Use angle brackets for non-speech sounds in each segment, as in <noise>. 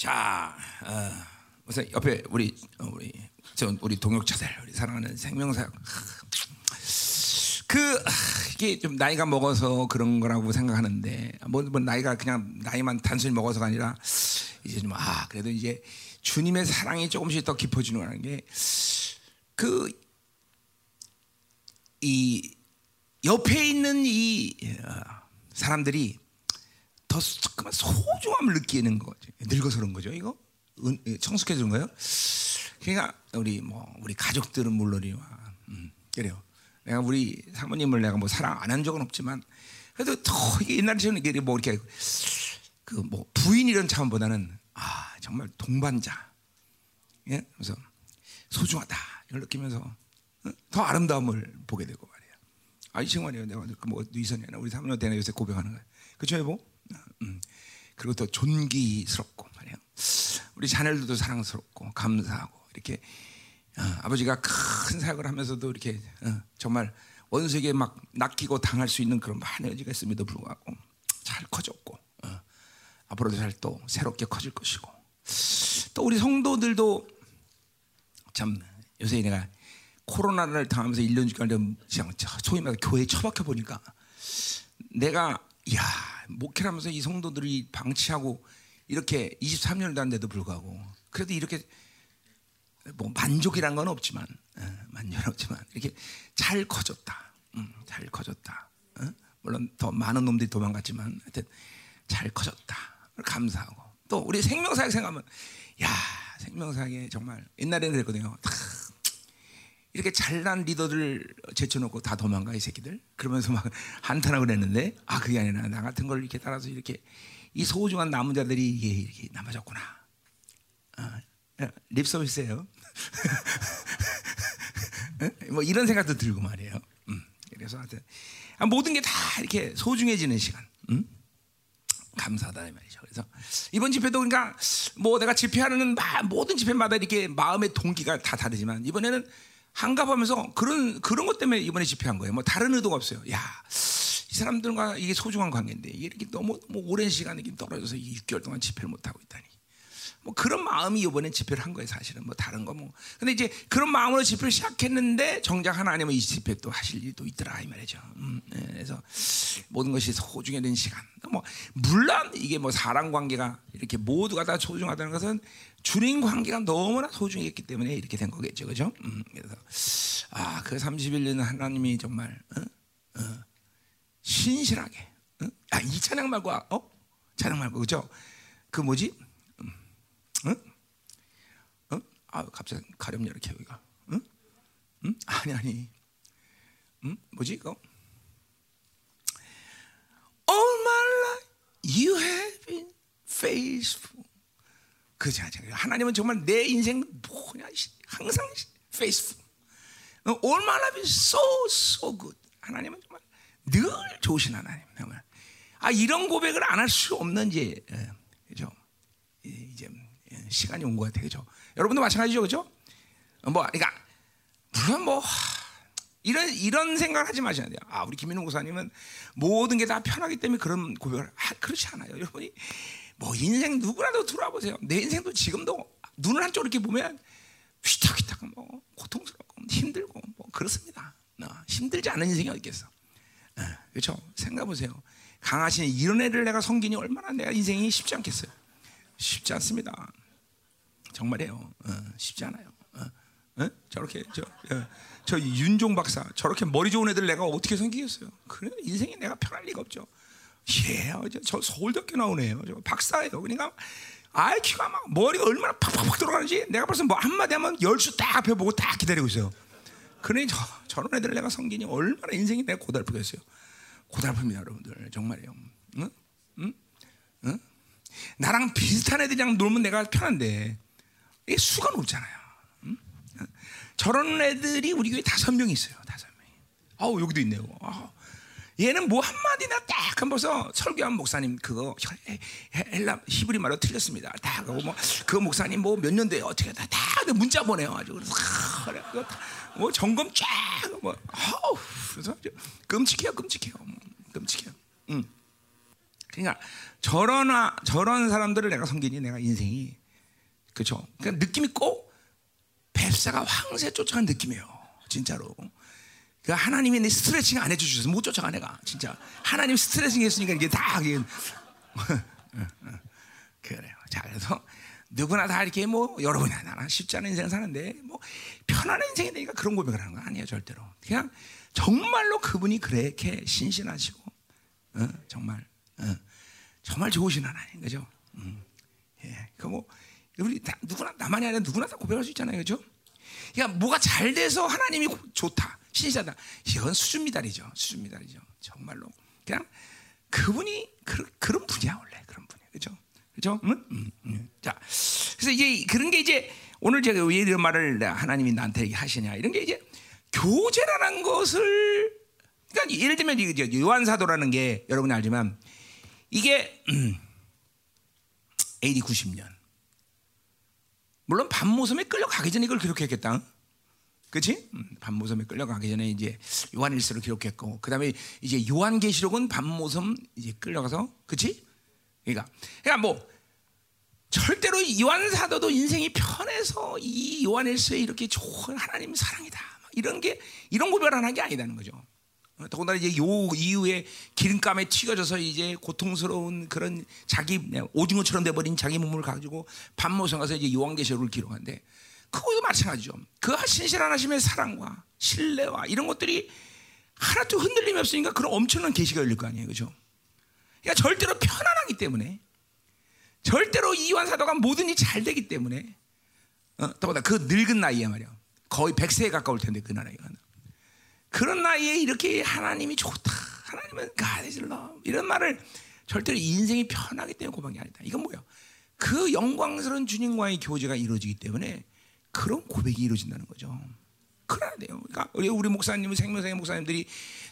자, 어, 우선 옆에 우리 어, 우리 저 우리 동역자들, 우리 사랑하는 생명사. 그 아, 이게 좀 나이가 먹어서 그런 거라고 생각하는데 뭐, 뭐 나이가 그냥 나이만 단순히 먹어서가 아니라 이제 좀 아 그래도 이제 주님의 사랑이 조금씩 더 깊어지는 게 그 이 옆에 있는 이 어, 사람들이 더 잠깐만 소중함을 느끼는 거죠. 늙어서 그런 거죠. 이거 청숙해지는 거예요. 그러니까 우리 뭐 우리 가족들은 물론이와 음, 그래요. 내가 우리 사모님을 내가 뭐 사랑 안 한 적은 없지만 그래도 더 옛날처럼 이게 뭐 이렇게 그 뭐 부인 이런 차원보다는 아 정말 동반자 예 그래서 소중하다 이걸 느끼면서 어? 더 아름다움을 보게 되고 말이야. 아이 정말이에요. 내가 그뭐 누이선이나 우리 사모님 때나 요새 고백하는 거야. 그쵸 여보? 음. 그리고 또 존귀스럽고 말이야. 우리 자녀들도 사랑스럽고 감사하고 이렇게 어, 아버지가 큰 사역을 하면서도 이렇게 어, 정말 원수에게 막 낚이고 당할 수 있는 그런 많은 여지가 있음에도 불구하고 잘 커졌고 어, 앞으로도 잘 또 새롭게 커질 것이고 또 우리 성도들도 참 요새 내가 코로나를 당하면서 1년 주간 소위 말해 교회 처박혀 보니까 내가 야 목회하면서 이 성도들이 방치하고 이렇게 23년을 다는데도 불구하고 그래도 이렇게 뭐 만족이란 건 없지만 어, 만족은 없지만 이렇게 잘 커졌다. 음, 잘 커졌다. 어? 물론 더 많은 놈들이 도망갔지만 하여튼 잘 커졌다. 감사하고 또 우리 생명사역 생각하면 야 생명사역에 정말 옛날에는 그랬거든요. 다 이렇게 잘난 리더들 제쳐놓고 다 도망가 이 새끼들 그러면서 막 <laughs> 한탄하고 그랬는데 아 그게 아니라 나 같은 걸 이렇게 따라서 이렇게 이 소중한 남은 자들이 이게 이렇게 남아졌구나. 어, 립 서비스예요. <laughs> 뭐 이런 생각도 들고 말이에요. 음, 그래서 하여튼 아, 모든 게 다 이렇게 소중해지는 시간. 음? 감사하다 이 말이죠. 그래서 이번 집회도 그러니까 뭐 내가 집회하는 모든 집회마다 이렇게 마음의 동기가 다 다르지만 이번에는 한갑하면서 그런 그런 것 때문에 이번에 집회한 거예요. 뭐 다른 의도가 없어요. 야, 이 사람들과 이게 소중한 관계인데 이렇게 너무 너무 오랜 시간 이렇게 떨어져서 6개월 동안 집회를 못 하고 있다니. 뭐 그런 마음이 이번에 집회를 한 거예요, 사실은. 뭐 다른 거 뭐. 근데 이제 그런 마음으로 집회를 시작했는데 정작 하나님은 이 집회 또 하실 일도 있더라 이 말이죠. 음, 네, 그래서 모든 것이 소중해진 시간. 뭐 물론 이게 뭐 사람 관계가 이렇게 모두가 다 소중하다는 것은 주님 관계가 너무나 소중했기 때문에 이렇게 된 거겠죠, 그죠? 음, 그래서 아, 그 31년 하나님이 정말 어? 어, 신실하게. 어? 아, 이 찬양 말고 어? 찬양 말고 그죠? 그 뭐지? 응? 어? 아 갑자기 가렵냐 이렇게 여기가. 응? 응? 아니 아니. 응? 뭐지 이거? All my life you have been faithful. 그죠? 하나님은 정말 내 인생 뭐냐 항상 faithful. All my life is so so good. 하나님은 정말 늘 좋으신 하나님. 정말. 아 이런 고백을 안 할 수 없는 이제 그죠? 이제 시간이 온 것 같아요. 그죠? 여러분도 마찬가지죠. 그죠? 뭐, 그러니까, 물론 뭐, 이런, 이런 생각을 하지 마셔야 돼요. 아, 우리 김민호 목사님은 모든 게 다 편하기 때문에 그런 고백을, 아, 그렇지 않아요. 여러분이 뭐 인생 누구라도 들어보세요. 내 인생도 지금도 눈을 한쪽 이렇게 보면 휘탁휘탁 뭐 고통스럽고 힘들고 뭐 그렇습니다. 어, 힘들지 않은 인생이 어디 있겠어. 어, 그렇죠? 생각해 보세요. 강하신 이런 애를 내가 섬기니 얼마나 내가 인생이 쉽지 않겠어요. 쉽지 않습니다. 정말이에요. 어, 쉽지 않아요. 어, 어? 저렇게 저, 어, 저 윤종 박사 저렇게 머리 좋은 애들 내가 어떻게 섬기겠어요? 그래 인생에 내가 편할 리가 없죠. 예, 저 서울대학교 나오네요. 저 박사예요. 그러니까 IQ가 막 머리가 얼마나 팍팍팍 들어가는지 내가 벌써 뭐 한마디 하면 열수 딱 앞에 보고 딱 기다리고 있어요. 그러니 저, 저런 애들 내가 섬기니 얼마나 인생이 내가 고달프겠어요. 고달픕니다, 여러분들. 정말이에요. 응? 응? 응? 나랑 비슷한 애들이랑 놀면 내가 편한데 이게 수가 높잖아요. 응? 저런 애들이 우리 교회 다섯 명 있어요. 다섯 명. 아우 여기도 있네요. 아우. 얘는 뭐 한마디나 딱 한번서 설교한 목사님 그거 헬라 히브리 말로 틀렸습니다. 다 그거 뭐그 목사님 뭐 몇 년도에 어떻게 다, 다 문자 보내요. 아주 그래서 그래 뭐 점검 쫙뭐 아우 그래서 끔찍해요, 끔찍해요, 끔찍해요. 응. 그러니까 저런 아, 저런 사람들을 내가 섬기니 내가 인생이 그렇죠. 그러니까 느낌이 꼭 뱁사가 황새 쫓아간 느낌이에요. 진짜로. 그 하나님이 내 스트레칭 안 해주셔서 못 쫓아가 내가 진짜 하나님 스트레칭 했으니까 이게 다 이게 <laughs> 그래요. 자 그래서 누구나 다 이렇게 뭐 여러분이나 나나 쉽지 않은 인생 사는데 뭐 편안한 인생이 되니까 그런 고백을 하는 거 아니에요 절대로. 그냥 정말로 그분이 그렇게 신신하시고 어, 정말 어, 정말 좋으신 하나님 그죠? 음, 예, 그뭐 우리 다, 누구나 나만이 아니라 누구나 다 고백할 수 있잖아요, 그죠? 그러니까 뭐가 잘 돼서 하나님이 좋다, 신실하다. 이건 수준 미달이죠, 수준 미달이죠. 정말로 그냥 그분이 그, 그런 분이야 원래 그런 분이야, 그죠? 그죠? 음? 음, 음. 자, 그래서 이제 그런 게 이제 오늘 제가 왜 이런 말을 하나님이 나한테 하시냐 이런 게 이제 교제라는 것을 그러니까 예를 들면 이제 요한 사도라는 게 여러분이 알지만 이게 음, AD 90년 물론 밤모섬에 끌려가기 전에 이걸 기록했겠다. 그렇지? 음, 밤모섬에 끌려가기 전에 이제 요한일서를 기록했고 그다음에 이제 요한계시록은 밤모섬 이제 끌려가서 그렇지? 그러니까 그러니까 뭐 절대로 요한 사도도 인생이 편해서 이 요한일서에 이렇게 좋은 하나님 사랑이다 이런 게 이런 고백을 하는 게 아니다는 거죠. 어, 더군다나 이제 요 이후에 기름감에 튀겨져서 이제 고통스러운 그런 자기 오징어처럼 돼버린 자기 몸을 가지고 밤모성 가서 이제 요한계시록을 기록한데 그거도 마찬가지죠. 그 신실한 하심의 사랑과 신뢰와 이런 것들이 하나도 흔들림이 없으니까 그런 엄청난 계시가 열릴 거 아니에요, 그죠? 그러니까 절대로 편안하기 때문에 절대로 이완 사도가 뭐든지 잘 되기 때문에 어, 더군다나 그 늙은 나이에 말이야. 거의 100세에 가까울 텐데 그 나이가. 그런 나이에 이렇게 하나님이 좋다. 하나님은 love. 이런 말을 절대로 인생이 편하기 때문에 고백이 아니다. 이건 뭐야? 그 영광스러운 주님과의 교제가 이루어지기 때문에 그런 고백이 이루어진다는 거죠. 그래야 돼요. 그러니까 우리 우리 목사님은 생명상의 목사님들이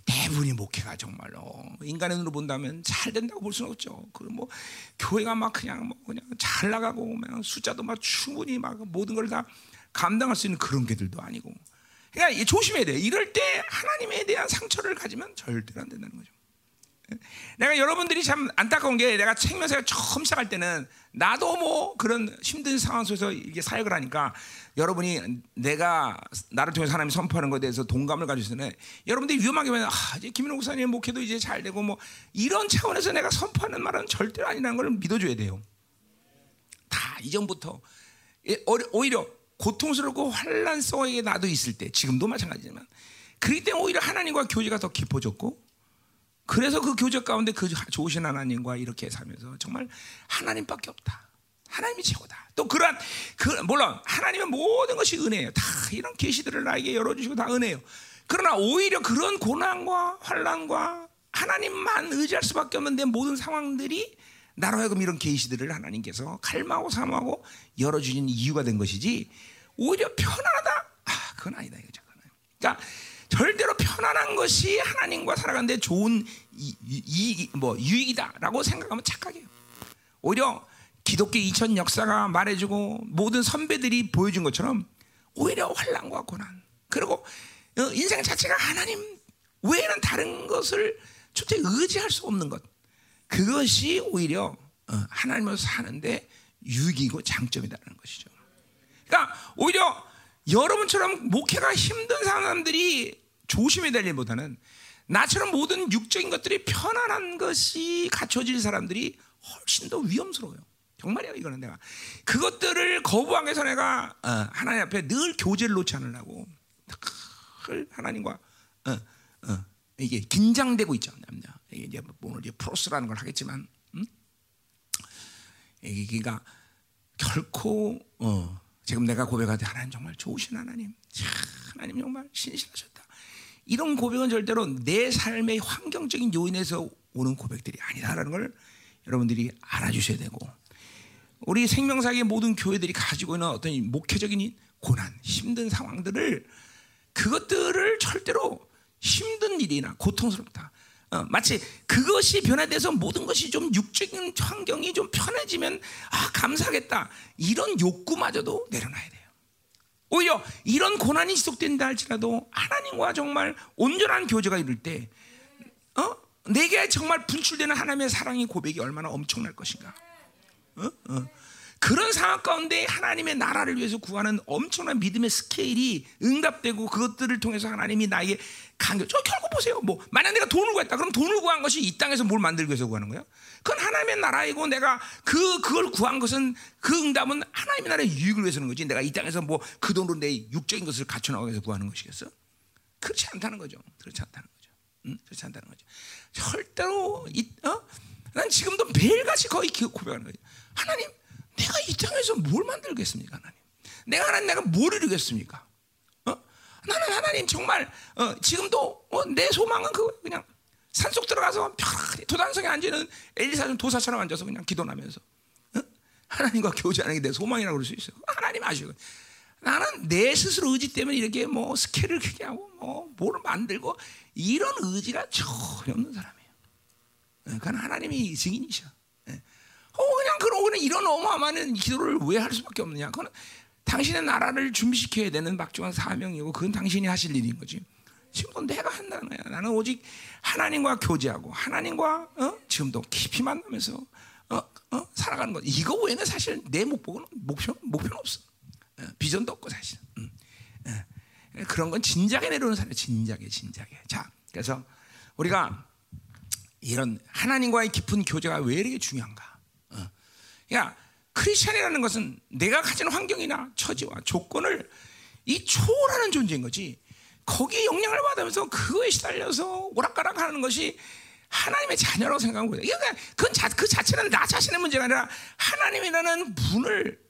대부분이 목회가 정말로 인간의 눈으로 본다면 잘 된다고 볼 수는 없죠. 그리고 뭐 교회가 막 그냥 뭐 그냥 잘 나가고 그냥 숫자도 막 충분히 막 모든 걸 다 감당할 수 있는 그런 게들도 아니고 그러니까 조심해야 돼. 이럴 때 하나님에 대한 상처를 가지면 절대로 안 된다는 거죠. 내가 여러분들이 참 안타까운 게 내가 책면세가 처음 시작할 때는 나도 뭐 그런 힘든 상황 속에서 이게 사역을 하니까 여러분이 내가 나를 통해서 하나님 선포하는 것에 대해서 동감을 가지시는 여러분들이 위험하게 보면 아, 이제 김인호 목사님 목회도 이제 잘 되고 뭐 이런 차원에서 내가 선포하는 말은 절대로 아니라는 걸 믿어줘야 돼요. 다 이전부터. 오히려 고통스럽고 환란성에게 나도 있을 때 지금도 마찬가지지만. 그렇기 때문에 오히려 하나님과 교제가 더 깊어졌고 그래서 그 교제 가운데 그 좋으신 하나님과 이렇게 살면서 정말 하나님밖에 없다. 하나님이 최고다. 또 그러한 그 물론 하나님은 모든 것이 은혜예요. 다 이런 계시들을 나에게 열어주시고 다 은혜예요. 그러나 오히려 그런 고난과 환란과 하나님만 의지할 수밖에 없는 데 모든 상황들이 나로 하여금 이런 계시들을 하나님께서 갈망하고 사모하고 열어주신 이유가 된 것이지 오히려 편안하다? 아, 그건 아니다 이거죠. 그러니까 절대로 편안한 것이 하나님과 살아가는데 좋은 이, 이, 뭐 유익이다라고 생각하면 착각이에요. 오히려 기독교 2000 역사가 말해주고 모든 선배들이 보여준 것처럼 오히려 환란과 고난 그리고 어, 인생 자체가 하나님 외에는 다른 것을 절대 의지할 수 없는 것 그것이 오히려 어, 하나님을 사는데 유익이고 장점이라는 것이죠. 그러니까 오히려 여러분처럼 목회가 힘든 사람들이 조심해야 될 일보다는 나처럼 모든 육적인 것들이 편안한 것이 갖춰질 사람들이 훨씬 더 위험스러워요. 정말이에요, 이거는 내가. 그것들을 거부하기 위해서 내가 어, 하나님 앞에 늘 교제를 놓지 않으려고 늘 하나님과 어, 어, 이게 긴장되고 있죠. 이게 이제 뭐 오늘 이제 프로스라는 걸 하겠지만, 음? 이게 그러니까 결코 어, 지금 내가 고백할 때 하나님 정말 좋으신 하나님, 하나님 정말 신실하셨다. 이런 고백은 절대로 내 삶의 환경적인 요인에서 오는 고백들이 아니다라는 걸 여러분들이 알아주셔야 되고, 우리 생명사의 모든 교회들이 가지고 있는 어떤 목회적인 고난, 힘든 상황들을 그것들을 절대로 힘든 일이나 고통스럽다. 어, 마치 그것이 변화돼서 모든 것이 좀 육적인 환경이 좀 편해지면 아 감사하겠다 이런 욕구마저도 내려놔야 돼요. 오히려 이런 고난이 지속된다 할지라도 하나님과 정말 온전한 교제가 이룰 때, 어, 내게 정말 분출되는 하나님의 사랑의 고백이 얼마나 엄청날 것인가. 어? 어. 그런 상황 가운데 하나님의 나라를 위해서 구하는 엄청난 믿음의 스케일이 응답되고 그것들을 통해서 하나님이 나에게 강겨. 저 결국 보세요. 뭐 만약 내가 돈을 구했다. 그럼 돈을 구한 것이 이 땅에서 뭘 만들기 위해서 구하는 거야? 그건 하나님의 나라이고 내가 그 그걸 구한 것은 그 응답은 하나님의 나라의 유익을 위해서는 거지. 내가 이 땅에서 뭐 그 돈으로 내 육적인 것을 갖춰 나가기 위해서 구하는 것이겠어? 그렇지 않다는 거죠. 그렇지 않다는 거죠. 응? 그렇지 않다는 거죠. 절대로 이, 어? 난 지금도 매일같이 거의 고백하는 거예요. 하나님 내가 이 땅에서 뭘 만들겠습니까, 하나님? 내가 하나님 내가 뭘 이루겠습니까? 어? 나는 하나님 정말 어, 지금도 어, 내 소망은 그 그냥 산속 들어가서 편하게 도단성에 앉는 엘리사 좀 도사처럼 앉아서 그냥 기도하면서 어? 하나님과 교제하는 게 내 소망이라고 그럴 수 있어요. 하나님 아시고 나는 내 스스로 의지 때문에 이렇게 뭐 스케일을 크게 하고 뭐 뭐를 만들고 이런 의지가 전혀 없는 사람이에요. 어, 그건 하나님이 증인이셔. 어 그냥 그런 그냥 이런 어마어마한 기도를 왜 할 수밖에 없느냐? 그건 당신의 나라를 준비시켜야 되는 막중한 사명이고 그건 당신이 하실 일인 거지. 지금도 내가 한다는 거야. 나는 오직 하나님과 교제하고 하나님과 어? 지금도 깊이 만나면서 어? 어? 살아가는 거. 이거 외에는 사실 내 목표는 목표 목표는 없어. 어, 비전도 없고 사실. 음. 어. 그런 건 진작에 내려오는 사람, 진작에 진작에. 자, 그래서 우리가 이런 하나님과의 깊은 교제가 왜 이렇게 중요한가? 야, 크리스천이라는 것은 내가 가진 환경이나 처지와 조건을 이 초월하는 존재인 거지. 거기에 영향을 받으면서 그거에 시달려서 오락가락 하는 것이 하나님의 자녀라고 생각하고. 그러니까 그건 자, 그 자체는 나 자신의 문제가 아니라 하나님이라는 분을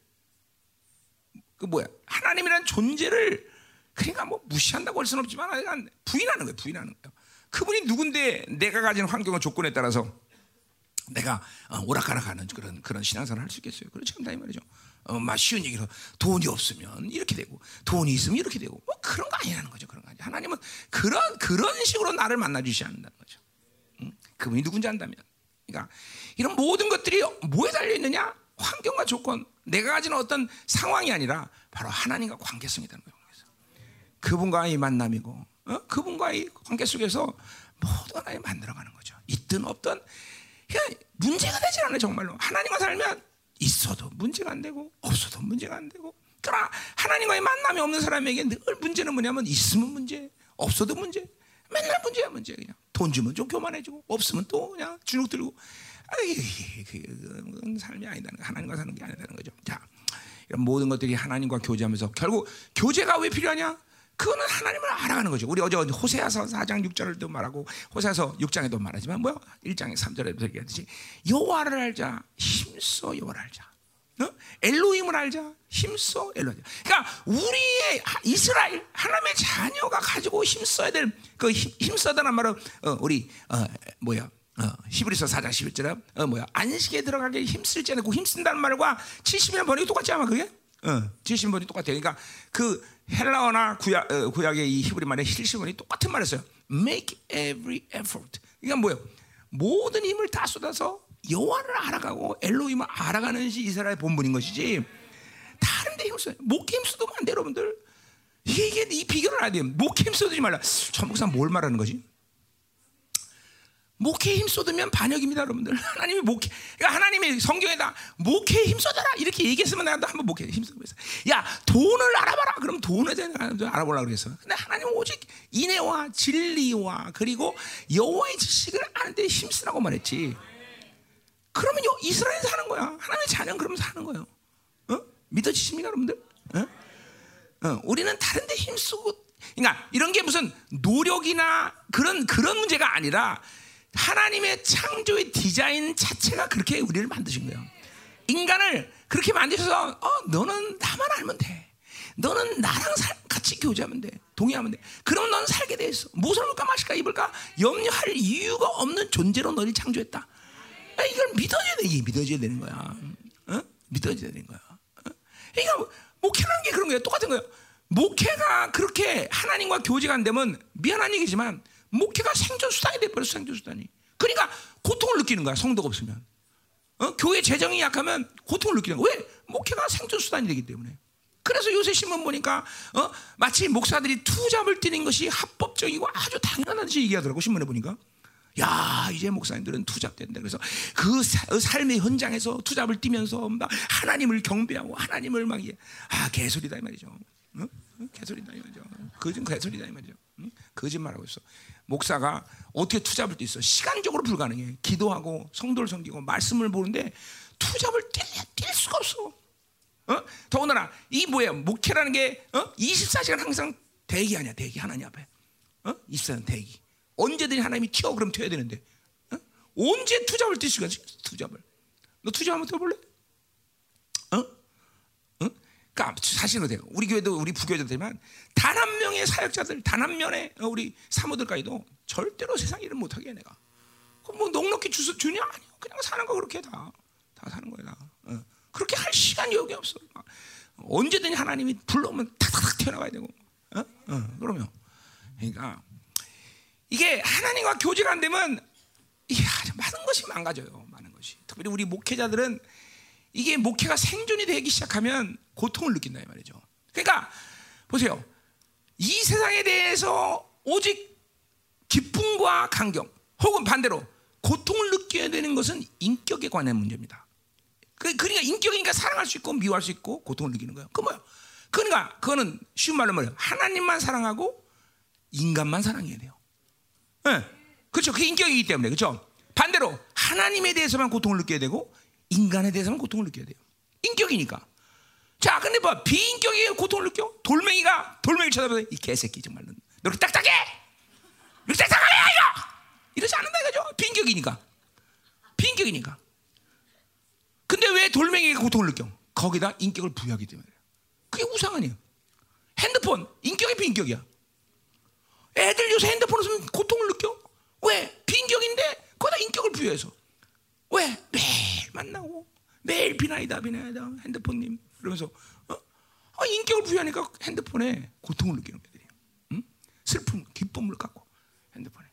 그 뭐야? 하나님이라는 존재를 그러니까 뭐 무시한다고 할 수는 없지만 부인하는 거예요. 부인하는 거예요. 그분이 누군데 내가 가진 환경과 조건에 따라서 내가 어, 오락가락하는 그런 그런 신앙생활을 할수 있겠어요? 그렇지 않다 이 말이죠. 어, 막 쉬운 얘기로 돈이 없으면 이렇게 되고 돈이 있으면 이렇게 되고 뭐 그런 거 아니라는 거죠. 그런 거 아니. 하나님은 그런 그런 식으로 나를 만나 주시 않는다는 거죠. 응? 그분이 누군지 안다면. 그러니까 이런 모든 것들이 뭐에 달려 있느냐? 환경과 조건, 내가 가진 어떤 상황이 아니라 바로 하나님과 관계성이라는 거예요. 그분과의 만남이고 어? 그분과의 관계 속에서 모든 하나님 만들어가는 거죠. 있든 없든 그냥 문제가 되지 않아요, 정말로. 하나님과 살면 있어도 문제가 안 되고 없어도 문제가 안 되고. 그러나 하나님과의 만남이 없는 사람에게 늘 문제는 뭐냐면 있으면 문제, 없어도 문제. 맨날 문제야 문제 그냥. 돈 주면 좀 교만해지고 없으면 또 그냥 주눅 들고. 아이, 그건 삶이 아니다는 거. 하나님과 사는 게 아니다는 거죠. 자, 이런 모든 것들이 하나님과 교제하면서 결국 교제가 왜 필요하냐? 그거는 하나님을 알아가는 거죠. 우리 어제 호세아서 4장 6절도 말하고 호세아서 6장에도 말하지만 뭐야? 1장에 3절에도 얘기하듯이 여호와를 알자. 힘써 여호와를 알자. 어? 엘로힘을 알자. 힘써 엘로힘. 그러니까 우리의 이스라엘 하나님의 자녀가 가지고 힘써야 될 그 힘써다는 말은 어, 우리 어, 뭐야? 어, 히브리서 4장 11절에 어, 뭐야? 안식에 들어가게 힘쓸 지 않고 힘쓴다는 말과 70년 번역이 똑같지 않아 그게? 어, 70번이 똑같아요. 그러니까 그 헬라어나 구약, 어, 구약의 이 히브리 말의 힐시본이 똑같은 말을 써요. Make every effort. 그러니까 뭐예요? 모든 힘을 다 쏟아서 여호와를 알아가고 엘로힘을 알아가는 것이 이스라엘 본분인 것이지 다른 데 힘을 써요. 목회 힘 써도 안 돼, 여러분들. 이게, 이 비결을 알아야 돼요. 목회 힘 써두지 말라. 전 목사 뭘 말하는 거지? 목회에 힘 쏟으면 반역입니다, 여러분들. <laughs> 하나님이 목회, 그러니까 하나님이 성경에다 목회에 힘 쏟아라 이렇게 얘기했으면 나도 한번 목회에 힘 쏟고 있어. 야, 돈을 알아봐라. 그럼 돈에 대한 알아보려고 그랬어. 근데 하나님 오직 인애와 진리와 그리고 여호와의 지식을 아는데 힘쓰라고 말했지. 그러면 이스라엘 사는 거야. 하나님의 자녀는 그러면 사는 거예요. 어? 믿어지십니까, 여러분들? 어? 어, 우리는 다른데 힘쓰고, 그러니까 이런 게 무슨 노력이나 그런 그런 문제가 아니라. 하나님의 창조의 디자인 자체가 그렇게 우리를 만드신 거예요. 인간을 그렇게 만드셔서 어, 너는 나만 알면 돼. 너는 나랑 살, 같이 교제하면 돼. 동의하면 돼. 그럼 넌 살게 돼 있어. 무엇을 먹을까 마실까 입을까 염려할 이유가 없는 존재로 너를 창조했다. 아, 이걸 믿어줘야 돼. 이게 믿어줘야 되는 거야. 어? 믿어줘야 되는 거야. 어? 그러니까 목회라는 게 그런 거예요. 똑같은 거예요. 목회가 그렇게 하나님과 교제가 안 되면 미안한 얘기지만 목회가 생존 수단이 돼버렸어 생존 수단이. 그러니까 고통을 느끼는 거야 성도가 없으면. 어? 교회 재정이 약하면 고통을 느끼는 거야. 왜? 목회가 생존 수단이 되기 때문에. 그래서 요새 신문 보니까 어? 마치 목사들이 투잡을 뛰는 것이 합법적이고 아주 당연한 듯이 얘기하더라고 신문에 보니까. 야 이제 목사님들은 투잡된다. 그래서 그 사- 그 삶의 현장에서 투잡을 뛰면서 막 하나님을 경배하고 하나님을 막 이게 아 개소리다 이 말이죠. 응? 응? 개소리다 이 말이죠. 그좀 개소리다 이 말이죠. 응? 거짓말하고 있어. 목사가 어떻게 투잡을 뛸 수? 있어? 시간적으로 불가능해. 기도하고 성도를 섬기고 말씀을 보는데 투잡을 뛸, 뛸 수가 없어. 어? 더군다나 이 뭐야 목회라는 게 어? 24시간 항상 대기 아니야 대기 하나님 앞에 어? 24시간 대기 언제든지 하나님이 튀어 그럼 튀어야 되는데 어? 언제 투잡을 뛸 수가 있어 투잡을 너 투잡 한번 떠볼래? 그러니까 사실은 돼요? 우리 교회도 우리 부교회들지만 단 한 명의 사역자들 단 한 명의 어, 우리 사모들까지도 절대로 세상 일을 못하게 해 내가. 뭐 넉넉히 주, 주냐? 아니요. 그냥 사는 거 그렇게 다. 다 사는 거야 다. 어. 그렇게 할 시간이 여기 없어. 막 언제든지 하나님이 불러오면 탁탁탁 튀어나가야 되고. 어? 어, 그러면 그러니까 이게 하나님과 교제가 안 되면 이야 많은 것이 망가져요 많은 것이. 특별히 우리 목회자들은 이게 목회가 생존이 되기 시작하면 고통을 느낀다 이 말이죠 그러니까 보세요 이 세상에 대해서 오직 기쁨과 감격 혹은 반대로 고통을 느껴야 되는 것은 인격에 관한 문제입니다. 그, 그러니까 인격이니까 사랑할 수 있고 미워할 수 있고 고통을 느끼는 거예요. 그 뭐야? 그러니까 그거는 쉬운 말로 말해요. 하나님만 사랑하고 인간만 사랑해야 돼요. 예. 그렇죠. 그게 인격이기 때문에 그렇죠. 반대로 하나님에 대해서만 고통을 느껴야 되고 인간에 대해서만 고통을 느껴야 돼요. 인격이니까. 자, 근데 뭐 비인격이 고통을 느껴? 돌멩이가 돌멩이 쳐다보고 이 개새끼 정말 너 이렇게 딱딱해. 이렇게 딱딱해 이거. 이러지 않는다 이거죠. 비인격이니까. 비인격이니까. 근데 왜 돌멩이가 고통을 느껴? 거기다 인격을 부여하기 때문에. 그게 우상 아니에요. 핸드폰 인격이 비인격이야. 애들 요새 핸드폰 없으면 고통을 느껴. 왜? 비인격인데 거기다 인격을 부여해서. 왜? 매일 만나고 매일 비나이다 비나이다 핸드폰님 그러면서 어? 아, 인격을 부여하니까 핸드폰에 고통을 느끼는 애들이. 응? 슬픔, 기쁨을 갖고 핸드폰에.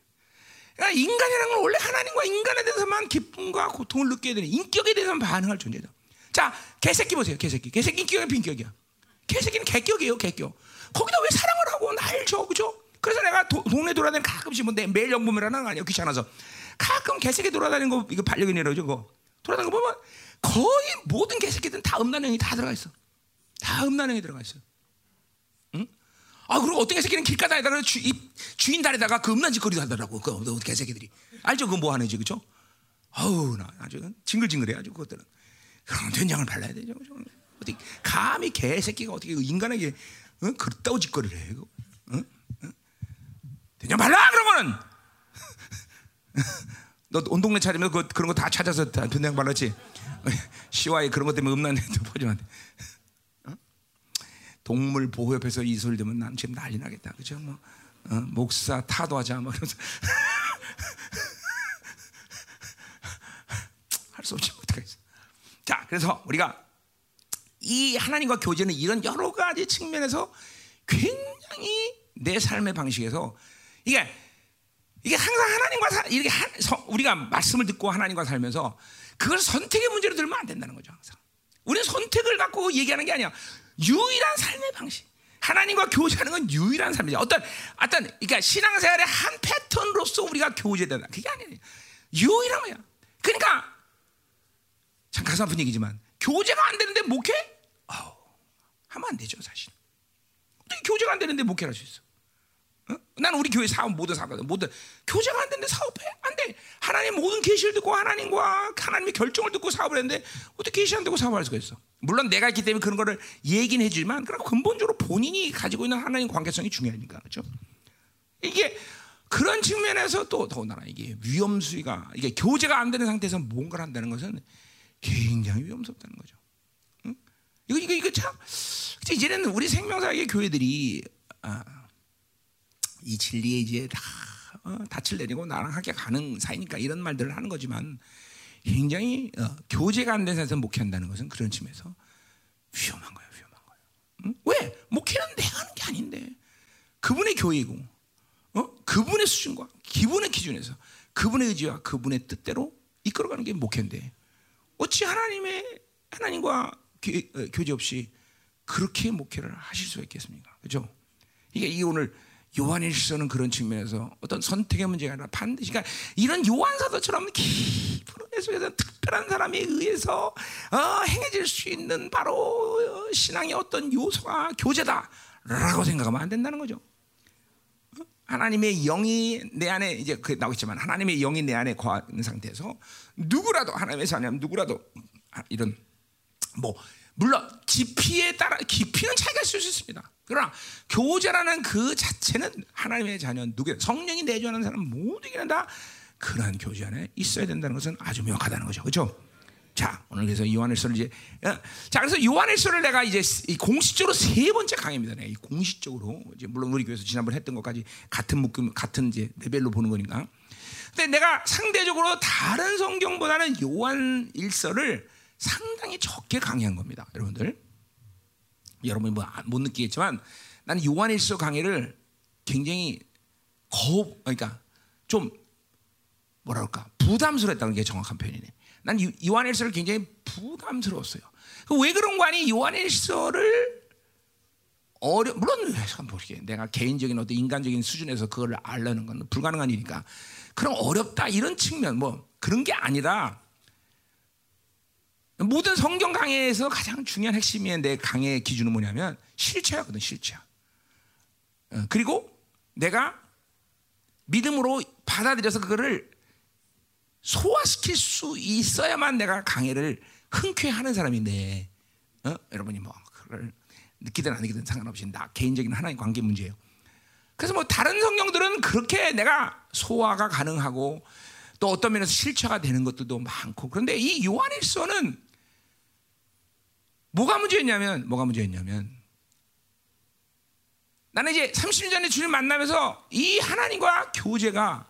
그러니까 인간이라는 건 원래 하나님과 인간에 대해서만 기쁨과 고통을 느껴야 되는 인격에 대해서만 반응할 존재다. 자, 개새끼 보세요. 개새끼. 개새끼 인격이야, 빈격이야. 개새끼는 개격이에요, 개격. 거기다 왜 사랑을 하고 날 줘, 그죠? 그래서 내가 도, 동네 돌아다니는 가끔씩 뭐내 매일 하는 거 아니야, 귀찮아서. 가끔 개새끼 돌아다니는 거 이거 반려견이라고 그거. 돌아다니는 거 보면 거의 모든 개새끼들은 다 음란형이 다 들어가 있어. 다 음란형이 들어가 있어. 응? 아 그리고 어떤 개새끼는 길가 다니다가 주, 이, 주인 다리다가 그 음란 짓거리도 하더라고. 그그 개새끼들이 알죠? 그거 뭐 하는지 그죠? 아우 나 아주 징글징글해 아주 그것들은. 그럼 된장을 발라야 되죠. 어떻게 감히 개새끼가 어떻게 인간에게 어? 그렇다고 짓거리를 해? 어? 어? 된장 발라 그러면은 <laughs> 너 온 동네 차리면 그, 그런 거 다 찾아서 다 된장 발랐지. <laughs> 시와에 그런 것 때문에 음란해도 퍼지면 안 돼. <laughs> 어? 동물 보호협회에서 이 소리 들으면 난 지금 난리 나겠다. 그죠? 뭐 어, 목사 타도하자 막 그러면서 할 수 없지 어떡하겠어. 자, 그래서 우리가 이 하나님과 교제는 이런 여러 가지 측면에서 굉장히 내 삶의 방식에서 이게 이게 항상 하나님과 사, 이렇게 하, 서, 우리가 말씀을 듣고 하나님과 살면서 그걸 선택의 문제로 들면 안 된다는 거죠 항상. 우리는 선택을 갖고 얘기하는 게 아니야. 유일한 삶의 방식. 하나님과 교제하는 건 유일한 삶이죠. 어떤 어떤 그러니까 신앙생활의 한 패턴으로서 우리가 교제된다. 그게 아니에요. 유일한 거야. 그러니까 참 가슴 아픈 얘기지만 교제가 안 되는데 목회? 아우, 하면 안 되죠 사실. 어떻게 교제가 안 되는데 목회를 할수 있어? 어? 나는 우리 교회 사업 모든 사업거든. 모든 교제가 안 되는데 사업해? 안 돼. 하나님 모든 계시를 듣고 하나님과 하나님의 결정을 듣고 사업을 했는데 어떻게 계시 안 듣고 사업을 할 수가 있어? 물론 내가 있기 때문에 그런 거를 얘기는 해주지만 그럼 근본적으로 본인이 가지고 있는 하나님 관계성이 중요하니까 그렇죠? 이게 그런 측면에서 또 더군다나 이게 위험 수위가 이게 교제가 안 되는 상태에서 뭔가를 한다는 것은 굉장히 위험스럽다는 거죠. 응? 이거 이거 이거 참 이제는 우리 생명사의 교회들이 아, 이 진리에 이제 다 어, 닻을 내리고 나랑 함께 가는 사이니까 이런 말들을 하는 거지만 굉장히 어, 교제가 안 된 상태에서 목회한다는 것은 그런 측면에서 위험한 거예요, 위험한 거예요. 응? 왜 목회는 내가 하는 게 아닌데 그분의 교회이고 어? 그분의 수준과 기분의 기준에서 그분의 의지와 그분의 뜻대로 이끌어가는 게 목회인데 어찌 하나님의 하나님과 교, 어, 교제 없이 그렇게 목회를 하실 수가 있겠습니까? 그렇죠? 이게 이 오늘 요한일서는 그런 측면에서 어떤 선택의 문제가 아니라 반드시 그러니까 이런 요한사도처럼 깊은 속에서 특별한 사람에 의해서 어, 행해질 수 있는 바로 신앙의 어떤 요소가 교제다라고 생각하면 안 된다는 거죠. 어? 하나님의 영이 내 안에 이제 그 나오겠지만 하나님의 영이 내 안에 거하는 상태에서 누구라도 하나님의 자녀 누구라도 이런 뭐 물론 깊이에 따라 깊이는 차이가 있을 수 있습니다. 그러나 교제라는 그 자체는 하나님의 자녀 누구 성령이 내주하는 사람 모두에게는 다 그러한 교제 안에 있어야 된다는 것은 아주 명확하다는 거죠. 그렇죠? 자, 오늘 그래서 요한일서를 이제 어, 자 그래서 요한일서를 내가 이제 공식적으로 세 번째 강의입니다. 네, 공식적으로 이제 물론 우리 교회에서 지난번 에 했던 것까지 같은 묶음 같은 이제 레벨로 보는 거니까. 근데 내가 상대적으로 다른 성경보다는 요한일서를 상당히 적게 강의한 겁니다, 여러분들. 여러분이 뭐못 아, 느끼겠지만 나는 요한일서 강의를 굉장히 거 그러니까 좀 그럴까 부담스러웠다는 게 정확한 표현이네. 난 요한일서를 굉장히 부담스러웠어요. 그왜 그런 거 아니? 요한일서를 어려 물론 보시게 내가 개인적인 어떤 인간적인 수준에서 그걸 알려는 건 불가능한 일이니까 그럼 어렵다 이런 측면 뭐 그런 게 아니라 모든 성경 강해에서 가장 중요한 핵심이 내 강의 기준은 뭐냐면 실체야거든 실체. 어, 그리고 내가 믿음으로 받아들여서 그거를 소화시킬 수 있어야만 내가 강의를 흔쾌하는 사람인데 어? 여러분이 뭐 그걸 느끼든 안 느끼든 상관없이 나 개인적인 하나의 관계 문제예요. 그래서 뭐 다른 성경들은 그렇게 내가 소화가 가능하고 또 어떤 면에서 실체가 되는 것들도 많고 그런데 이 요한일서는 뭐가 문제였냐면 뭐가 문제였냐면 나는 이제 30년 전에 주님 만나면서 이 하나님과 교제가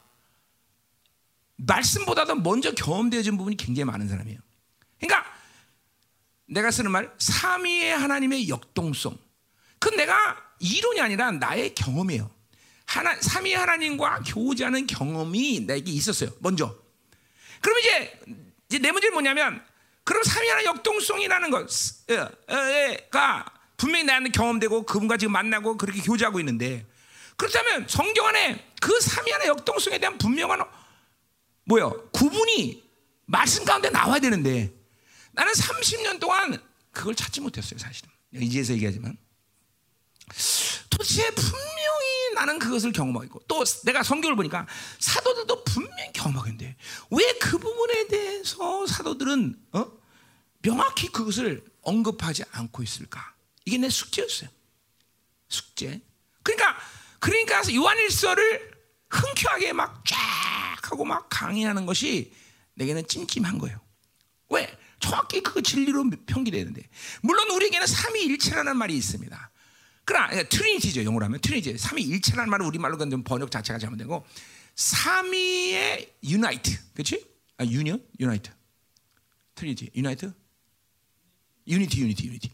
말씀보다도 먼저 경험되어진 부분이 굉장히 많은 사람이에요. 그러니까 내가 쓰는 말 삼위의 하나님의 역동성. 그건 내가 이론이 아니라 나의 경험이에요. 하나 삼위 하나님과 교제하는 경험이 내게 있었어요. 먼저. 그럼 이제 이제 내 문제는 뭐냐면 그럼 삼위하나 역동성이라는 것가 분명히 나한테 경험되고 그분과 지금 만나고 그렇게 교제하고 있는데 그렇다면 성경 안에 그 삼위하나 역동성에 대한 분명한 뭐요? 구분이 말씀 가운데 나와야 되는데 나는 30년 동안 그걸 찾지 못했어요 사실은. 이제서 얘기하지만. 도대체 분명히 나는 그것을 경험하고 있고 또 내가 성경을 보니까 사도들도 분명히 경험하고 있는데 왜 그 부분에 대해서 사도들은 어? 명확히 그것을 언급하지 않고 있을까? 이게 내 숙제였어요. 숙제. 그러니까 그러니까 요한일서를 흔쾌하게 막 쫙 하고 막 강의하는 것이 내게는 찜찜한 거예요. 왜? 정확히 그 진리로 평기되는데 물론 우리에게는 삼위일체라는 말이 있습니다. 그러나 Trinity죠 영어로 하면 Trinity 삼위 일체라는 말은 우리말로 좀 번역 자체가 잘못되고 삼위의 unite 그렇지? 아 union unite Trinity unite unity, unity, unity.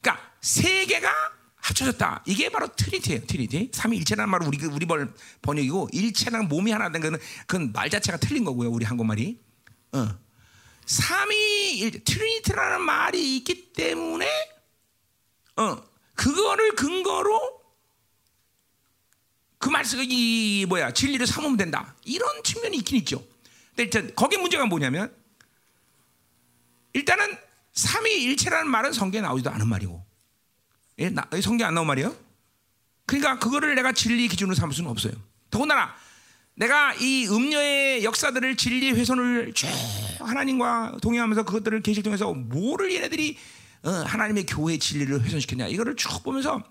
그러니까 세 개가 합쳐졌다. 이게 바로 Trinity예요. Trinity. 삼위일체라는 말은 우리 우리 번 번역이고 일체랑 몸이 하나 된 거는 그건 말 자체가 틀린 거고요. 우리 한국말이. 어. 삼위 Trinity라는 말이 있기 때문에 어 그거를 근거로 그 말씀 이 뭐야 진리를 삼으면 된다. 이런 측면이 있긴 있죠. 근데 일단 거기 문제가 뭐냐면 일단은 삼위일체라는 말은 성경에 나오지도 않은 말이고, 예, 나, 성경 안 나온 말이에요. 그러니까 그거를 내가 진리 기준으로 삼을 수는 없어요. 더군다나 내가 이 음녀의 역사들을 진리 훼손을 쭉 하나님과 동행하면서 그것들을 계시를 통해서 뭐를 얘네들이 어, 하나님의 교회 진리를 훼손시켰냐 이거를 쭉 보면서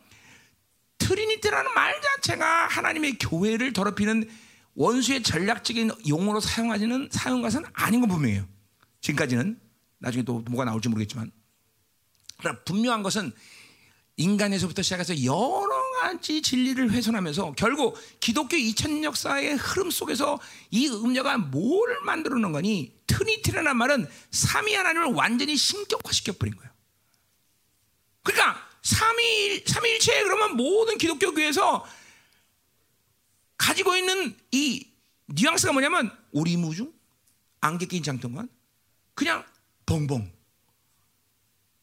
Trinity라는 말 자체가 하나님의 교회를 더럽히는 원수의 전략적인 용어로 사용하지는 사용 것은 아닌 건 분명해요. 지금까지는 나중에 또 뭐가 나올지 모르겠지만 그러나 분명한 것은 인간에서부터 시작해서 여러 가지 진리를 훼손하면서 결국 기독교 2000년 역사의 흐름 속에서 이 음녀가 뭘 만들어 놓은 거니 트니티라는 말은 삼위 하나님을 완전히 신격화시켜 버린 거예요. 그러니까 삼위 삼위일체 그러면 모든 기독교 교회에서 가지고 있는 이 뉘앙스가 뭐냐면 오리무중 안개 낀 장충단 그냥 벙벙.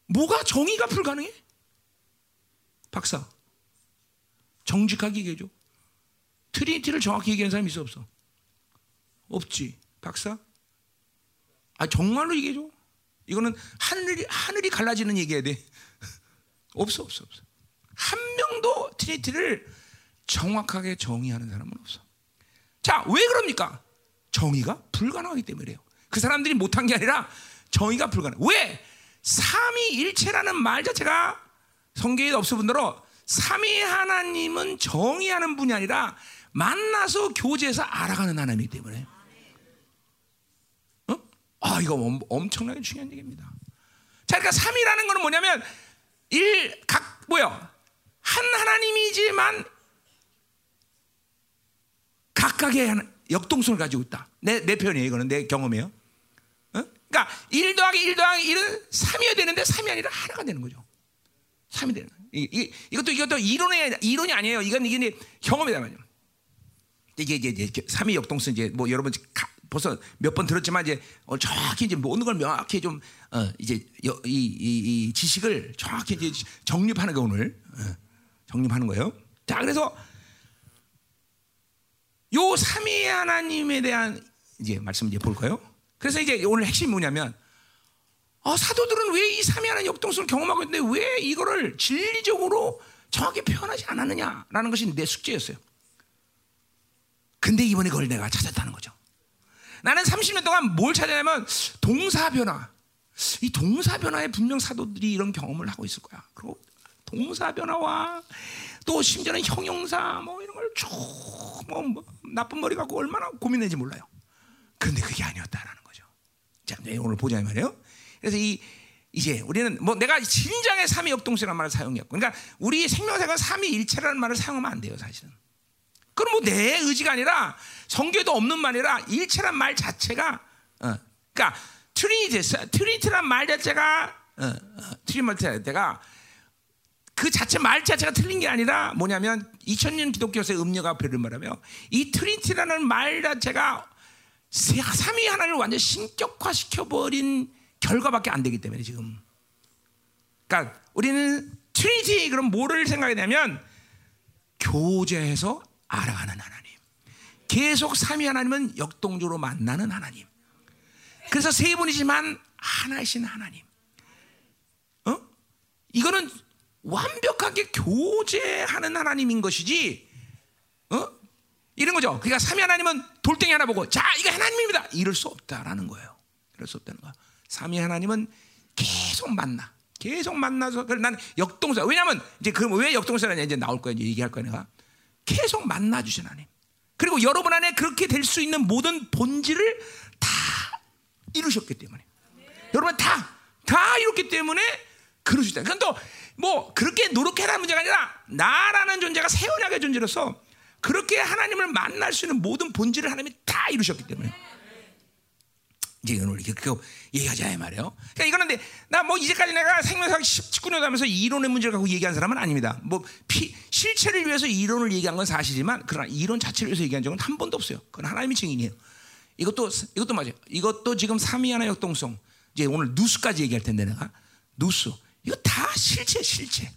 뭐가 정의가 불가능해? 박사. 정직하게 얘기해줘. Trinity를 정확히 얘기하는 사람이 있어 없어? 없지. 박사? 아 정말로 얘기해줘. 이거는 하늘이 하늘이 갈라지는 얘기해야 돼. 없어 없어 없어. 한 명도 Trinity를 정확하게 정의하는 사람은 없어. 자, 왜 그럽니까? 정의가 불가능하기 때문에요. 그 사람들이 못한 게 아니라 정의가 불가능. 왜? 삼위일체라는 말 자체가 성경에 없을 뿐더러 삼위 하나님은 정의하는 분이 아니라 만나서 교제해서 알아가는 하나님이기 때문에. 어? 아, 이거 엄, 엄청나게 중요한 얘기입니다. 자, 그러니까 삼위라는 거는 뭐냐면 일 각 뭐야? 한 하나님이지만 각각의 역동성을 가지고 있다. 내, 내 표현이에요. 이거는 내 경험이에요. 어? 그러니까 1 더하기 1 더하기 1은 3이어야 되는데 3이 아니라 하나가 되는 거죠. 3이 되는. 이, 이, 이것도 이것도 이론이 이론이 아니에요. 이건 이게 경험이다 말이에요. 이게 이제, 이제 3이 역동성 이제 뭐 여러분 가, 벌써 몇 번 들었지만 이제 어, 정확히 이제 모든 걸 명확히 좀 어, 이제 이, 이, 이, 지식을 정확히 이제 정립하는 게 오늘 어, 정립하는 거예요. 자, 그래서 요 삼위 하나님에 대한 이제 말씀 이제 볼까요? 그래서 이제 오늘 핵심이 뭐냐면 어, 사도들은 왜 이 삼위 하나님 역동성을 경험하고 있는데 왜 이거를 진리적으로 정확히 표현하지 않았느냐라는 것이 내 숙제였어요. 근데 이번에 그걸 내가 찾았다는 거죠. 나는 30년 동안 뭘 찾아냐면 동사 변화. 이 동사 변화에 분명 사도들이 이런 경험을 하고 있을 거야. 그리고 동사 변화와 또 심지어는 형용사 뭐 이런 걸쭉뭐 뭐 나쁜 머리 갖고 얼마나 고민했는지 몰라요. 그런데 그게 아니었다라는 거죠. 자, 오늘 보자 말이에요. 그래서 이 이제 우리는 뭐 내가 진정의 삼위 역동성이라는 말을 사용했고, 그러니까 우리 생명사가 삼위 일체라는 말을 사용하면 안 돼요, 사실은. 그럼 뭐 내 의지가 아니라 성경에도 없는 말이라 일체란 말 자체가, 어, 그러니까 Trinity, Trinity란 말 자체가, 어, 어, Trinity가 그 자체 말 자체가 틀린 게 아니라 뭐냐면 2000년 기독교에서의 음녀가 별을 말하며 이 Trinity라는 말 자체가 삼위 하나를 완전 신격화 시켜 버린 결과밖에 안 되기 때문에 지금. 그러니까 우리는 Trinity 그럼 뭐를 생각하냐면 교제해서 알아가는 하나님. 계속 삼위 하나님은 역동적으로 만나는 하나님. 그래서 세 분이지만 하나이신 하나님. 어? 이거는 완벽하게 교제하는 하나님인 것이지, 어? 이런 거죠. 그러니까 삼위 하나님은 돌덩이 하나 보고, 자, 이거 하나님입니다. 이럴 수 없다라는 거예요. 이럴 수 없다는 거야. 삼위 하나님은 계속 만나. 계속 만나서, 나는 역동사. 왜냐면, 이제 그럼 왜 역동사냐 이제 나올 거야. 이제 얘기할 거야, 내가. 계속 만나 주신 하나님. 그리고 여러분 안에 그렇게 될 수 있는 모든 본질을 다 이루셨기 때문에. 여러분 다, 다 이뤘기 때문에 있다. 그건 또, 뭐, 그렇게 노력해라는 문제가 아니라, 나라는 존재가 새 언약의 존재로서 그렇게 하나님을 만날 수 있는 모든 본질을 하나님이 다 이루셨기 때문에. 이제 우리 그 얘기하자 말이에요. 그러니까 이거는 나뭐 이제까지 내가 생명사 19년 하면서 이론의 문제를 갖고 얘기한 사람은 아닙니다. 뭐 피, 실체를 위해서 이론을 얘기한 건 사실이지만 그러나 이론 자체를 위해서 얘기한 적은 한 번도 없어요. 그건 하나님이 증인이에요. 이것도 이것도 맞아요. 이것도 지금 삼위 하나 역동성. 이제 오늘 누스까지 얘기할 텐데 내가 누스. 이거 다 실체 실체.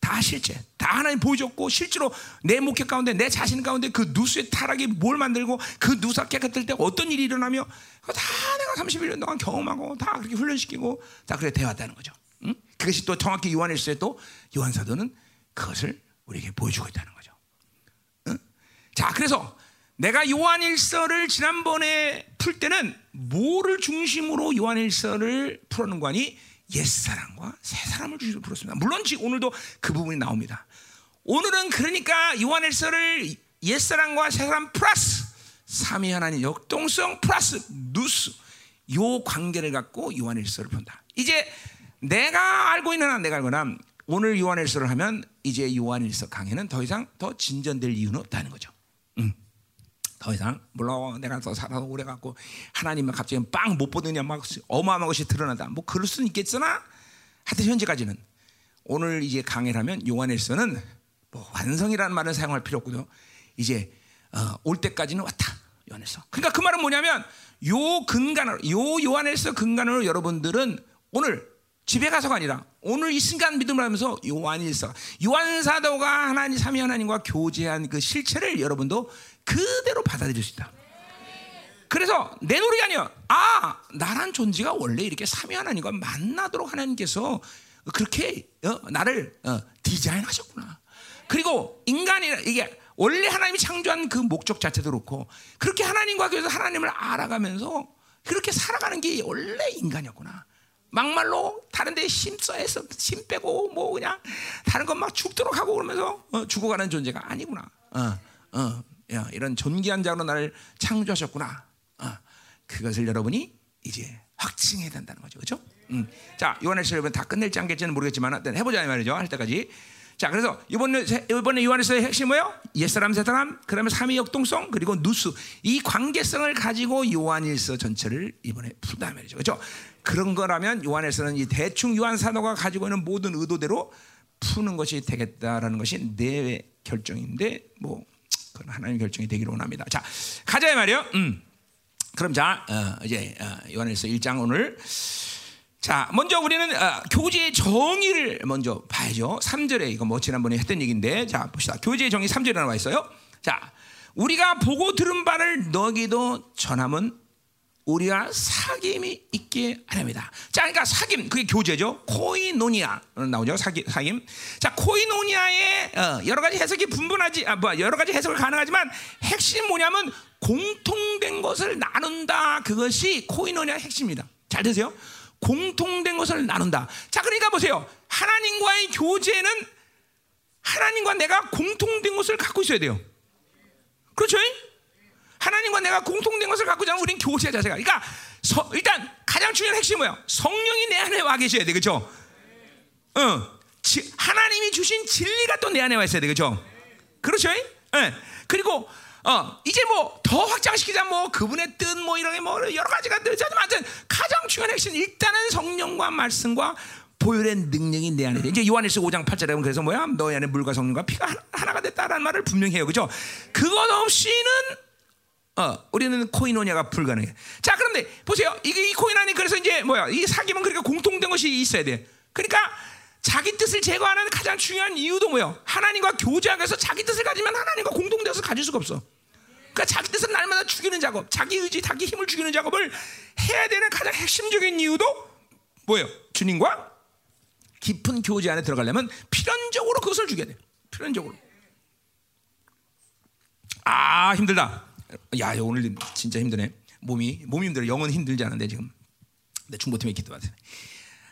다 실제. 다 하나님 보여줬고 실제로 내 목회 가운데 내 자신 가운데 그 누수의 타락이 뭘 만들고 그 누수가 깨끗할 때 어떤 일이 일어나며 다 내가 31년 동안 경험하고 다 그렇게 훈련시키고 다 그래 되었다는 거죠. 응? 그것이 또 정확히 요한일서에 또 요한 사도는 그것을 우리에게 보여주고 있다는 거죠. 응? 자, 그래서 내가 요한일서를 지난번에 풀 때는 뭐를 중심으로 요한일서를 풀었는 거니 옛사람과 새사람을 주시고 부르습니다. 물론 오늘도 그 부분이 나옵니다. 오늘은 그러니까 요한일서를 옛사람과 새사람 플러스 삼위 하나님 역동성 플러스 누스 요 관계를 갖고 요한일서를 본다. 이제 내가 알고 있는 한 내가 알거나 오늘 요한일서를 하면 이제 요한일서 강의는 더 이상 더 진전될 이유는 없다는 거죠. 음. 더 이상 물론 내가 더 살아서 오래 갖고 하나님은 갑자기 빵 못 보느냐 막 어마어마한 것이 드러난다. 뭐 그럴 수는 있겠으나 하여튼 현재까지는 오늘 이제 강의를 하면 요한일서는 뭐 완성이라는 말을 사용할 필요 없고요. 이제 어, 올 때까지는 왔다. 요한일서. 그러니까 그 말은 뭐냐면 요 근간으로 요 요한일서 근간으로 여러분들은 오늘 집에 가서가 아니라 오늘 이 순간 믿음을 하면서 요한일서 요한 사도가 하나님 삼위 하나님과 교제한 그 실체를 여러분도 그대로 받아들일 수 있다. 그래서 내 노력이 아니야. 아, 나란 존재가 원래 이렇게 삼위 하나님과 만나도록 하나님께서 그렇게 어, 나를 어, 디자인하셨구나. 그리고 인간이 이게 원래 하나님이 창조한 그 목적 자체도 그렇고 그렇게 하나님과 교회에서 하나님을 알아가면서 그렇게 살아가는 게 원래 인간이었구나. 막말로 다른 데 힘써서 힘 빼고 뭐 그냥 다른 것 막 죽도록 하고 그러면서 어, 죽어가는 존재가 아니구나. 어, 어, 야, 이런 존귀한 자로 나를 창조하셨구나. 어, 그것을 여러분이 이제 확증해야 된다는 거죠. 그렇죠? 음. 자, 요한에서 여러분 다 끝낼지 않겠지는 모르겠지만 일단 해 보자 이 말이죠. 할 때까지. 자, 그래서 이번에 이번에 요한에서의 핵심 뭐예요? 옛사람, 새사람, 그다음에 삼위 역동성 그리고 누수 이 관계성을 가지고 요한일서 전체를 이번에 풀다 말이죠. 그렇죠? 그런 거라면 요한에서는 이 대충 요한 사도가 가지고 있는 모든 의도대로 푸는 것이 되겠다라는 것이 내 결정인데 뭐 그건 하나님 결정이 되기로 원합니다. 자, 가자 이 말이요. 음. 그럼 자, 어, 이제 어, 요한에서 1장 오늘 자, 먼저 우리는 어, 교제의 정의를 먼저 봐야죠. 3절에 이거 뭐 지난번에 했던 얘기인데 자, 봅시다. 교제의 정의 3절에 나와 있어요. 자, 우리가 보고 들은 바를 너기도 전함은 우리가 사귐이 있게 하렵니다. 자, 그러니까 사귐 그게 교제죠. 코이노니아 나오죠. 사귐. 사귐. 자, 코이노니아의 어, 여러 가지 해석이 분분하지, 아, 뭐 여러 가지 해석을 가능하지만 핵심 뭐냐면 공통된 것을 나눈다. 그것이 코이노니아의 핵심입니다. 잘 되세요? 공통된 것을 나눈다. 자, 그러니까 보세요. 하나님과의 교제는 하나님과 내가 공통된 것을 갖고 있어야 돼요. 그렇죠? 하나님과 내가 공통된 것을 갖고 있잖아. 우린 교제 자세가. 그러니까 서, 일단 가장 중요한 핵심이 뭐야? 성령이 내 안에 와 계셔야 돼. 그렇죠? 어. 지, 하나님이 주신 진리가 또 내 안에 와 있어야 돼. 그렇죠? 그렇죠? 예. 그리고 어, 이제 뭐 더 확장시키자 뭐 그분의 뜻 뭐 이런 게 뭐 여러 가지가 들자지만 가장 중요한 핵심 일단은 성령과 말씀과 보혈의 능력이 내 안에 돼. 이제 요한일서 5장 8절에 보면 그래서 뭐야? 너희 안에 물과 성령과 피가 하나가 됐다라는 말을 분명히 해요. 그죠? 그것 없이는 어, 우리는 코이노니아가 불가능해. 자, 그런데 보세요. 이게 이 코이노니 그래서 이제 뭐야? 이 사귐은 그러니까 공통된 것이 있어야 돼. 그러니까 자기 뜻을 제거하는 가장 중요한 이유도 뭐예요? 하나님과 교제하면서 자기 뜻을 가지면 하나님과 공동되어서 가질 수가 없어. 그러니까 자기 뜻을 날마다 죽이는 작업, 자기 의지, 자기 힘을 죽이는 작업을 해야 되는 가장 핵심적인 이유도 뭐예요? 주님과 깊은 교제 안에 들어가려면 필연적으로 그것을 죽여야 돼. 필연적으로. 아 힘들다. 야 오늘 진짜 힘드네. 몸이 몸이 힘들어. 영은 힘들지 않은데 지금. 내 중보팀에 기도하세요.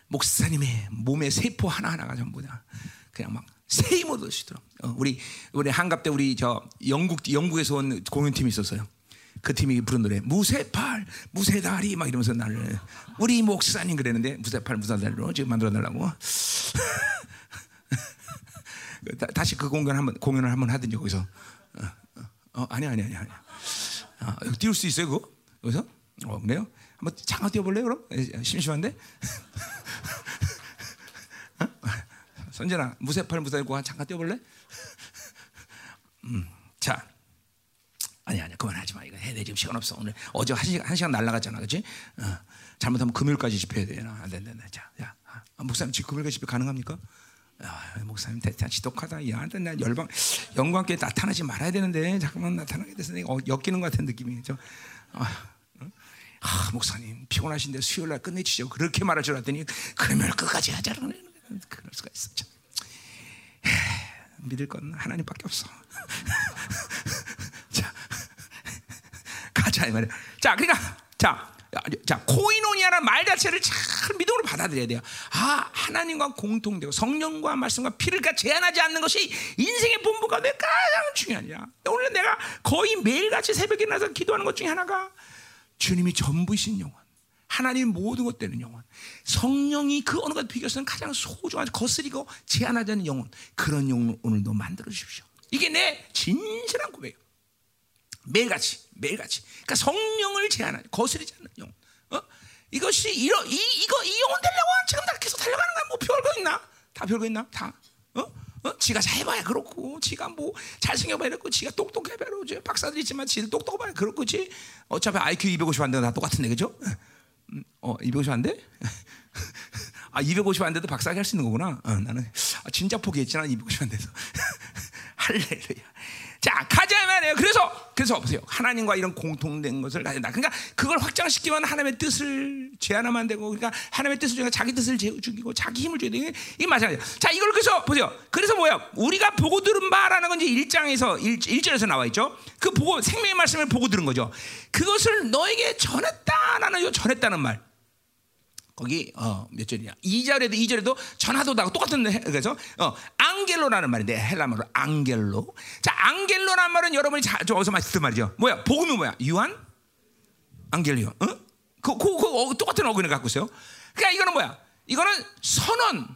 목사님의 몸의 세포 하나 하나가 전부 다 그냥 막 세임을 얻으시더라. 어, 우리 우리 한갑 때 우리 저 영국 영국에서 온 공연팀이 있었어요. 그 팀이 부른 노래 무쇠팔 무쇠다리 막 이러면서 나를 우리 목사님 그랬는데 무쇠팔 무쇠다리로 지금 만들어 달라고 <laughs> 다시 그 공연 한번 공연을 한번 하든지 거기서 어, 어, 어 아니 아니 아니 아니 아, 띄울 수 있어요 그거? 여기서? 어 그래요? 한번 잠깐 뛰어볼래요 그럼? 심심한데? <laughs> 어? 선진아 무쇠팔 무쇠고 잠깐 뛰어볼래? 음, 자. 아니 아니 그만하지 마. 이거 해야 돼 지금 시간 없어. 오늘 어제 한 시간 한 시간 날라갔잖아 그렇지 어, 잘못하면 금요일까지 집회해야 되나 안돼 안돼. 자, 야 아, 목사님 지금 금요일까지 집회 가능합니까? 야, 목사님 대단 지독하다. 야, 나 열방 영광께 나타나지 말아야 되는데 잠깐만 나타나게 돼서 내가 어, 엮이는 것 같은 느낌이죠. 아, 아, 목사님 피곤하신데 수요일 날 끝내주죠. 그렇게 말할 줄 알았더니 금요일 끝까지 하자. 그럴 수가 있어. 믿을 건 하나님밖에 없어. <laughs> 자, <laughs> 가자 이 말이야. 자, 그러니까 자, 자 코이노니아라는 말 자체를 잘 믿음으로 받아들여야 돼요. 아, 하나님과 공통되고 성령과 말씀과 피를 그 제한하지 않는 것이 인생의 본분 가운데 가장 중요하냐. 오늘 내가 거의 매일같이 새벽에 나서 기도하는 것 중에 하나가 주님이 전부이신 영혼. 하나님 모든 것 되는 영혼. 성령이 그 어느 것 비교해서는 가장 소중한 거스리고 제한하지 않는 영혼. 그런 영혼 오늘도 만들어 주십시오. 이게 내 진실한 고백이에요. 매일같이, 매일같이. 그러니까 성령을 제한하지, 거스리지 않는 영혼. 어? 이것이 이러, 이, 이거, 이 영혼 되려고 지금 다 계속 달려가는 거야. 뭐 별거 있나? 다 별거 있나? 다. 어? 어? 지가 잘해봐야 그렇고, 지가 뭐 잘생겨봐야 그렇고, 지가 똑똑해봐야 그렇고, 박사들 있지만 지도 똑똑해봐야 그렇고 지. 어차피 IQ 250안다 똑같은데, 그죠? 어, 250 안 돼? <laughs> 아, 250 안 돼도 박사학위 할 수 있는 거구나. 어, 나는 아, 진짜 포기했지. 난 250 안 돼서. <laughs> 할렐루야. 자, 가자 말이에요. 그래서 그래서 보세요. 하나님과 이런 공통된 것을 가진다. 그러니까 그걸 확장시키면 하나님의 뜻을 제한하면 안 되고, 그러니까 하나님의 뜻을 중에 자기 뜻을 죽이고 자기 힘을 줘야 돼. 이 마찬가지. 자, 이걸 그래서 보세요. 그래서 뭐야? 우리가 보고 들은 바라는 건 이제 1장에서 1, 절에서 나와 있죠. 그 보고 생명의 말씀을 보고 들은 거죠. 그것을 너에게 전했다라는 전했다는 말. 거기 어, 몇 절이냐? 2절에도 2절에도 전하도다고 똑같은 그래서 어, 앙겔로라는 말인데 헬라말로 앙겔로. 자, 앙겔로라는 말은 여러분이 자주 어디서 많이 듣던 말이죠. 뭐야? 복음이 뭐야? 유한 앙겔리오. 어? 그, 그, 그 어, 똑같은 어근을 갖고 있어요. 그러니까 이거는 뭐야? 이거는 선언.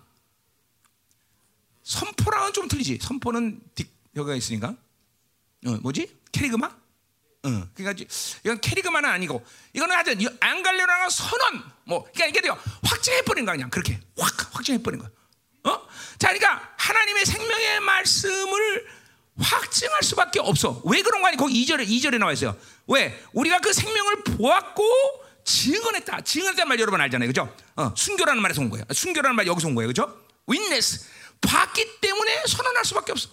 선포랑은 좀 틀리지. 선포는 딕 여기가 있으니까. 어, 뭐지? 캐리그마? 어, 그러니까 이건 캐리그만은 아니고 이거는 하여튼 안 갈려라는 선언 뭐 그러니까 이게 돼요 확증해 버린 거 그냥 그렇게 확 확증해 버린 거. 어? 자, 그러니까 하나님의 생명의 말씀을 확증할 수밖에 없어. 왜 그런 거 아니? 거기 2절에 2절에 나와 있어요. 왜? 우리가 그 생명을 보았고 증언했다. 증언했다는 말 여러분 알잖아요. 그죠? 어, 순교라는 말에서 온 거예요. 순교라는 말 여기서 온 거예요. 그죠? 윈네스. 봤기 때문에 선언할 수밖에 없어.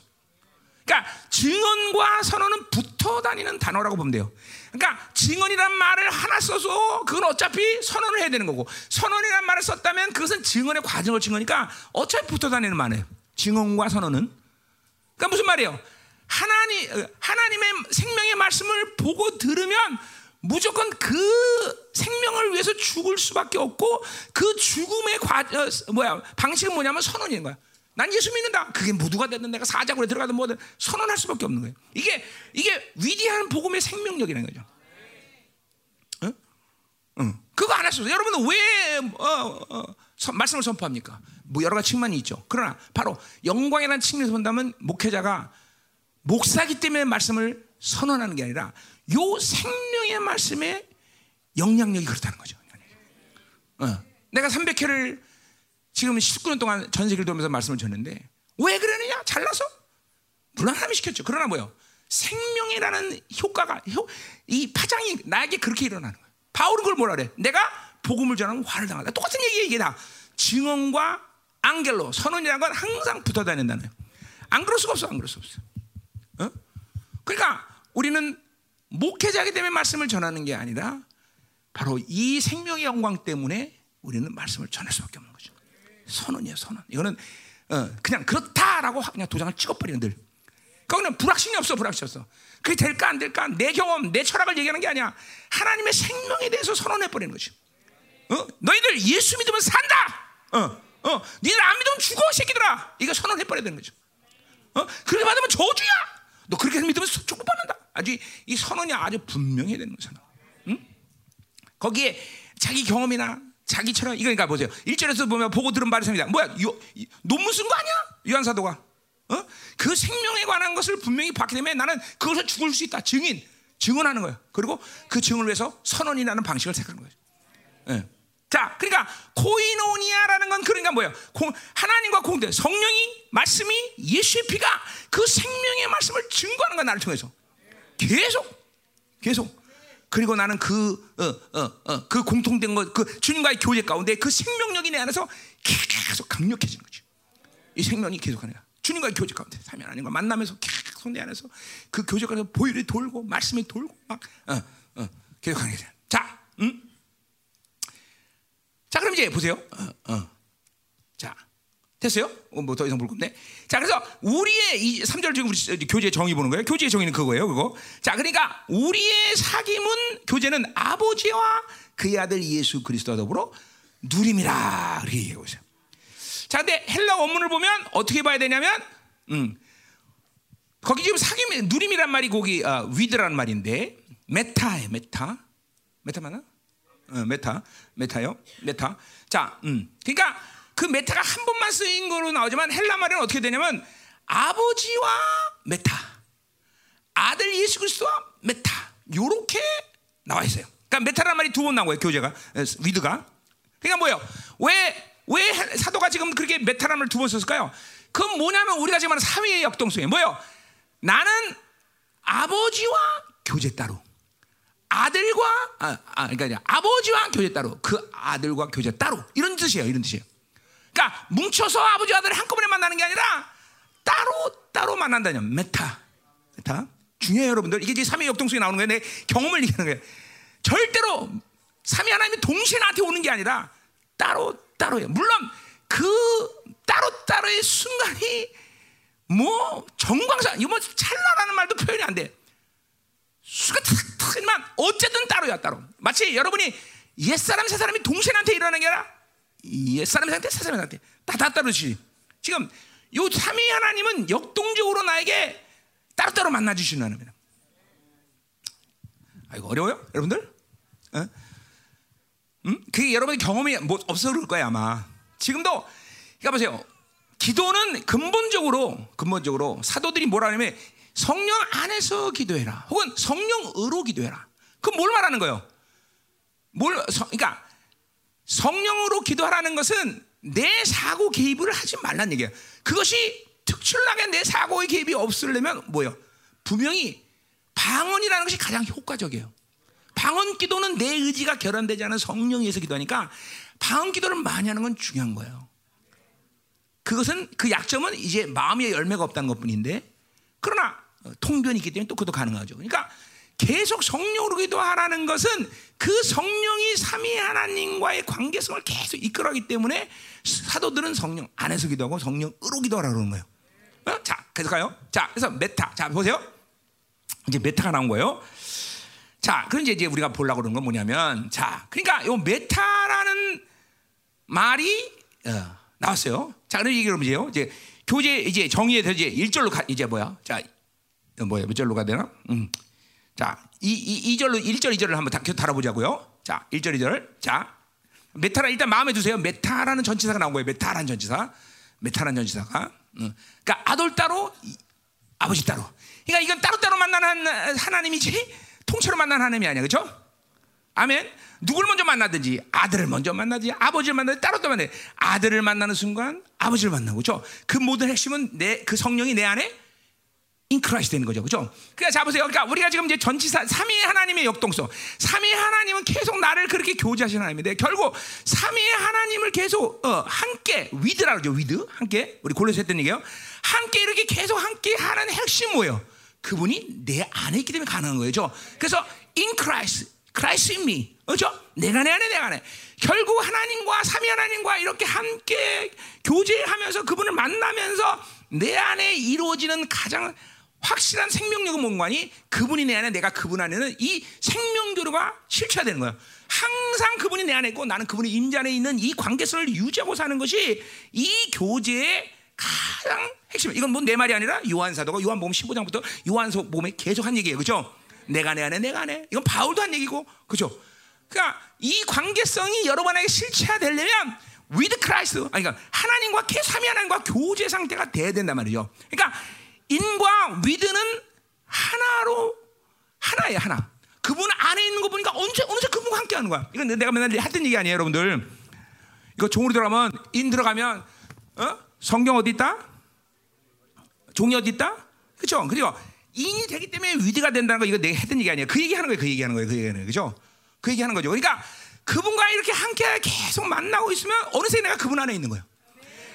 그러니까 증언과 선언은 붙어 다니는 단어라고 보면 돼요. 그러니까 증언이란 말을 하나 써서 그건 어차피 선언을 해야 되는 거고 선언이란 말을 썼다면 그것은 증언의 과정을 증거니까 어차피 붙어 다니는 말이에요. 증언과 선언은 그러니까 무슨 말이에요? 하나님 하나님의 생명의 말씀을 보고 들으면 무조건 그 생명을 위해서 죽을 수밖에 없고 그 죽음의 과 어, 뭐야 방식은 뭐냐면 선언인 거야. 난 예수 믿는다. 그게 모두가 됐든 내가 사자굴에 들어가든 뭐든 선언할 수밖에 없는 거예요. 이게 이게 위대한 복음의 생명력이라는 거죠. 응? 응. 그거 안 했어요. 여러분은 왜 어, 어, 선, 말씀을 선포합니까? 뭐 여러 가지 측면이 있죠. 그러나 바로 영광이라는 측면에서 본다면 목회자가 목사기 때문에 말씀을 선언하는 게 아니라 요 생명의 말씀의 영향력이 그렇다는 거죠. 어. 내가 300회를 지금 19년 동안 전 세계를 돌면서 말씀을 전했는데 왜 그러느냐? 잘나서? 하나님이 시켰죠. 그러나 뭐요? 생명이라는 효과가 이 파장이 나에게 그렇게 일어나는 거예요. 바울은 그걸 뭐라 그래? 내가 복음을 전하면 화를 당한다. 똑같은 얘기 이게 다 증언과 앙겔로 선언이라는 건 항상 붙어 다닌다는 거예요. 안 그럴 수가 없어. 안 그럴 수 없어. 어? 그러니까 우리는 목회자기 때문에 말씀을 전하는 게 아니라 바로 이 생명의 영광 때문에 우리는 말씀을 전할 수밖에 없는 거죠. 선언이에요, 선언. 이거는 어, 그냥 그렇다라고 그냥 도장을 찍어버리는 들. 그거는 불확신이 없어, 불확신 없어. 그게 될까 안 될까? 내 경험, 내 철학을 얘기하는 게 아니야. 하나님의 생명에 대해서 선언해 버리는 거지. 어? 너희들 예수 믿으면 산다. 어, 어, 니들 안 믿으면 죽어, 새끼들아. 이거 선언해 버려야 되는 거죠. 어? 그렇게 받으면 저주야. 너 그렇게 믿으면 축복받는다. 아주 이 선언이 아주 분명해야 되는 거잖아. 응? 거기에 자기 경험이나 자기처럼 이거 그러니까 보세요. 1절에서 보면 보고 들은 바를 섭니다. 뭐야? 요, 논문 쓴 거 아니야? 요한 사도가. 어? 그 생명에 관한 것을 분명히 봤기 때문에 나는 그것을 죽을 수 있다. 증인, 증언하는 거예요. 그리고 그 증언을 위해서 선언이라는 방식을 택하는 거예요. 예. 자, 그러니까 코이노니아라는 건 그러니까 뭐예요? 하나님과 공동 성령이 말씀이 예수의 피가 그 생명의 말씀을 증거하는 거야 나를 통해서 계속 계속 그리고 나는 그, 어, 어, 어, 그 공통된 것, 그 주님과의 교제 가운데 그 생명력이 내 안에서 계속 강력해지는 거죠. 이 생명이 계속 하는 거야. 주님과의 교제 가운데, 삼위 하나님과 만나면서 계속 내 안에서 그 교제 가운데 보혈이 돌고, 말씀이 돌고, 막, 어, 어, 계속 하는 거죠. 자, 음? 자, 그럼 이제 보세요. 어, 어. 자, 됐어요? 어, 뭐더 이상 볼 건데. 자, 그래서 우리의 이 3절 지금 우리 교제 정의 보는 거예요. 교제의 정의는 그거예요, 그거. 자, 그러니까 우리의 사귐은 교제는 아버지와 그의 아들 예수 그리스도와 더불어 누림이라 그렇게 얘기하고 있어요. 자, 근데 헬라 원문을 보면 어떻게 봐야 되냐면, 음, 거기 지금 사귐 누림이란 말이 거기 어, with라는 말인데 μετά예 μετά, μετά 맞나? 어, μετά, μετά요, μετά. 자, 음, 그러니까. 그 μετά가 한 번만 쓰인 거로 나오지만 헬라 말은 어떻게 되냐면 아버지와 μετά, 아들 예수 그리스도와 μετά 요렇게 나와 있어요. 그러니까 μετά라는 말이 두 번 나온 거예요. 교제가 with가. 그러니까 뭐예요? 왜, 왜 사도가 지금 그렇게 μετά라는 말을 두 번 썼을까요? 그건 뭐냐면 우리가 지금 하는 삼위의 역동성이에요. 뭐예요? 나는 아버지와 교제 따로, 아들과 아, 아 그러니까 아버지와 교제 따로, 그 아들과 교제 따로 이런 뜻이에요. 이런 뜻이에요. 그러니까 뭉쳐서 아버지 아들을 한꺼번에 만나는 게 아니라 따로 따로 만난다는 μετά. μετά. 중요해요, 여러분들. 이게 이제 삼위 역동성이 나오는 거예요. 내 경험을 얘기하는 거예요. 절대로 삼위 하나님이 동시에 나한테 오는 게 아니라 따로 따로예요. 물론 그 따로 따로의 순간이 뭐 전광석화 이거 뭐 찰나라는 말도 표현이 안 돼. 수가 탁탁하지만 어쨌든 따로야 따로. 마치 여러분이 옛 사람 새 사람이 동시에 나한테 일어나는 게 아니라 옛 사람 상태 새 사람 상태 다 다 따르지. 지금 요 삼위 하나님은 역동적으로 나에게 따로따로 만나 주시는 하나님이다. 아 이거 어려워요, 여러분들? 어? 음? 그게 여러분의 경험이 뭐 없어 그럴 거야 아마. 지금도 그러니까 보세요. 기도는 근본적으로 근본적으로 사도들이 뭐라 하냐면 성령 안에서 기도해라. 혹은 성령으로 기도해라. 그럼 뭘 말하는 거예요? 뭘 그러니까 성령으로 기도하라는 것은 내 사고 개입을 하지 말란 얘기야. 그것이 특출나게 내 사고의 개입이 없으려면 뭐예요? 분명히 방언이라는 것이 가장 효과적이에요. 방언 기도는 내 의지가 결연되지 않은 성령에 의해서 기도하니까 방언 기도를 많이 하는 건 중요한 거예요. 그것은 그 약점은 이제 마음의 열매가 없다는 것뿐인데 그러나 통변이 있기 때문에 또 그것도 가능하죠. 그러니까 계속 성령으로 기도하라는 것은 그 성령이 삼위 하나님과의 관계성을 계속 이끌어가기 때문에 사도들은 성령 안에서 기도하고 성령으로 기도하라 그러는 거예요. 어? 자, 그래서 가요. 자, 그래서 μετά. 자, 보세요. 이제 μετά가 나온 거예요. 자, 그럼 이제 우리가 보려고 그러는 건 뭐냐면, 자, 그러니까 요 μετά라는 말이 어, 나왔어요. 자, 그럼 이게 그러면 이제 교제 이제 정의에 이제 1절로 가, 이제 뭐야? 자, 뭐야? 몇 절로 가야 되나? 음. 자, 이, 이, 2절로 1절 2절을 한번 다, 달아보자고요. 자, 1절 2절. 자, μετά라 일단 마음에 두세요. μετά라는 전치사가 나온 거예요. μετά라는 전치사. μετά라는 전치사가. 음. 그러니까 아들 따로 아버지 따로. 그러니까 이건 따로따로 만나는 하나님이지 통째로 만나는 하나님이 아니야. 그렇죠? 아멘. 누굴 먼저 만나든지 아들을 먼저 만나지 아버지를 만나지 따로 따로 만나 아들을 만나는 순간 아버지를 만나고 그죠? 그 모든 핵심은 내 그 성령이 내 안에 in Christ 되는 거죠. 그죠? 그러니까 자 보세요. 그러니까 우리가 지금 이제 전치사 삼위 하나님의 역동성. 삼위 하나님은 계속 나를 그렇게 교제하시는 하나님인데 결국 삼위 하나님을 계속 어, 함께 with라 그러죠. with. 함께. 우리 골로새 했던 얘기예요. 함께 이렇게 계속 함께 하는 핵심 뭐예요? 그분이 내 안에 있기 때문에 가능한 거죠. 그래서 in Christ, Christ in me. 그렇죠? 내가 내 안에 내가 내. 결국 하나님과 삼위 하나님과 이렇게 함께 교제하면서 그분을 만나면서 내 안에 이루어지는 가장 확실한 생명력은 뭔가니 그분이 내 안에 내가 그분 안에는 이 생명교류가 실체화되는 거예요. 항상 그분이 내 안에 있고 나는 그분이 임자 안에 있는 이 관계성을 유지하고 사는 것이 이 교제의 가장 핵심. 이건 뭐 내 말이 아니라 요한 사도가 요한복음 15장부터 요한복음에 계속 한 얘기예요. 그죠? 내가 내 안에 내가 안에. 이건 바울도 한 얘기고. 그죠? 그러니까 이 관계성이 여러분에게 실체화되려면 with Christ, 아니 그러니까 하나님과 계삼위 하나님과 교제 상태가 돼야 된단 말이죠. 그러니까 인과 with는 하나로 하나예요, 하나. 그분 안에 있는 거 보니까 언제 어느새 그분과 함께 하는 거야. 이건 내가 맨날 하던 얘기 아니에요, 여러분들. 이거 종으로 들어가면 인 들어가면 어? 성경 어디 있다? 종이 어디 있다? 그렇죠? 그리고 인이 되기 때문에 위드가 된다는 거 이거 내가 했던 얘기 아니에요. 그 얘기 하는 거예요. 그 얘기 하는 거예요. 그 얘기 하는 거예요. 그렇죠? 그 얘기 하는 거죠. 그러니까 그분과 이렇게 함께 계속 만나고 있으면 어느새 내가 그분 안에 있는 거예요.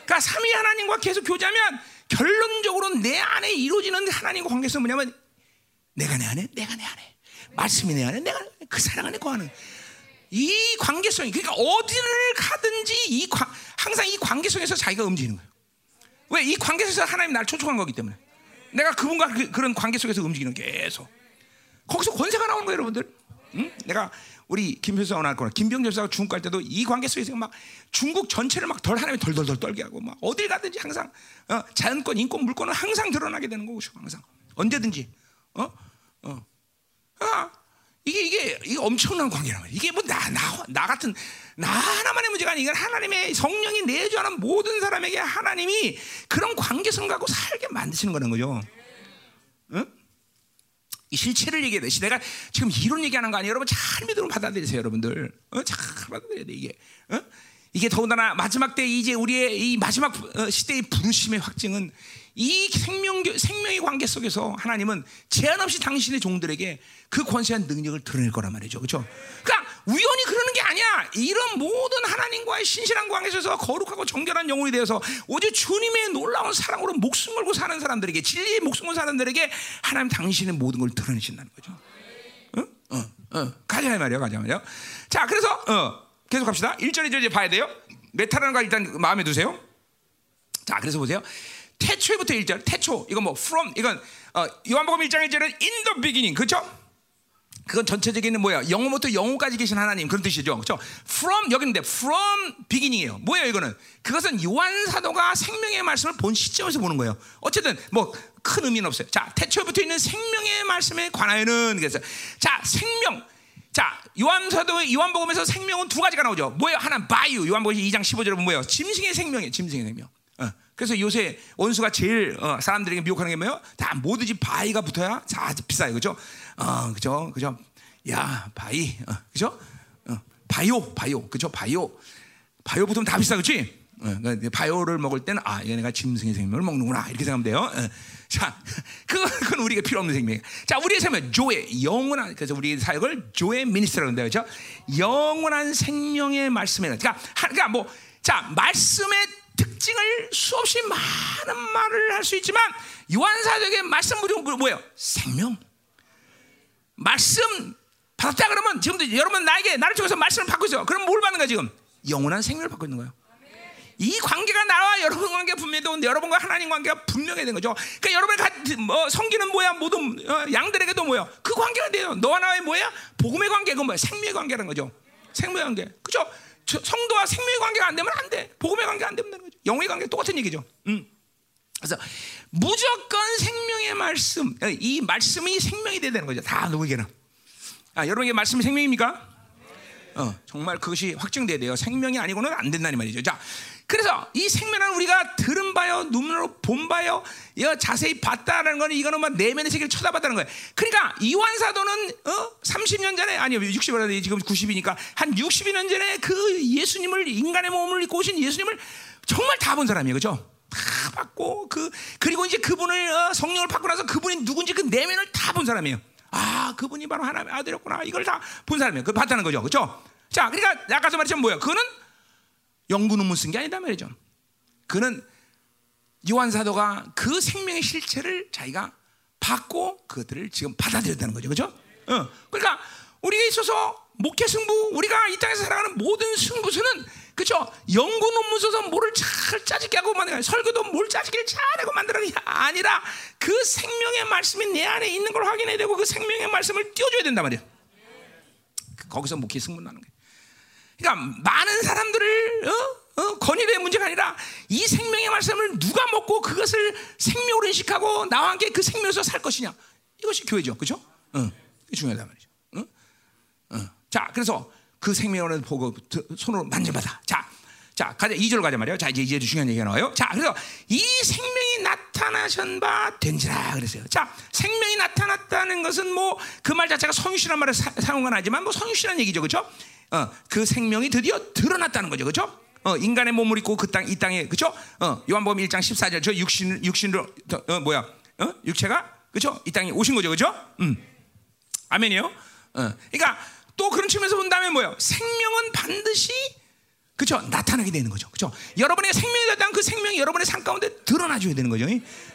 그러니까 삼위 하나님과 계속 교제하면 결론적으로 내 안에 이루어지는 하나님과 관계성 뭐냐면 내가 내 안에, 내가 내 안에, 말씀이 내 안에, 내가 그 사랑 안에 거하는 이 관계성이 그러니까 어디를 가든지 이 관, 항상 이 관계성에서 자기가 움직이는 거예요. 왜 이 관계성에서 하나님 나를 초청한 거기 때문에 내가 그분과 그, 런 관계 속에서 움직이는 계속 거기서 권세가 나오는 거예요, 여러분들. 응? 내가 우리 김효수가 나왔거나 김병재 사가 중국 갈 때도 이 관계 속에서 막 중국 전체를 막 덜 하나님이 덜덜덜 떨게 하고 막 어딜 가든지 항상 어, 자연권, 인권, 물권은 항상 드러나게 되는 거고 항상 언제든지 어, 어, 아, 이게 이게 이게 엄청난 관계란 말이야. 이게 뭐 나 나 나 같은 나 하나만의 문제가 아니라 하나님의 성령이 내주하는 모든 사람에게 하나님이 그런 관계성 갖고 살게 만드시는 거라는 거죠. 응? 이 실체를 얘기해야 돼. 내가 지금 이론 얘기하는 거 아니에요. 여러분 잘 믿으면 받아들이세요, 여러분들. 어? 잘 받아들여야 돼 이게. 어? 이게 더군다나 마지막 때 이제 우리의 이 마지막 어, 시대의 부르심의 확증은 이 생명 생명의 관계 속에서 하나님은 제한 없이 당신의 종들에게 그 권세한 능력을 드러낼 거란 말이죠. 그렇죠? 그러니까 우연히 그러는 게 아니야. 이런 모든 하나님과의 신실한 관계에서 거룩하고 정결한 영혼이 되어서 오직 주님의 놀라운 사랑으로 목숨 걸고 사는 사람들에게 진리의 목숨 걸고 사는 사람들에게 하나님 당신의 모든 걸 드러내신다는 거죠. 어? 어, 어. 가자 말이야, 가자 말이야. 자, 그래서 어, 계속 갑시다. 1절, 2절 이제 봐야 돼요. 메타라는 거 일단 마음에 두세요. 자, 그래서 보세요. 태초부터 1절, 태초. 이건 뭐 from 이건 어, 요한복음 1장 1절은 in the beginning. 그렇죠? 그건 전체적인 뭐야? 영어부터 영어까지 계신 하나님 그런 뜻이죠. 그렇죠? from 여기는데 from beginning이에요. 뭐예요, 이거는? 그것은 요한 사도가 생명의 말씀을 본 시점에서 보는 거예요. 어쨌든 뭐 큰 의미는 없어요. 자, 태초부터 있는 생명의 말씀에 관하여는 그래서 자, 생명 자, 요한사도 요한복음에서 생명은 두 가지가 나오죠. 뭐예요? 하나 바이오. 요한복음 2장 15절에 보면 뭐예요? 짐승의 생명이에요. 짐승의 생명. 어. 그래서 요새 원수가 제일 어, 사람들에게 미혹하는 게 뭐예요? 다 뭐든지 바위가 붙어야 다 비싸요. 그죠? 어, 그죠? 그죠? 야, 바위. 어, 그죠? 어, 바이오, 바이오. 그죠? 바이오. 바이오 붙으면 다 비싸. 그렇지? 어, 그러니까 바이오를 먹을 때는 아, 얘 내가 짐승의 생명을 먹는구나. 이렇게 생각하면 돼요. 어. 자, <laughs> 그건, 우리가 필요 없는 생명이에요. 자, 우리의 생명, 조의 영원한, 그래서 우리 사역을 조의 미니스트라고 한다. 그죠? 영원한 생명의 말씀에, 그러니까, 그러니까 뭐, 자, 말씀의 특징을 수없이 많은 말을 할 수 있지만 요한사적의 말씀 무조건 뭐예요? 생명. 말씀 받았다 그러면 지금도 여러분 나에게 나를 통해서 말씀을 받고 있어요. 그럼 뭘 받는 거야 지금? 영원한 생명을 받고 있는 거예요. 이 관계가 나와 여러분 관계 분명히 여러분과 하나님 관계가 분명해야 되는 거죠. 그러니까 여러분의 뭐 성기는 뭐야 모든 어, 양들에게도 뭐야 그 관계가 돼요. 너와 나의 뭐야 복음의 관계가 뭐야 생명의 관계라는 거죠. 생명의 관계 그죠? 성도와 생명의 관계가 안 되면 안 돼. 복음의 관계가 안 되면 되는 거죠. 영의 관계 똑같은 얘기죠. 음. 그래서 무조건 생명의 말씀, 이 말씀이 생명이 돼야 되는 거죠. 다 누구에게나. 아, 여러분에게 말씀이 생명입니까? 어, 정말 그것이 확증돼야 돼요. 생명이 아니고는 안 된다는 말이죠. 자, 그래서 이 생명은 우리가 들은 바요, 눈으로 본 바요, 이거 자세히 봤다라는 거는 이거는 막 내면의 세계를 쳐다봤다는 거예요. 그러니까 이완 사도는 어? 30년 전에 아니요 60년 전에 지금 90이니까 한 60년 전에 그 예수님을 인간의 몸을 입고 오신 예수님을 정말 다 본 사람이에요, 그렇죠? 다 봤고 그 그리고 이제 그분을 어, 성령을 받고 나서 그분이 누군지 그 내면을 다 본 사람이에요. 아, 그분이 바로 하나님의 아들이었구나. 이걸 다 본 사람이에요. 그 봤다는 거죠, 그렇죠? 자, 그러니까 아까서 말했지만 뭐야? 그는 논문 쓴게 아니다 말이죠. 그는 요한 사도가 그 생명의 실체를 자기가 받고 그것들을 지금 받아들였다는 거죠, 그렇죠? 어. 그러니까 우리가 있어서 목회 승부, 우리가 이 땅에서 살아가는 모든 승부수는 그렇죠? 연구 논문 써서 뭐를 잘 짜집게 하고 만들어 설교도 뭘 짜집기를 잘하고 만들어는 게 아니라 그 생명의 말씀이 내 안에 있는 걸 확인해야 되고 그 생명의 말씀을 띄워줘야 된단 말이야. 거기서 목회 승부 나는 거야. 그러니까 많은 사람들을 어? 어? 건의의 문제가 아니라 이 생명의 말씀을 누가 먹고 그것을 생명으로 인식하고 나와 함께 그 생명에서 살 것이냐 이것이 교회죠, 그렇죠? 어, 중요하단 말이죠. 어? 어. 자, 그래서 그 생명을 보고 손으로 만져봐다. 자, 자, 가자 2절 가자 말이요. 자, 이제 이제 중요한 얘기가 나와요. 자, 그래서 이 생명이 나타나신 바 된지라 그랬어요. 자, 생명이 나타났다는 것은 뭐 그 말 자체가 성유시란 말을 사, 용은 하지만 뭐 성유시란 얘기죠, 그렇죠? 어, 그 생명이 드디어 드러났다는 거죠. 그렇죠? 어, 인간의 몸을 입고 그 땅 이 땅에 그렇죠? 어, 요한복음 1장 14절 저 육신 육신으로 어, 뭐야? 어? 육체가 그렇죠? 이 땅에 오신 거죠. 그렇죠? 음. 아멘이요. 어. 그러니까 또 그런 측면에서 본다면 뭐예요? 생명은 반드시 그렇죠? 나타나게 되는 거죠. 그렇죠? 여러분의 생명이 됐다면 그 생명이 여러분의 삶 가운데 드러나 줘야 되는 거죠.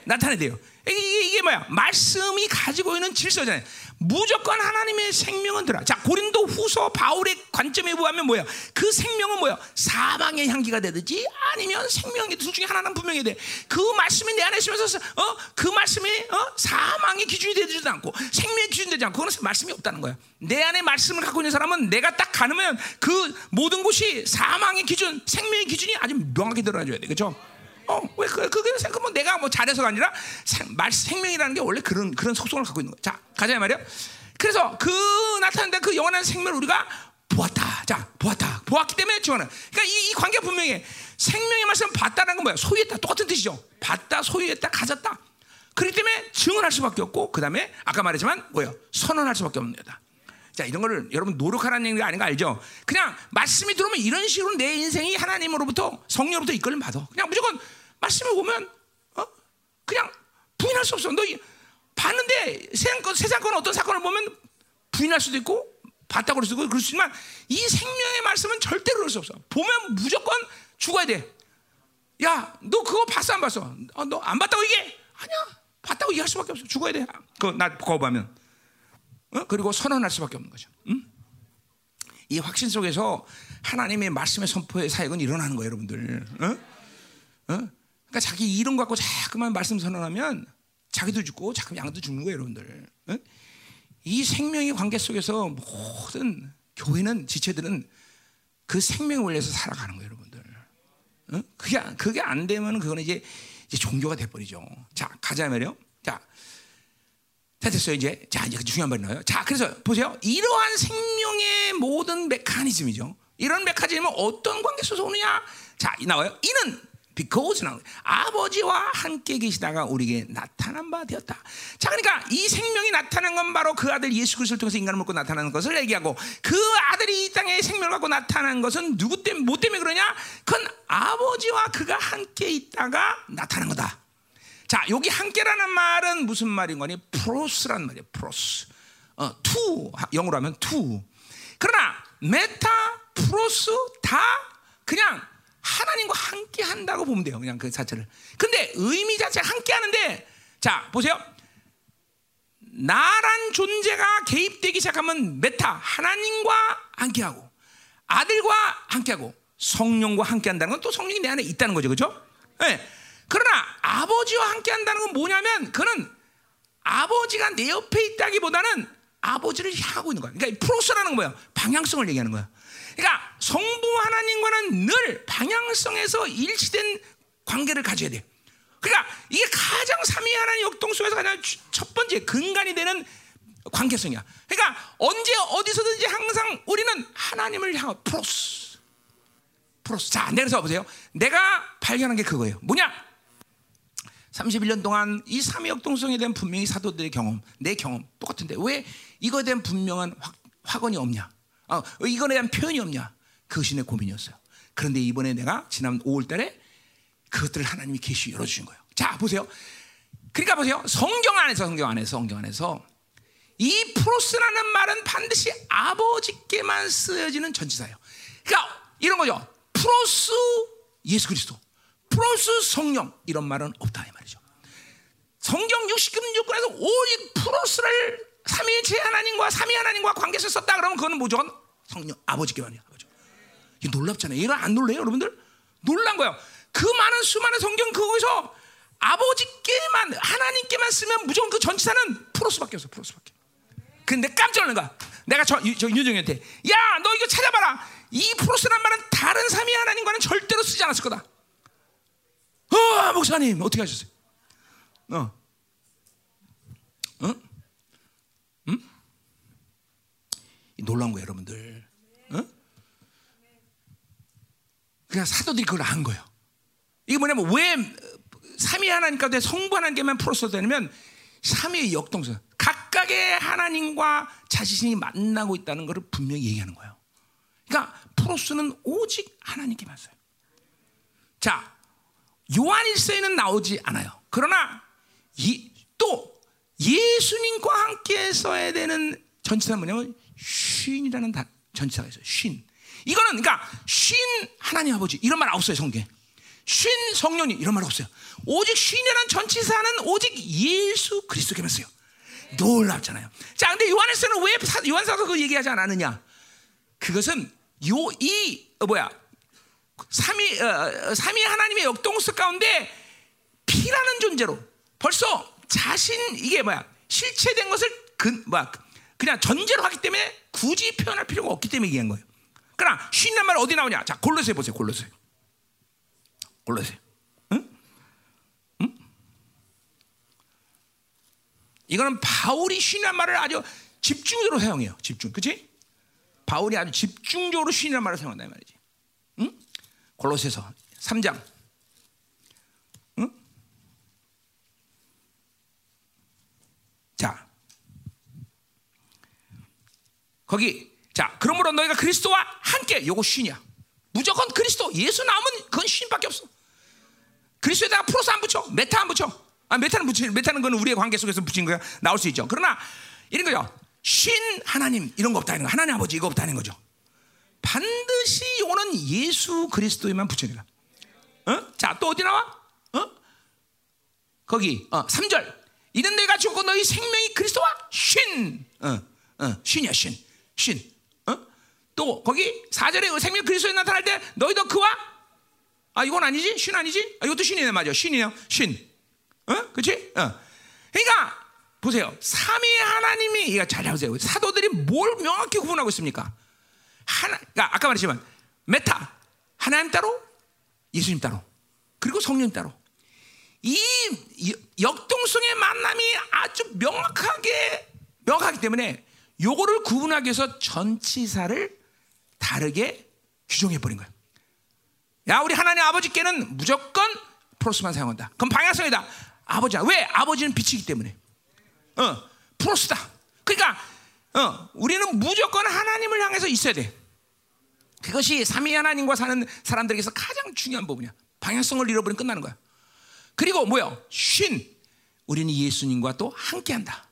나타나야 돼요. 이게, 이게 뭐야? 말씀이 가지고 있는 질서잖아요. 무조건 하나님의 생명은 들어. 자, 고린도 후서 바울의 관점에 보면 뭐야? 그 생명은 뭐야? 사망의 향기가 되든지 아니면 생명의 둘 중에 하나는 분명히 돼. 그 말씀이 내 안에 있으면서 어? 그 말씀이 어? 사망의 기준이 되지도 않고 생명의 기준이 되지 않고 그건 말씀이 없다는 거야. 내 안에 말씀을 갖고 있는 사람은 내가 딱 가면 그 모든 곳이 사망의 기준, 생명의 기준이 아주 명확히 드러나줘야 돼. 그렇죠? 어, 왜 그, 그게 뭐 내가 뭐 잘해서가 아니라 생, 말, 생명이라는 게 원래 그런, 그런 속성을 갖고 있는 거야. 자, 가자 말이야. 그래서 그 나타난다 그 영원한 생명을 우리가 보았다. 자, 보았다. 보았기 때문에 지원은. 그러니까 이, 이 관계가 분명해. 생명의 말씀 봤다는 건 뭐야? 소유했다. 똑같은 뜻이죠. 봤다, 소유했다, 가졌다. 그렇기 때문에 증언할 수밖에 없고, 그 다음에 아까 말했지만 뭐예요? 선언할 수밖에 없는 거다. 자, 이런 거를 여러분 노력하라는 얘기가 아닌 거 알죠? 그냥 말씀이 들어오면 이런 식으로 내 인생이 하나님으로부터 성령으로부터 이끌림 받아. 그냥 무조건 말씀을 보면 어? 그냥 부인할 수 없어. 너 봤는데 세상 건, 세상 건 어떤 사건을 보면 부인할 수도 있고 봤다고 그럴 수 있고 그럴 수 있지만 이 생명의 말씀은 절대로 그럴 수 없어. 보면 무조건 죽어야 돼. 야, 너 그거 봤어 안 봤어? 어, 너안 봤다고 이게? 아니야. 봤다고 얘기할 수밖에 없어. 죽어야 돼. 그나 보면. 어? 그리고 선언할 수밖에 없는 거죠. 응? 이 확신 속에서 하나님의 말씀의 선포의 사역은 일어나는 거예요, 여러분들. 어? 어? 그러니까 자기 이름 갖고 자꾸만 말씀 선언하면 자기도 죽고 자꾸 양도 죽는 거예요, 여러분들. 어? 이 생명의 관계 속에서 모든 교회는 지체들은 그 생명을 올려서 살아가는 거예요, 여러분들. 어? 그게 그게 안 되면 그거는 이제, 이제 종교가 돼 버리죠. 자 가자 말이요. 자, 다 됐어요 이제. 자 이제 그 중요한 말이 나요. 자 그래서 보세요. 이러한 생명의 모든 메커니즘이죠. 이런 메커니즘은 어떤 관계 속에서 오느냐? 자 나와요. 이는 because 나 아버지와 함께 계시다가 우리에게 나타난 바 되었다. 자, 그러니까 이 생명이 나타난 건 바로 그 아들 예수 그리스도를 통해서 인간을 먹고 나타나는 것을 얘기하고 그 아들이 이 땅에 생명을 갖고 나타난 것은 누구 때문에 뭐 때문에 그러냐? 그건 아버지와 그가 함께 있다가 나타난 거다. 자, 여기 함께라는 말은 무슨 말인 거니? πρός란 말이에요. πρός. 어, to 영어로 하면 to. 그러나 μετά, πρός 다 그냥 하나님과 함께 한다고 보면 돼요. 그냥 그 자체를. 근데 의미 자체가 함께 하는데 자, 보세요. 나란 존재가 개입되기 시작하면 μετά 하나님과 함께하고 아들과 함께하고 성령과 함께한다는 건 또 성령이 내 안에 있다는 거죠, 그렇죠? 네. 그러나 아버지와 함께한다는 건 뭐냐면 그는 아버지가 내 옆에 있다기보다는 아버지를 향하고 있는 거야. 그러니까 프로스라는 건 뭐야? 방향성을 얘기하는 거야. 그러니까 성부 하나님과는 늘 방향성에서 일치된 관계를 가져야 돼. 그러니까 이게 가장 삼위 하나님 역동 속에서 가장 첫 번째 근간이 되는 관계성이야. 그러니까 언제 어디서든지 항상 우리는 하나님을 향한 프로스. 프로스. 자, 내려서 보세요. 내가 발견한 게 그거예요. 뭐냐? 31년 동안 이 삼위 역동성에 대한 분명히 사도들의 경험, 내 경험 똑같은데 왜 이거에 대한 분명한 확, 확언이 없냐? 어, 이거에 대한 표현이 없냐? 그것이 내 고민이었어요. 그런데 이번에 내가 지난 5월 달에 그것들을 하나님이 계시 열어주신 거예요. 자, 보세요. 그러니까 보세요. 성경 안에서, 성경 안에서, 성경 안에서 이 프로스라는 말은 반드시 아버지께만 쓰여지는 전치사예요. 그러니까 이런 거죠. 프로스 예수 그리스도, 프로스 성령 이런 말은 없다 이 말이죠. 성경 60금요건에서 오직 프로스를 삼위일체 하나님과 삼위 하나님과 관계에서 썼다 그러면 그거는 무조건 성령 아버지께만이야. 아버지. 이게 놀랍잖아요. 이거 안 놀래요, 여러분들? 놀란 거예요. 그 많은 수많은 성경 그거에서 아버지께만 하나님께만 쓰면 무조건 그 전치사는 프로스밖에 없어. 프로스밖에. 근데 깜짝 놀란 거야. 내가 저, 저 윤정이한테 야, 너 이거 찾아봐라. 이 프로스란 말은 다른 삼위 하나님과는 절대로 쓰지 않았을 거다. 어, 목사님 어떻게 하셨어요? 어, 어? 놀라운 거예요, 여러분들. 어? 그냥 사도들이 그걸 안 거예요. 이게 뭐냐면 왜 삼위 하나님 가운데 성부 하나님께만 풀어서 되냐면 삼위의 역동성, 각각의 하나님과 자신이 만나고 있다는 것을 분명히 얘기하는 거예요. 그러니까 프로스는 오직 하나님께만 써요. 자, 요한일서에는 나오지 않아요. 그러나 이, 또 예수님과 함께 써야 되는 전치사 뭐냐면 쉰이라는 전치사가 있어요. 쉰. 이거는 그러니까 쉰 하나님 아버지 이런 말 없어요 성경. 쉰 성령님 이런 말 없어요. 오직 쉰이라는 전치사는 오직 예수 그리스도께만 써요. 놀랍잖아요. 자, 근데 요한에서는 왜 요한사서 그 얘기하지 않았느냐? 그것은 요이 어, 뭐야 삼위 어, 삼위 하나님의 역동성 가운데 피라는 존재로 벌써 자신 이게 뭐야 실체된 것을 그 뭐야 그냥 전제로 하기 때문에 굳이 표현할 필요가 없기 때문에 얘기한 거예요. 그러나 쉰란 말 어디 나오냐? 자, 골로새 보세요. 골로새. 골로새. 이거는 바울이 쉰란 말을 아주 집중적으로 사용해요. 집중. 그치 바울이 아주 집중적으로 쉰란 말을 사용한다 이 말이지. 응? 골로새서 3장. 응? 자. 거기 자 그러므로 너희가 그리스도와 함께 요거 σύν이야 무조건 그리스도 예수 나오면 그건 σύν밖에 없어 그리스도에다가 πρός 안 붙여 μετά 안 붙여 아 μετά는 붙이 μετά는 건 우리의 관계 속에서 붙인 거야 나올 수 있죠 그러나 이런 거요 σύν 하나님 이런 거 없다는 거. 하나님 아버지 이거 없다는 거죠. 반드시 이거는 예수 그리스도에만 붙여내라. 어? 자, 또 어디 나와? 어? 거기 어, 3절. 이는 내가 죽고 너희 생명이 그리스도와 신. 어, 어, 신이야, 신. 신. 어? 또 거기 4절에 생명 그리스도에 나타날 때 너희도 그와 아, 이건 아니지? 신 아니지? 아, 이것도 신이네 맞아. 신이네요. 신. 어? 그렇지? 어. 그러니까 보세요. 삼위 하나님이 이거 잘 보세요. 사도들이 뭘 명확히 구분하고 있습니까? 하나, 그러니까 아까 말했지만 메타 하나님 따로, 예수님 따로, 그리고 성령 따로. 이 역동성의 만남이 아주 명확하게 명확하기 때문에 요거를 구분하기 위해서 전치사를 다르게 규정해 버린 거예요. 야, 우리 하나님 아버지께는 무조건 프로스만 사용한다. 그럼 방향성이다. 아버지야. 왜? 아버지는 빛이기 때문에. 어, 프로스다. 그러니까 어, 우리는 무조건 하나님을 향해서 있어야 돼. 그것이 삼위 하나님과 사는 사람들에게서 가장 중요한 부분이야. 방향성을 잃어버리면 끝나는 거야. 그리고 뭐요? σύν. 우리는 예수님과 또 함께한다.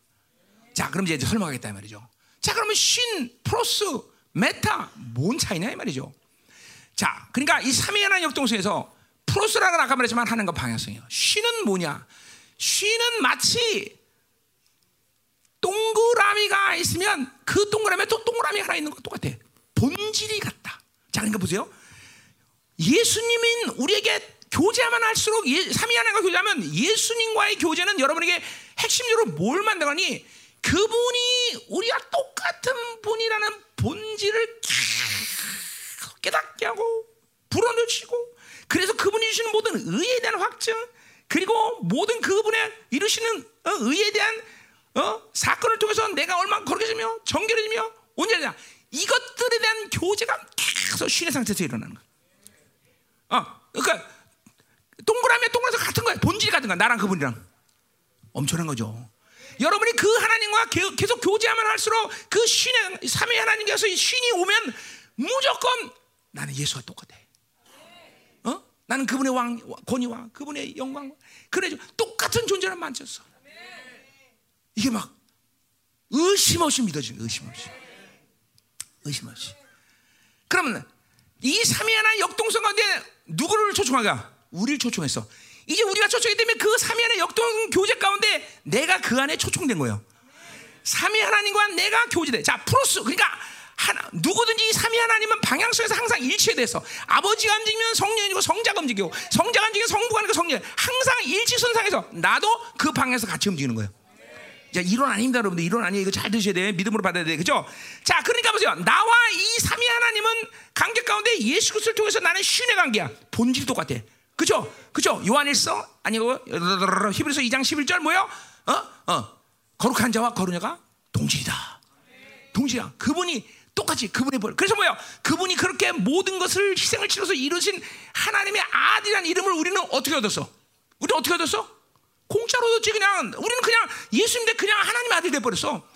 자, 그럼 이제 설명하겠다 말이죠. 자, 그러면 σύν πρός μετά 뭔 차이냐 이 말이죠. 자, 그러니까 이 삼위 하나님 역동성에서 πρός라는 아까 말했지만 하는 건 방향성이에요. σύν은 뭐냐? σύν은 마치 동그라미가 있으면 그 동그라미에 또 동그라미 하나 있는 것 똑같아. 본질이 같다. 자, 그러니까 보세요. 예수님인 우리에게 교제하면 할수록 예, 삼위 하나님과 교제하면 예수님과의 교제는 여러분에게 핵심적으로 뭘 만들거니 그분이 우리가 똑같은 분이라는 본질을 깨닫게 하고 불어넣으시고 그래서 그분이 주시는 모든 의에 대한 확증 그리고 모든 그분의 이루시는 어, 의에 대한 어? 사건을 통해서 내가 얼마나 거룩해지며 정결해지며 온전해냐 이것들에 대한 교제가 계속 신의 상태에서 일어나는 거야. 어, 그러니까 동그라미 동그라미 같은 거야. 본질이 같은 거야. 나랑 그분이랑 엄청난 거죠. 여러분이 그 하나님과 계속 교제하면 할수록 그 신의 삼위 하나님께서 신이 오면 무조건 나는 예수와 똑같아. 어? 나는 그분의 왕 권위와 그분의 영광 그래 똑같은 존재를 만졌어. 이게 막 의심 없이 믿어지는 의심 없이. 의심 없이. 그러면 이 삼위 하나의 역동성 가운데 누구를 초청하가? 우리를 초청했어. 이제 우리가 초청이 되면 그 삼위 하나의 역동 교제 가운데 내가 그 안에 초청된 거예요. 삼위 하나님과 내가 교제돼. 자, 프로스. 그러니까 하나, 누구든지 삼위 하나님은 방향성에서 항상 일치돼서 아버지가 움직이면 성령이고 성자가 움직이고 성자가 움직이면 성부가 움직이고 성령 항상 일치선상에서 나도 그 방향에서 같이 움직이는 거예요. 자, 이론 아닙니다, 여러분들. 이론 아니에요. 이거 잘 드셔야 돼. 믿음으로 받아야 돼. 그죠? 자, 그러니까 보세요. 나와 이 삼위 하나님은 관계 가운데 예수 그리스도를 통해서 나는 신의 관계야. 본질이 똑같아. 그죠? 그죠? 요한일서 아니고 히브리서 2장 11절 뭐요? 어? 어. 거룩한 자와 거룩녀가 동질이다. 동질이야. 그분이 똑같이 그분의 벌. 그래서 뭐요? 그분이 그렇게 모든 것을 희생을 치러서 이루신 하나님의 아들이라는 이름을 우리는 어떻게 얻었어? 우리 어떻게 얻었어? 공짜로 얻었지 그냥 우리는 그냥 예수님인데 그냥 하나님의 아들 돼 버렸어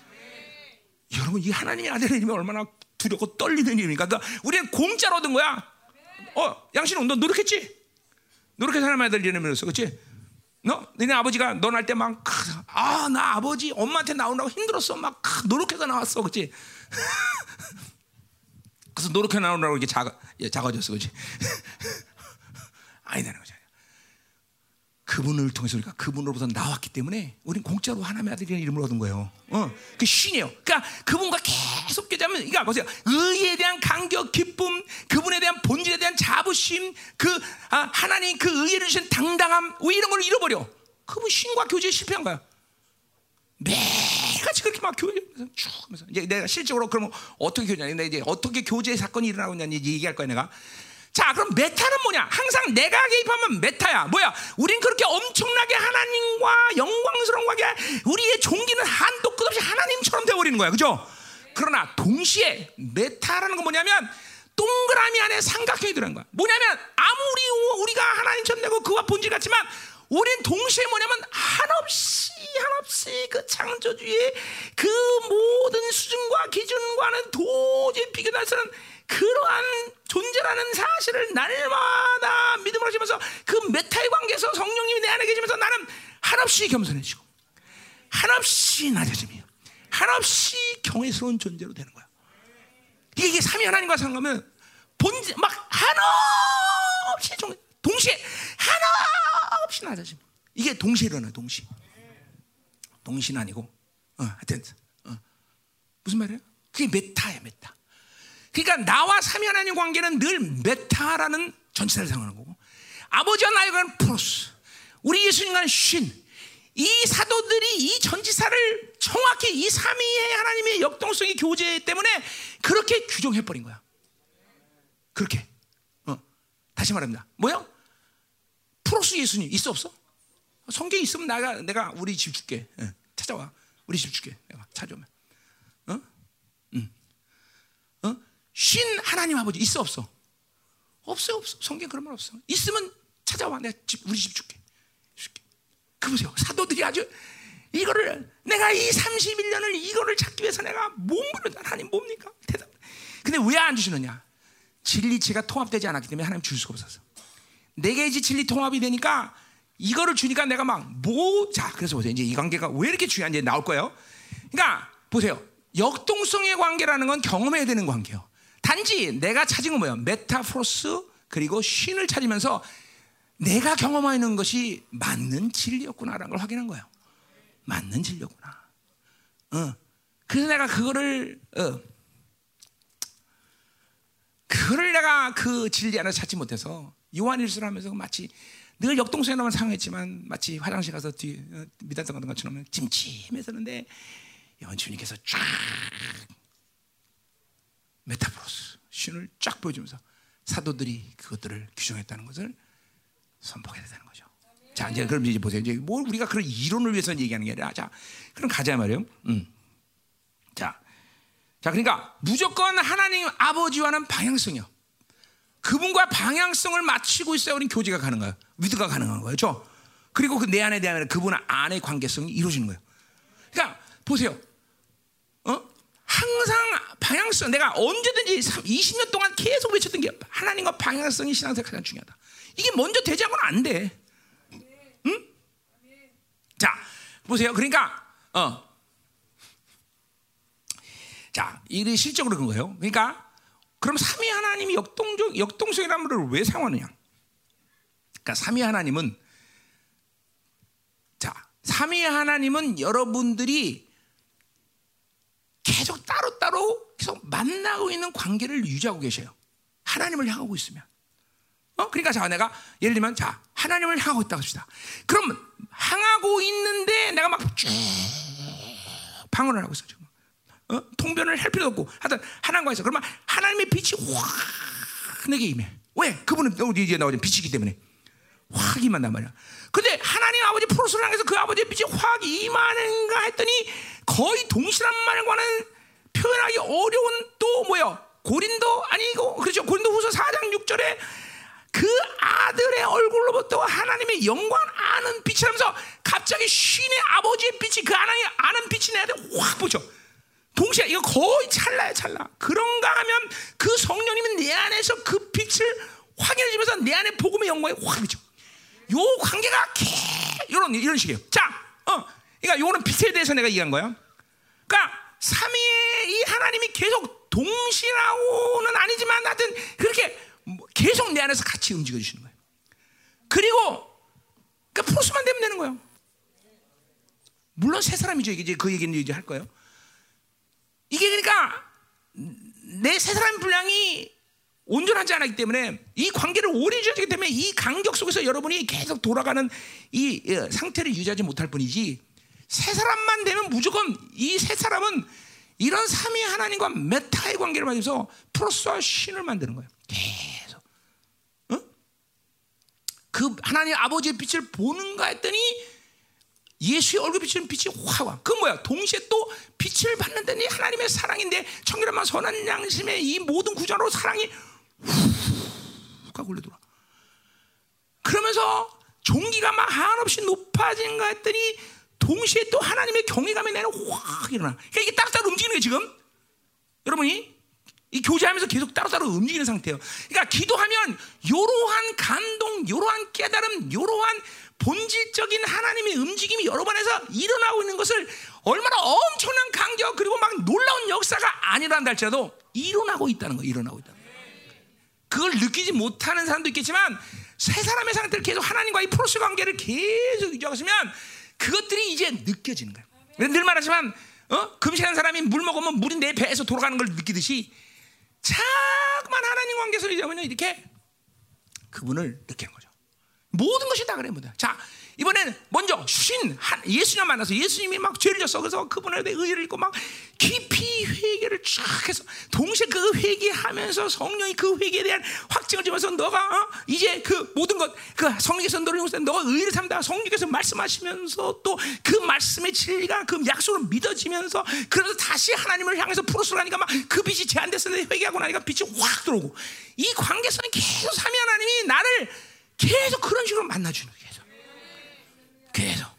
여러분 이 하나님의 아들의 이름이 얼마나 두렵고 떨리는 이름입니까 그러니까 우리는 공짜로 얻은 거야 어 양신은 너 노력했지 노력해서 하나님의 아들 이름이었어. 그렇지 너 너네 아버지가 너 날 때 막 아 나 아버지 엄마한테 나오느라고 힘들었어. 막 노력해서 나왔어. 그렇지 <laughs> 그래서 노력해 나오느라고 이렇게 작아, 작아졌어. 그렇지 아니다는 거죠 그분을 통해서 우리가 그분으로부터 나왔기 때문에 우리는 공짜로 하나님의 아들이라는 이름을 얻은 거예요. 어, 그 신이에요. 그러니까 그분과 계속 교제하면, 그러니까 보세요. 의에 대한 감격, 기쁨, 그분에 대한 본질에 대한 자부심, 그 아, 하나님 그 의를 주신 당당함, 왜 이런 걸 잃어버려? 그분 신과 교제에 실패한 거야. 매일같이 그렇게 막 교제하면서 쭉 하면서 이제 내가 실적으로 그러면 어떻게 교제하냐? 이제 어떻게 교제 사건이 일어나고 있냐 얘기할 거야 내가. 자, 그럼 메타는 뭐냐? 항상 내가 개입하면 메타야. 뭐야? 우린 그렇게 엄청나게 하나님과 영광스러운 관계, 우리의 종기는 한도 끝없이 하나님처럼 되어버리는 거야. 그죠? 그러나 동시에 메타라는 건 뭐냐면 동그라미 안에 삼각형이 들어간 거야. 뭐냐면 아무리 우리가 하나님처럼 되고 그와 본질 같지만 우린 동시에 뭐냐면 한없이 한없이 그 창조주의 그 모든 수준과 기준과는 도저히 비교할 수 없는 그러한 존재라는 사실을 날마다 믿음으로 하시면서 그 메타의 관계에서 성령님이 내 안에 계시면서 나는 한없이 겸손해지고 한없이 낮아지며 한없이 경외스러운 존재로 되는 거야. 이게, 삼위 하나님과 상하면 본질 막 한없이 종, 동시에 한없이 낮아짐. 이게 동시에 일어나 동시. 동시는 아니고 어, 하여튼 어. 무슨 말이야? 그게 μετά야 μετά. 그러니까 나와 삼위 하나님 관계는 늘 μετά라는 전치사를 사용하는 거고 아버지와 나이가 πρός 우리 예수님과는 σύν. 이 사도들이 이 전치사를 정확히 이 삼위의 하나님의 역동성의 교제 때문에 그렇게 규정해 버린 거야. 그렇게. 어. 다시 말합니다. 뭐요? 프로스 예수님 있어 없어? 성경에 있으면 내가 내가 우리 집 줄게. 예, 찾아와. 우리 집 줄게. 내가 찾아오면. 어? 응. 어? 신 하나님 아버지 있어 없어? 없어 없어. 성경 그런 말 없어. 있으면 찾아와. 내가 집 우리 집 줄게. 줄게. 그 보세요. 사도들이 아주 이거를 내가 이 31년을 이거를 찾기 위해서 내가 몸부를 하나님 뭡니까? 대답. 근데 왜 안 주시느냐? 진리체가 통합되지 않았기 때문에 하나님 줄 수가 없었어. 내게 이제 진리 통합이 되니까 이거를 주니까 내가 막 뭐 자 그래서 보세요 이제 이 관계가 왜 이렇게 중요한지 나올 거예요. 그러니까 보세요 역동성의 관계라는 건 경험해야 되는 관계예요. 단지 내가 찾은 건 뭐예요? μετά πρός 그리고 σύν을 찾으면서 내가 경험하는 것이 맞는 진리였구나라는 걸 확인한 거예요. 맞는 진리였구나. 어. 그래서 내가 그거를 어. 그거를 내가 그 진리 안에 찾지 못해서 요한일서를 하면서 마치 늘 역동성에만 상했지만 마치 화장실 가서 뒤 어, 미단성 같은 것처럼 찜찜해서는데 연주님께서 쫙 메타프로스 신을 쫙 보여주면서 사도들이 그것들을 규정했다는 것을 선포해야 된다는 거죠. 자 이제 그럼 이제 보세요. 이제 뭘 우리가 그런 이론을 위해서 얘기하는 게 아니라 자 그럼 가자 말이에요. 음. 자, 자 그러니까 무조건 하나님 아버지와는 방향성이요. 그분과 방향성을 맞추고 있어야 우리 교제가 가능해요. 위드가 가능한 거예요. 죠 그리고 그 내 안에 대한 그분 안의 관계성이 이루어지는 거예요. 그러니까 보세요. 어? 항상 방향성 내가 언제든지 20년 동안 계속 외쳤던 게 하나님과 방향성이 신앙생활 가장 중요하다. 이게 먼저 되지 않고는 안 돼. 응? 자, 보세요. 그러니까 어. 자, 이게 실적으로 그런 거예요. 그러니까 그럼 삼위 하나님이 역동적 역동성이라는 말을 왜 사용하느냐? 그러니까 삼위 하나님은 자, 삼위 하나님은 여러분들이 계속 따로따로 계속 만나고 있는 관계를 유지하고 계셔요. 하나님을 향하고 있으면. 어? 그러니까 자, 내가 예를 들면 자, 하나님을 향하고 있다 합시다. 그럼 향하고 있는데 내가 막 쭉 방언을 하고 있어 지금. 어? 통변을 할 필요도 없고 하여튼 하나님과 있어. 그러면 하나님의 빛이 확 내게 임해. 왜? 그분은 이제 나오죠 빛이기 때문에 확 임한단 말이야. 근데 아버지 프로스를 향해서 그 아버지의 빛이 확 임하는가 했더니 거의 동실한 말과는 표현하기 어려운 또 뭐야? 고린도 아니고 그렇죠. 고린도 후서 4장 6절에 그 아들의 얼굴로부터 하나님의 영광 아는 빛이라면서 갑자기 신의 아버지의 빛이 그 하나님 아는 빛이 내 안에 확 보죠. 동시에 이거 거의 찰나야 찰나. 그런가 하면 그 성령님은 내 안에서 그 빛을 확인해 주면서 내 안에 복음의 영광이 확 비죠. 요 관계가 개 이런 이런 식이에요. 자, 어, 그러니까 요거는 빛에 대해서 내가 얘기한 거야. 그러니까 삼위의 이 하나님이 계속 동시라고는 아니지만 하여튼 그렇게 계속 내 안에서 같이 움직여 주시는 거예요. 그리고 그러니까 프로스만 되면 되는 거예요. 물론 세 사람이죠. 이제 그 얘기는 이제 할 거예요. 이게 그러니까 내 세 사람 분량이 온전하지 않았기 때문에 이 관계를 오래 유지하기 때문에 이 간격 속에서 여러분이 계속 돌아가는 이 상태를 유지하지 못할 뿐이지 세 사람만 되면 무조건 이 세 사람은 이런 삼위 하나님과 메타의 관계를 맞으면서 프로스와 신을 만드는 거예요. 계속. 어? 그 하나님 아버지의 빛을 보는가 했더니 예수의 얼굴 비치는 빛이 확 와. 그 뭐야? 동시에 또 빛을 받는다니 하나님의 사랑인데 청결한 선한 양심의 이 모든 구조로 사랑이 훅 하고 돌아. 그러면서 종기가 막 한없이 높아진가 했더니 동시에 또 하나님의 경외감이 내는 확 일어나. 그러니까 이게 따로따로 움직이는 거예요, 지금. 여러분이 이 교제하면서 계속 따로따로 움직이는 상태예요. 그러니까 기도하면 이러한 감동, 이러한 깨달음, 이러한 본질적인 하나님의 움직임이 여러 번에서 일어나고 있는 것을 얼마나 엄청난 강력 그리고 막 놀라운 역사가 아니란다 할지라도 일어나고 있다는 거, 일어나고 있다. 그걸 느끼지 못하는 사람도 있겠지만 세 사람의 상태를 계속 하나님과의 프로스 관계를 계속 유지하고 있으면 그것들이 이제 느껴지는 거야. 늘 말하지만 어? 금식하는 사람이 물 먹으면 물이 내 배에서 돌아가는 걸 느끼듯이 자꾸만 하나님 관계에서 이제면 이렇게 그분을 느끼는 거죠. 모든 것이 다 그래 모든. 자 이번엔 먼저 신 예수님 만나서 예수님이 막 죄를 졌어 그래서 그분에 대해 의를 읽고 막 깊이 회개를 쫙 해서 동시에 그 회개하면서 성령이 그 회개에 대한 확증을 주면서 너가 어? 이제 그 모든 것 그 성령께서 너를 용서 너가 의를 삼다 성령께서 말씀하시면서 또 그 말씀의 진리가 그 약속을 믿어지면서 그래서 다시 하나님을 향해서 가니까 막 그 빛이 제한됐었는데 회개하고 나니까 빛이 확 들어오고 이 관계성이 계속 삼위 하나님이 나를 계속 그런 식으로 만나주는 거예요. 계속.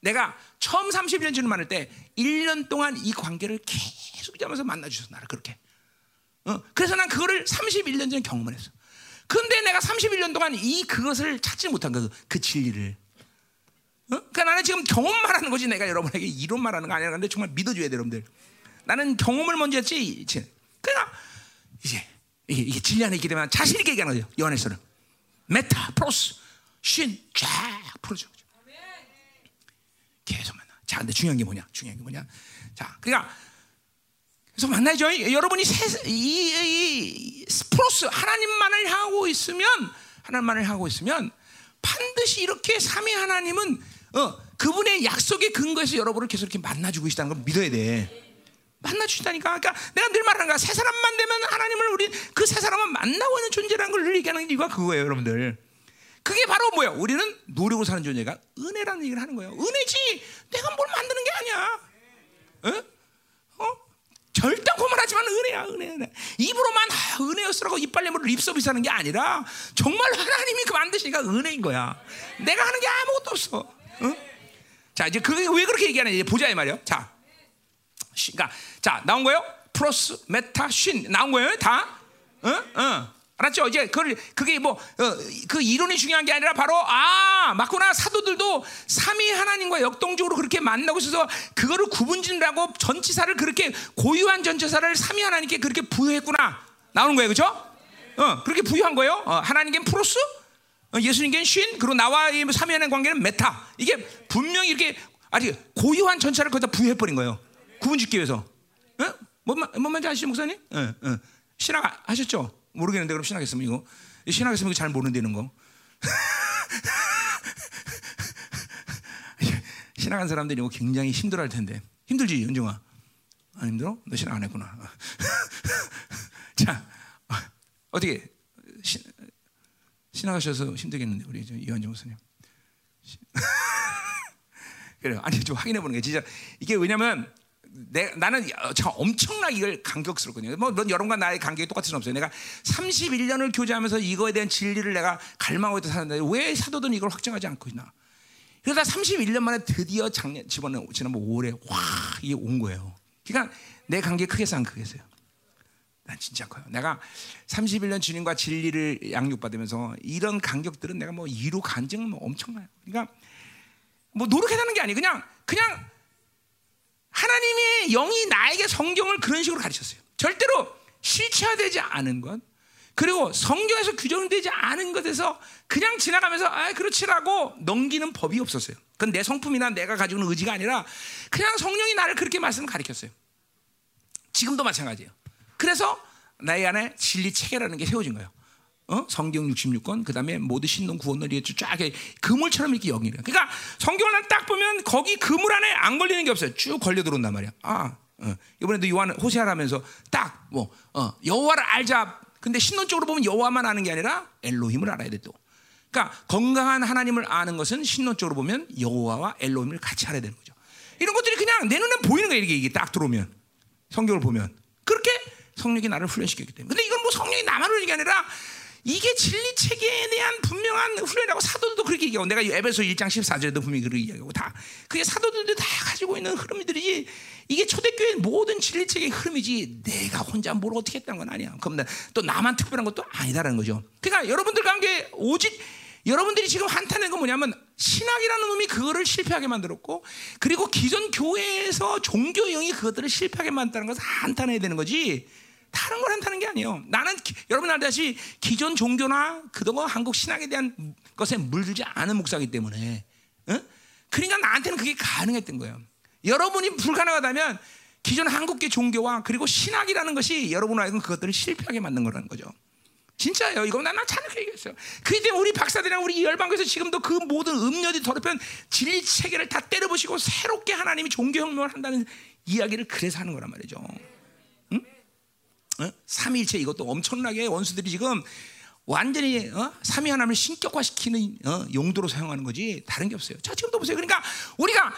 내가 처음 31년 주는 만날 때 1년 동안 이 관계를 계속 잡면서 만나주셔서 나를 그렇게. 어, 그래서 난 그거를 31년 전에 경험을 했어. 근데 내가 31년 동안 이 그것을 찾지 못한 그, 그 진리를. 어? 그러니까 나는 지금 경험만 하는 거지 내가 여러분에게 이론만 하는 거 아니라 근데 정말 믿어줘야 돼 여러분들. 나는 경험을 먼저 했지. 그러니까 이제 이게, 이게 진리 안에 있게 되면 자신 있게 얘기하는 거죠. 요한에서는. μετά, πρός, σύν, 쫙 풀어줘. 계속 만나. 자, 근데 중요한 게 뭐냐? 중요한 게 뭐냐? 자, 그러니까 그래서 만나죠. 여러분이 세, 이, 이, πρός 하나님만을 하고 있으면 하나님만을 하고 있으면 반드시 이렇게 삼위 하나님은 어, 그분의 약속의 근거에서 여러분을 계속 이렇게 만나주고 있다는 걸 믿어야 돼. 만나주시다니까. 그러니까 내가 늘 말하는 거야. 세 사람만 되면 하나님을 우리 그 세 사람만 만나고 있는 존재라는 걸 얘기하는 이유가 그거예요, 여러분들. 그게 바로 뭐야? 우리는 노력으로 사는 존재가 은혜라는 얘기를 하는 거예요. 은혜지. 내가 뭘 만드는 게 아니야. 어? 어? 절단코만 하지만 은혜야, 은혜. 입으로만 아, 은혜였으라고 이빨 내물을 립서비스 하는 게 아니라 정말 하나님이 그 만드시니까 은혜인 거야. 내가 하는 게 아무것도 없어. 어? 자, 이제 그게 왜 그렇게 얘기하는지 이제 보자 이 말이요. 자, 그러니까 자 나온 거예요. πρός μετά σύν 나온 거예요. 다. 어? 어. 알았죠? 이제 그걸 그게 뭐그 어, 이론이 중요한 게 아니라 바로 아 맞구나 사도들도 삼위 하나님과 역동적으로 그렇게 만나고 있어서 그거를 구분짓는다고 전치사를 그렇게 고유한 전치사를 삼위 하나님께 그렇게 부여했구나 나오는 거예요, 그렇죠? 어 그렇게 부여한 거예요. 어, 하나님께는 πρός, 어, 예수님께는 σύν, 그리고 나와 이 삼위 하나님 관계는 μετά. 이게 분명히 이렇게 아니 고유한 전치사를 거기다 부여해 버린 거예요. 구분짓기 위해서. 어? 뭔, 뭔 말인지 아시죠, 목사님? 어, 어. 신학 하셨죠? 모르겠는데 그럼 신학했으면 이거 신학했으면 이거 잘 모른다는 거. <laughs> 신학한 사람들이 이거 굉장히 힘들어할 텐데 힘들지 연정아 안 힘들어? 너 신학 안 했구나. <laughs> 자 어떻게 신, 신학하셔서 힘들겠는데 우리 이현정 목사님. <laughs> 그래요. 아니 좀 확인해 보는 게 진짜 이게 왜냐면 내, 나는 참 엄청나게 이걸 감격스럽거든요. 뭐, 여러분과 나의 관계가 똑같을 수는 없어요. 내가 31년을 교제하면서 이거에 대한 진리를 내가 갈망하고 있다 사는데 왜 사도들은 이걸 확정하지 않고 있나? 그러다 31년 만에 드디어 작년, 지난번, 지난번 5월에 와, 이게 온 거예요. 그러니까 내 관계 크게 산 크겠어요. 난 진짜 커요. 내가 31년 주님과 진리를 양육받으면서 이런 간격들은 내가 뭐 이루 간증은 뭐 엄청나요. 그러니까 뭐 노력해다는 게 아니에요. 그냥 그냥 하나님의 영이 나에게 성경을 그런 식으로 가르쳤어요. 절대로 실체화되지 않은 것, 그리고 성경에서 규정되지 않은 것에서 그냥 지나가면서 아 그렇지라고 넘기는 법이 없었어요. 그건 내 성품이나 내가 가지고 있는 의지가 아니라 그냥 성령이 나를 그렇게 말씀을 가르쳤어요. 지금도 마찬가지예요. 그래서 나의 안에 진리 체계라는 게 세워진 거예요. 어? 성경 66권, 그 다음에 모두 신동 구원을 이렇게 쫙 그물처럼 이렇게 여기는. 그러니까 성경을 딱 보면 거기 그물 안에 안 걸리는 게 없어요. 쭉 걸려 들어온단 말이야. 아, 어. 이번에도 요한 호세아라면서 딱 뭐, 어, 여호와를 알자. 근데 신론적으로 보면 여호와만 아는 게 아니라 엘로힘을 알아야 돼 또. 그러니까 건강한 하나님을 아는 것은 신론적으로 보면 여호와와 엘로힘을 같이 알아야 되는 거죠. 이런 것들이 그냥 내 눈에 보이는 거예요. 이게, 이게 딱 들어오면 성경을 보면 그렇게 성령이 나를 훈련시켰기 때문에. 근데 이건 뭐 성령이 나만 훈련이 게 아니라 이게 진리 체계에 대한 분명한 훈련이라고 사도들도 그렇게 얘기하고 내가 에베소 1장 14절에도 분명히 그렇게 얘기하고 다 그게 사도들도 다 가지고 있는 흐름들이지 이게 초대교회 모든 진리 체계의 흐름이지 내가 혼자 뭘 어떻게 했다는 건 아니야. 그럼 또 나만 특별한 것도 아니다라는 거죠. 그러니까 여러분들 관계 오직 여러분들이 지금 한탄한 건 뭐냐면 신학이라는 놈이 그거를 실패하게 만들었고 그리고 기존 교회에서 종교형이 그것들을 실패하게 만드는 것을 한탄해야 되는 거지 다른 걸 한다는 게 아니에요. 나는 기, 여러분 알다시피 기존 종교나 그동안 한국 신학에 대한 것에 물들지 않은 목사기 때문에 응? 그러니까 나한테는 그게 가능했던 거예요. 여러분이 불가능하다면 기존 한국계 종교와 그리고 신학이라는 것이 여러분을 알고 그것들을 실패하게 만든 거라는 거죠. 진짜예요. 이거 나나 찬을 얘기했어요. 그때 우리 박사들이랑 우리 열방에서 지금도 그 모든 음료들이 더럽힌 진리 체계를 다 때려부시고 새롭게 하나님이 종교혁명을 한다는 이야기를 그래서 하는 거란 말이죠. 응? 어? 삼위일체 이것도 엄청나게 원수들이 지금 완전히 어? 삼위 하나님을 신격화시키는 어? 용도로 사용하는 거지 다른 게 없어요. 자 지금도 보세요. 그러니까 우리가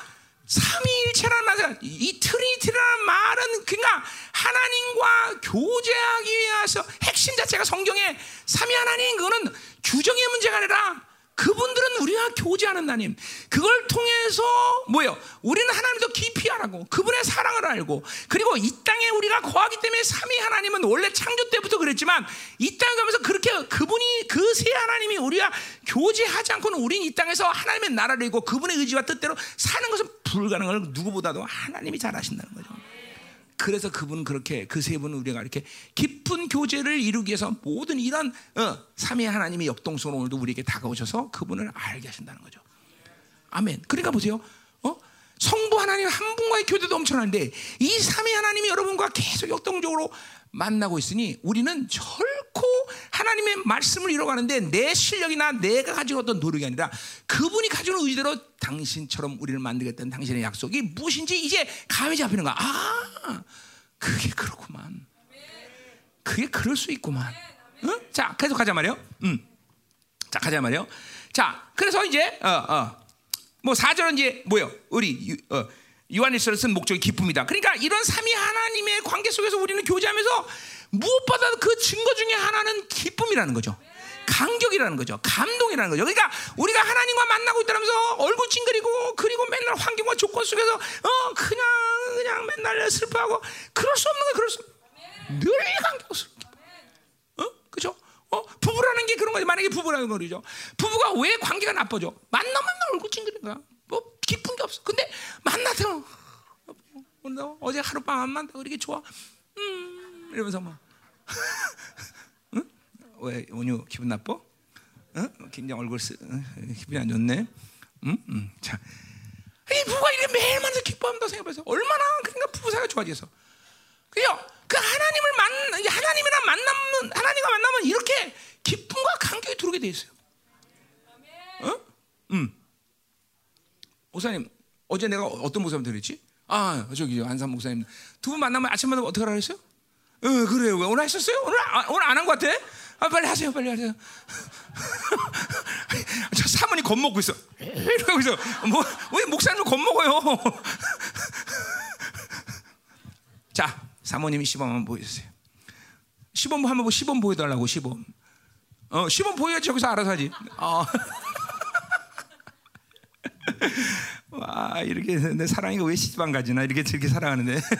삼위일체라는 말, 이 Trinity라는 말은 그러니까 하나님과 교제하기 위해서 핵심 자체가 성경에 삼위 하나님 그거는 규정의 문제가 아니라 그분들은 우리와 교제하는 하나님. 그걸 통해서 뭐요? 우리는 하나님 더 깊이 알고 그분의 사랑을 알고 그리고 이 땅에 우리가 거하기 때문에 삼위 하나님은 원래 창조 때부터 그랬지만 이 땅에 가면서 그렇게 그분이 그 세 하나님이 우리와 교제하지 않고는 우리는 이 땅에서 하나님의 나라를 이고 그분의 의지와 뜻대로 사는 것은 불가능을 누구보다도 하나님이 잘 하신다는 거죠. 그래서 그분은 그렇게 그 세 분은 우리가 이렇게 깊은 교제를 이루기 위해서 모든 이런 어, 삼위 하나님의 역동성으로 오늘도 우리에게 다가오셔서 그분을 알게 하신다는 거죠. 아멘. 그러니까 보세요. 어? 성부 하나님 한 분과의 교제도 엄청난데 이 삼위 하나님이 여러분과 계속 역동적으로 만나고 있으니 우리는 결코 하나님의 말씀을 이뤄가는데 내 실력이나 내가 가지고 어떤 노력이 아니라 그분이 가지고 의지대로 당신처럼 우리를 만들겠다는 당신의 약속이 무엇인지 이제 감이 잡히는 거야. 아, 그게 그렇구만. 그게 그럴 수 있구만. 응? 자, 계속 가자 말이요. 음. 자, 가자 말이요. 자, 그래서 이제 어, 어. 뭐 4절은 이제 뭐요? 우리 유, 어, 요한일서를 쓴 목적이 기쁨이다. 그러니까 이런 삼위 하나님의 관계 속에서 우리는 교제하면서 무엇보다도 그 증거 중에 하나는 기쁨이라는 거죠. 감격이라는 거죠. 감동이라는 거죠. 그러니까 우리가 하나님과 만나고 있다면서 얼굴 찡그리고 그리고 맨날 환경과 조건 속에서 어 그냥 그냥 맨날 슬퍼하고 그럴 수 없는 거예요. 그럴 수. 늘 감격스럽게. 어? 그죠? 어? 부부라는 게 그런 거지. 만약에 부부라는 거죠. 부부가 왜 관계가 나빠져? 만나면 얼굴 찡그리는 거야. 뭐 기쁜 게 없어. 근데 만나서 어, 어제 하룻밤 안 만나고 이렇게 좋아. 음, 이러면서 막 <laughs> 응? 왜 온유 기분 나빠? 응? 긴장 얼굴 쓰, 기분이 안 좋네. 응? 응. 자, 이 부부가 이렇게 매일 만나서 기뻐한다 생각해서 얼마나 그러니까 부부 사이가 좋아져서. 그죠? 그 하나님을 만 하나님이랑 만나면 하나님과 만나면 이렇게 기쁨과 감격이 들어오게 돼 있어요. 어? 음. 목사님 어제 내가 어떤 목사님 들었지? 아 저기 안산 목사님 두 분 만나면 아침마다 어떻게 하라 그랬어요? 어 그래요 오늘 하셨어요? 오늘 아, 오늘 안 한 것 같아? 아 빨리 하세요 빨리 하세요. <laughs> 저 사모님 겁먹고 있어. 이러고 있어. 뭐 왜 목사님을 겁먹어요? <laughs> 자 사모님이 시범 한번 보여주세요. 시범 한번 시범 보여달라고 시범. 어 시범 보여야지 여기서 알아서 하지. 어. <laughs> 와 이렇게 내 사랑이가 왜 시집안 가지나 이렇게 저렇게 살아가는데 <laughs>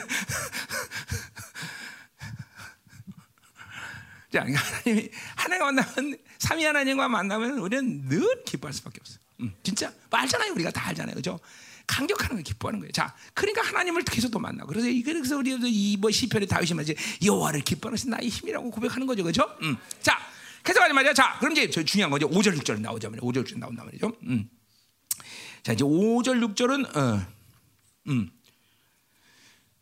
자 하나님이 하나님과 만나면 삼위 하나님과 만나면 우리는 늘 기뻐할 수밖에 없어. 음, 진짜 알잖아요 우리가 다 알잖아요 그죠? 강력하는 거 기뻐하는 거예요. 자, 그러니까 하나님을 계속 또 만나고 그래서 그래서 우리 이뭐 시편에 다윗이 말이지 여호와를 기뻐하신 나의 힘이라고 고백하는 거죠, 그죠? 음, 자, 계속 하지 말이야. 자, 그럼 이제 저 중요한 거죠. 5절 6절 나오자면 5절 6절 나온단 말이죠. 음. 자 이제 5절 6절은 어, 음,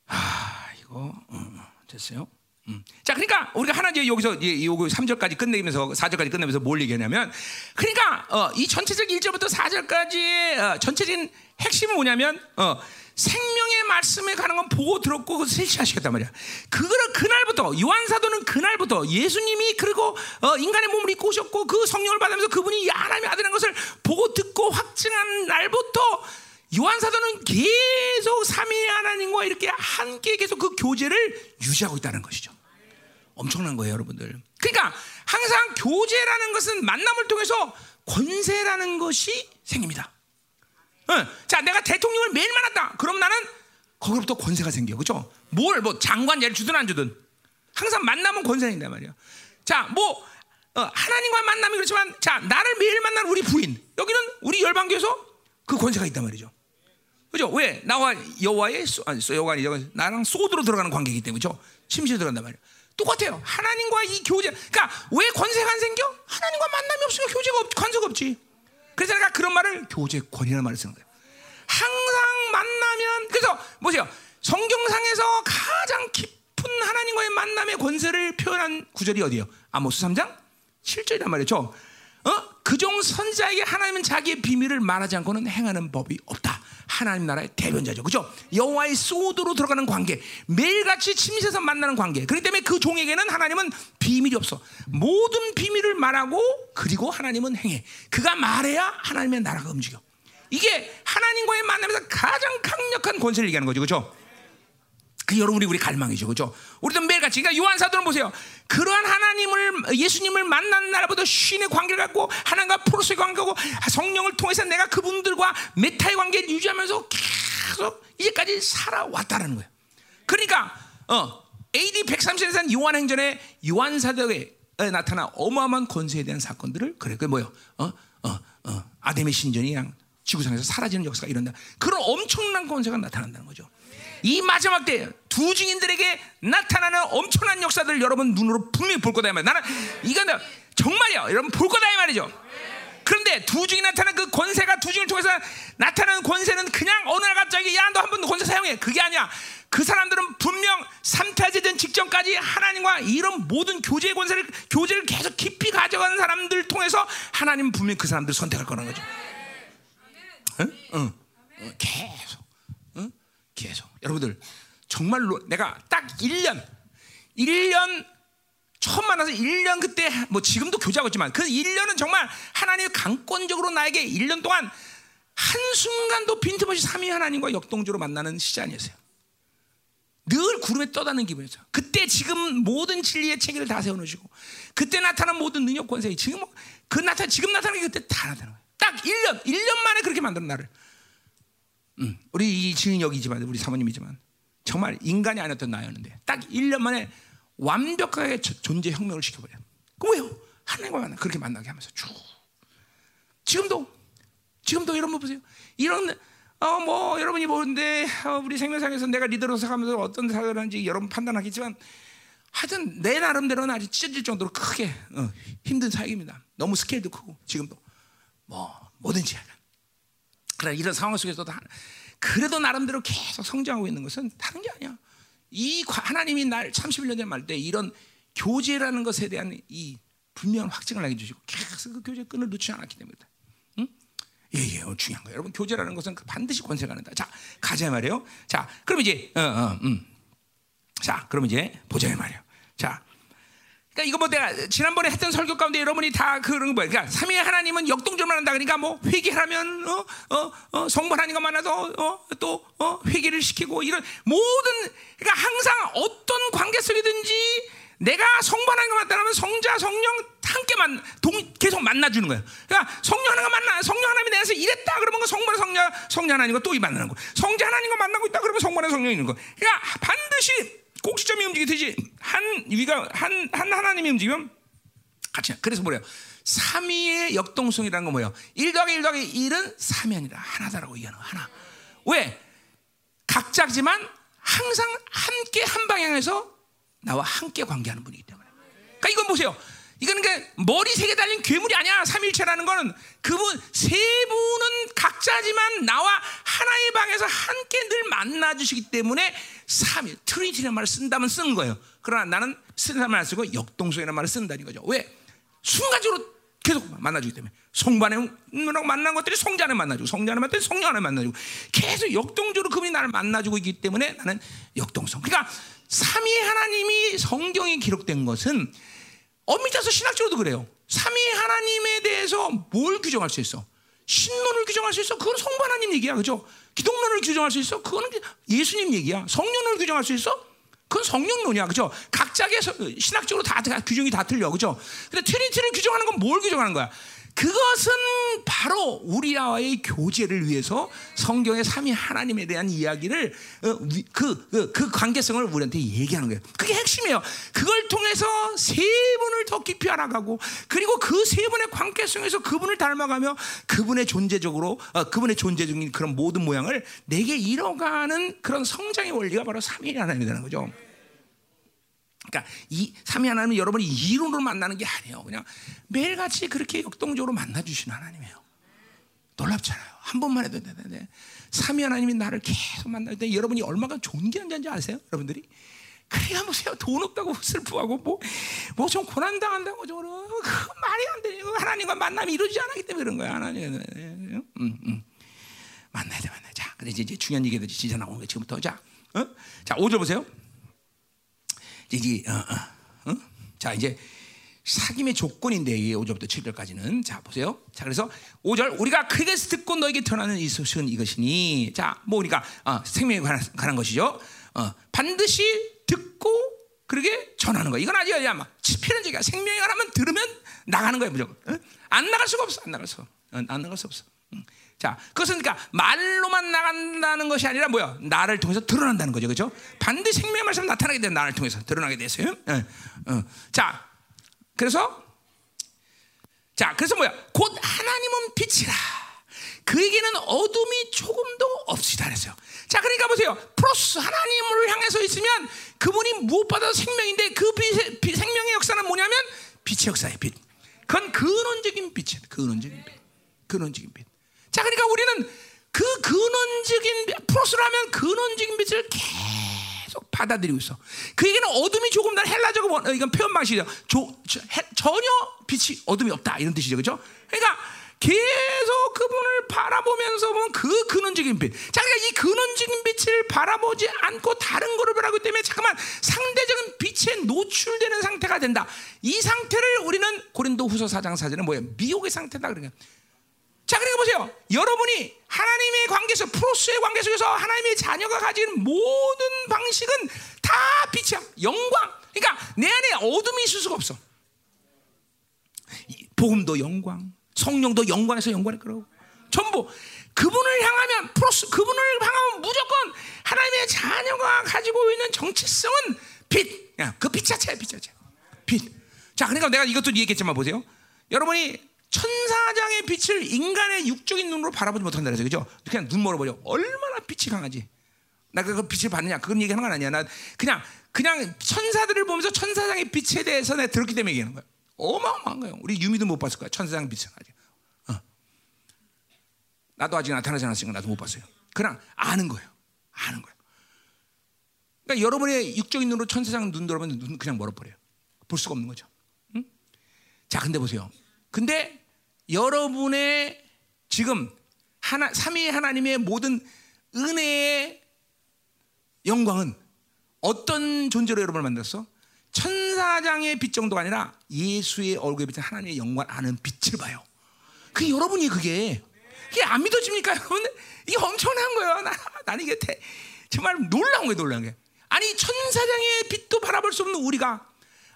아 이거 어, 됐어요. 음. 자, 그러니까 우리가 하나 이제 여기서 요거 3절까지 끝내면서 4절까지 끝내면서 뭘 얘기하냐면, 그러니까 어, 이 전체적 1절부터 4절까지의 어, 전체적인 핵심은 뭐냐면 어, 생명의 말씀에 가는 건 보고 들었고 그 실시하시겠단 말이야. 그거를 그날부터 요한 사도는 그날부터 예수님이 그리고 어, 인간의 몸을 입고 오셨고 그 성령을 받으면서 그분이 하나님의 아들인 것을 보고 듣고 확증한 날부터 요한 사도는 계속 삼위 하나님과 이렇게 함께 계속 그 교제를 유지하고 있다는 것이죠. 엄청난 거예요, 여러분들. 그러니까 항상 교제라는 것은 만남을 통해서 권세라는 것이 생깁니다. 어, 자, 내가 대통령을 매일 만났다. 그럼 나는 거기부터 권세가 생겨. 그죠? 뭘, 뭐, 장관 예를 주든 안 주든. 항상 만나면 권세가 생긴단 말이야. 자, 뭐, 어, 하나님과 만남이 그렇지만 자 나를 매일 만나는 우리 부인 여기는 우리 열방교에서 그 권세가 있단 말이죠. 그죠? 왜 나와 여호와의 소- 아니 여호와 아니 나랑 소드로 들어가는 관계이기 때문이죠. 침실에 들어간단 말이에요. 똑같아요. 하나님과 이 교제. 그러니까 왜 권세가 안 생겨? 하나님과 만남이 없으면 교제가 없, 관계가 없지. 그래서 내가 그런 말을 교제권이라는 말을 쓰는 거예요. 항상 만나면 그래서 뭐죠? 성경상에서 가장 깊은 하나님과의 만남의 권세를 표현한 구절이 어디예요? 아모스 3장 7절이란 말이죠. 어? 그종 선자에게 하나님은 자기의 비밀을 말하지 않고는 행하는 법이 없다. 하나님 나라의 대변자죠. 그죠? 여호와의 소드로 들어가는 관계. 매일같이 침실에서 만나는 관계. 그렇기 때문에 그 종에게는 하나님은 비밀이 없어. 모든 비밀을 말하고 그리고 하나님은 행해. 그가 말해야 하나님의 나라가 움직여. 이게 하나님과의 만남에서 가장 강력한 권세를 얘기하는 거죠. 그죠? 그 여러분 우리 우리 갈망이죠, 그렇죠? 우리도 매일같이 그러니까 요한 사도는 보세요. 그러한 하나님을 예수님을 만난 날보다 쉰의 관계를 갖고 하나님과 프로스의 관계고 성령을 통해서 내가 그분들과 메타의 관계를 유지하면서 계속 이제까지 살아왔다라는 거예요. 그러니까 어, AD 130년에 산 요한행전에 요한 사도에 나타난 어마어마한 권세에 대한 사건들을 그래 그 뭐요? 어, 어, 어, 아담의 신전이랑 지구상에서 사라지는 역사가 이런다. 그런 엄청난 권세가 나타난다는 거죠. 이 마지막 때 두 증인들에게 나타나는 엄청난 역사들 여러분 눈으로 분명히 볼 거다 이 말이야. 나는 이건 정말이야. 여러분 볼 거다 이 말이죠. 그런데 두 증이 나타나는 그 권세가 두 증을 통해서 나타나는 권세는 그냥 어느 날 갑자기 야 너 한 번 권세 사용해. 그게 아니야. 그 사람들은 분명 삼타제된 직전까지 하나님과 이런 모든 교제의 권세를 교제를 계속 깊이 가져가는 사람들 통해서 하나님 분명히 그 사람들 을 선택할 거라는 거죠. 응? 응. 응. 계속. 응? 계속. 여러분들 정말로 내가 딱 1년 1년 처음 만나서 1년 그때 뭐 지금도 교제하고 있지만 그 1년은 정말 하나님이 강권적으로 나에게 1년 동안 한순간도 빈틈없이 삼위 하나님과 역동적으로 만나는 시간이었어요. 늘 구름에 떠다는 기분이었어요. 그때 지금 모든 진리의 체계를 다 세워놓으시고 그때 나타난 모든 능력 권세 지금 뭐그 나타 지금 나타나는 게 그때 다 나타나는 거예요. 딱 1년 1년 만에 그렇게 만든 나를. 음, 우리 이 증인 여기지만 우리 사모님이지만 정말 인간이 아니었던 나였는데 딱 1년 만에 완벽하게 저- 존재 혁명을 시켜버려요. 그 왜요? 하나님과 만나 그렇게 만나게 하면서 쭉 지금도 지금도 여러분 보세요. 이런 어 뭐 여러분이 보는데 어, 우리 생명상에서 내가 리더로서 가면서 어떤 사역을 하는지 여러분 판단하겠지만 하여튼 내 나름대로는 아주 찢어질 정도로 크게 어, 힘든 사역입니다. 너무 스케일도 크고 지금도 뭐 뭐든지. 그러나 이런 상황 속에서도 하- 그래도 나름대로 계속 성장하고 있는 것은 다른 게 아니야. 이 과- 하나님이 날 31년 전에 말때 이런 교제라는 것에 대한 이 분명한 확증을 하게 주시고 계속 그 교제 끈을 놓지 않았기 때문이다. 응? 예, 예, 어, 중요한 거예요. 여러분 교제라는 것은 그 반드시 권세가 난다. 자, 가자 말이에요. 자, 그럼 이제 어, 어, 음. 자, 그럼 이제 보자 이 말이에요. 자, 그러니까 이거 뭐 내가 지난번에 했던 설교 가운데 여러분이 다 그런 거 뭐야? 그러니까 삼위 하나님은 역동적으로 한다. 그러니까 뭐 회개하면 어, 어, 어, 성부 하나님과 만나도 어, 또 어, 회개를 시키고 이런 모든 그러니까 항상 어떤 관계 속이든지 내가 성부 하나님과 만나면 성자 성령 함께만 동, 계속 만나주는 거예요. 그러니까 성령 하나가 만나 성령 하나님이 내서 이랬다 그러면 그 성부 성자 성자 하나님과 또 이 만나는 거. 성자 하나님과 만나고 있다 그러면 하나 성령이 있는 거. 그러니까 반드시 꼭지점이 움직이듯이 한 위가 한, 한 하나님이 움직이면 같이 그래서 뭐래요? 삼위의 역동성이라는 건 뭐예요? 1 더하기 1 더하기 1은 3이 아니라 하나다라고 얘기하는 거 하나. 왜? 각자지만 항상 함께 한 방향에서 나와 함께 관계하는 분이기 때문에. 그러니까 이건 보세요. 이거는 그 머리 세개 달린 괴물이 아니야. 삼일체라는 거는 그분 세 분은 각자지만 나와 하나의 방에서 함께 늘 만나 주시기 때문에 삼일 Trinity라는 말을 쓴다면 쓰는 거예요. 그러나 나는 쓰는 말을 쓰고 역동성이라는 말을 쓴다는 거죠. 왜? 순간적으로 계속 만나주기 때문에 성반에랑 만난 것들이 성자는 만나주고 성자는 만나주고 성령 안에 만나주고 계속 역동적으로 그분이 나를 만나주고 있기 때문에 나는 역동성. 그러니까 삼위 하나님이 성경에 기록된 것은 엄밀히 따서 신학적으로도 그래요. 삼위 하나님에 대해서 뭘 규정할 수 있어? 신론을 규정할 수 있어? 그건 성부 하나님 얘기야, 그죠? 기독론을 규정할 수 있어? 그거는 예수님 얘기야. 성령을 규정할 수 있어? 그건 성령론이야, 그죠? 각자의 서- 신학적으로 다, 다 규정이 다 틀려, 그죠? 근데 Trinity를 규정하는 건 뭘 규정하는 거야? 그것은 바로 우리와의 교제를 위해서 성경의 삼위 하나님에 대한 이야기를 어, 그, 그, 그 관계성을 우리한테 얘기하는 거예요. 그게 핵심이에요. 그걸 통해서 세 분을 더 깊이 알아가고 그리고 그 세 분의 관계성에서 그분을 닮아가며 그분의 존재적으로 어, 그분의 존재적인 그런 모든 모양을 내게 이뤄가는 그런 성장의 원리가 바로 삼위 하나님이라는 거죠. 그러니까 이 삼위 하나님은 여러분이 이론으로 만나는 게 아니에요. 그냥 매일같이 그렇게 역동적으로 만나 주시는 하나님이에요. 놀랍잖아요. 한 번만 해도 되는데 삼위 하나님이 나를 계속 만날 때 여러분이 얼마나 존귀한 지 아세요? 여러분들이 그래야 보세요. 돈 없다고 <laughs> 슬프하고 뭐뭐좀 고난 당한다고 저러 그 말이 안 돼. 하나님과 만남이 이루어지지 않았기 때문에 그런 거야. 하나님. 음, 음. 만나야 돼, 만나. 자, 그래 이제 중요한 얘기들이 진짜 나오는 거 지금부터 자, 어? 자, 5절 보세요. 이제 어, 어, 어? 자 이제 사귐의 조건인데 이 5절부터 7절까지는 자 보세요. 자 그래서 5절 우리가 크게서 듣고 너에게 전하는 이 소식은 이것이니 자뭐 우리가 어, 생명에 관한, 관한 것이죠. 어, 반드시 듣고 그러게 전하는 거. 이건 아직 아마 필연적이야. 생명에 관하면 들으면 나가는 거예요 무조건. 어? 안 나갈 수가 없어. 안 나갈 수. 어, 안 나갈 수 없어. 응. 자, 그것은 그러니까 말로만 나간다는 것이 아니라 뭐야? 나를 통해서 드러난다는 거죠, 그렇죠? 반드시 생명의 말씀 나타나게 되는 나를 통해서 드러나게 됐어요. 어, 어. 자, 그래서 자, 그래서 뭐야? 곧 하나님은 빛이라. 그에게는 어둠이 조금도 없으시다 그랬어요. 자, 그러니까 보세요. 프로스 하나님을 향해서 있으면 그분이 무엇보다 생명인데 그 빛, 빛, 생명의 역사는 뭐냐면 빛의 역사예요. 빛. 그건 근원적인 빛이에요. 근원적인 빛. 근원적인 빛. 자, 그러니까 우리는 그 근원적인 프로스를 하면 근원적인 빛을 계속 받아들이고 있어. 그에게는 어둠이 조금 날 헬라적으로 이건 표현 방식이죠. 조, 저, 해, 전혀 빛이 어둠이 없다 이런 뜻이죠, 그렇죠? 그러니까 계속 그분을 바라보면서 보면 그 근원적인 빛. 자, 그러니까 이 근원적인 빛을 바라보지 않고 다른 거를 바라보기 때문에 잠깐만 상대적인 빛에 노출되는 상태가 된다. 이 상태를 우리는 고린도 후서 4장 4절은 뭐예요? 미혹의 상태다 그러니까. 자, 그러니까 보세요. 여러분이 하나님의 관계에서 프로스의 관계 속에서 하나님의 자녀가 가진 모든 방식은 다 빛이야. 영광. 그러니까 내 안에 어둠이 있을 수가 없어. 복음도 영광, 성령도 영광에서 영광에 끌어오고 전부 그분을 향하면 프로스 그분을 향하면 무조건 하나님의 자녀가 가지고 있는 정체성은 빛. 그 빛 자체야, 빛 자체. 빛. 자, 그러니까 내가 이것도 얘기했지만 보세요. 여러분이 천사장의 빛을 인간의 육적인 눈으로 바라보지 못한다 그래서 그죠? 그냥 눈 멀어버려. 얼마나 빛이 강하지? 나 그 빛을 받느냐 그런 얘기하는 건 아니야. 나 그냥 그냥 천사들을 보면서 천사장의 빛에 대해서 내가 들었기 때문에 얘기하는 거야. 어마어마한 거예요. 우리 유미도 못 봤을 거야. 천사장 빛은 아직. 어. 나도 아직 나타나지 않았으니까 나도 못 봤어요. 그냥 아는 거예요. 아는 거예요. 그러니까 여러분의 육적인 눈으로 천사장 눈 들어보면 눈 그냥 멀어버려요. 볼 수가 없는 거죠. 응? 자, 근데 보세요. 근데 여러분의 지금 하나 삼위 하나님의 모든 은혜의 영광은 어떤 존재로 여러분을 만들었어? 천사장의 빛 정도가 아니라 예수의 얼굴에 비친 하나님의 영광 아는 빛을 봐요. 그게 여러분이 그게 이게 안 믿어집니까, 여러분? 이게 엄청난 거예요. 나, 나는 이게 대, 정말 놀라운 거예요, 놀라운 게. 아니 천사장의 빛도 바라볼 수 없는 우리가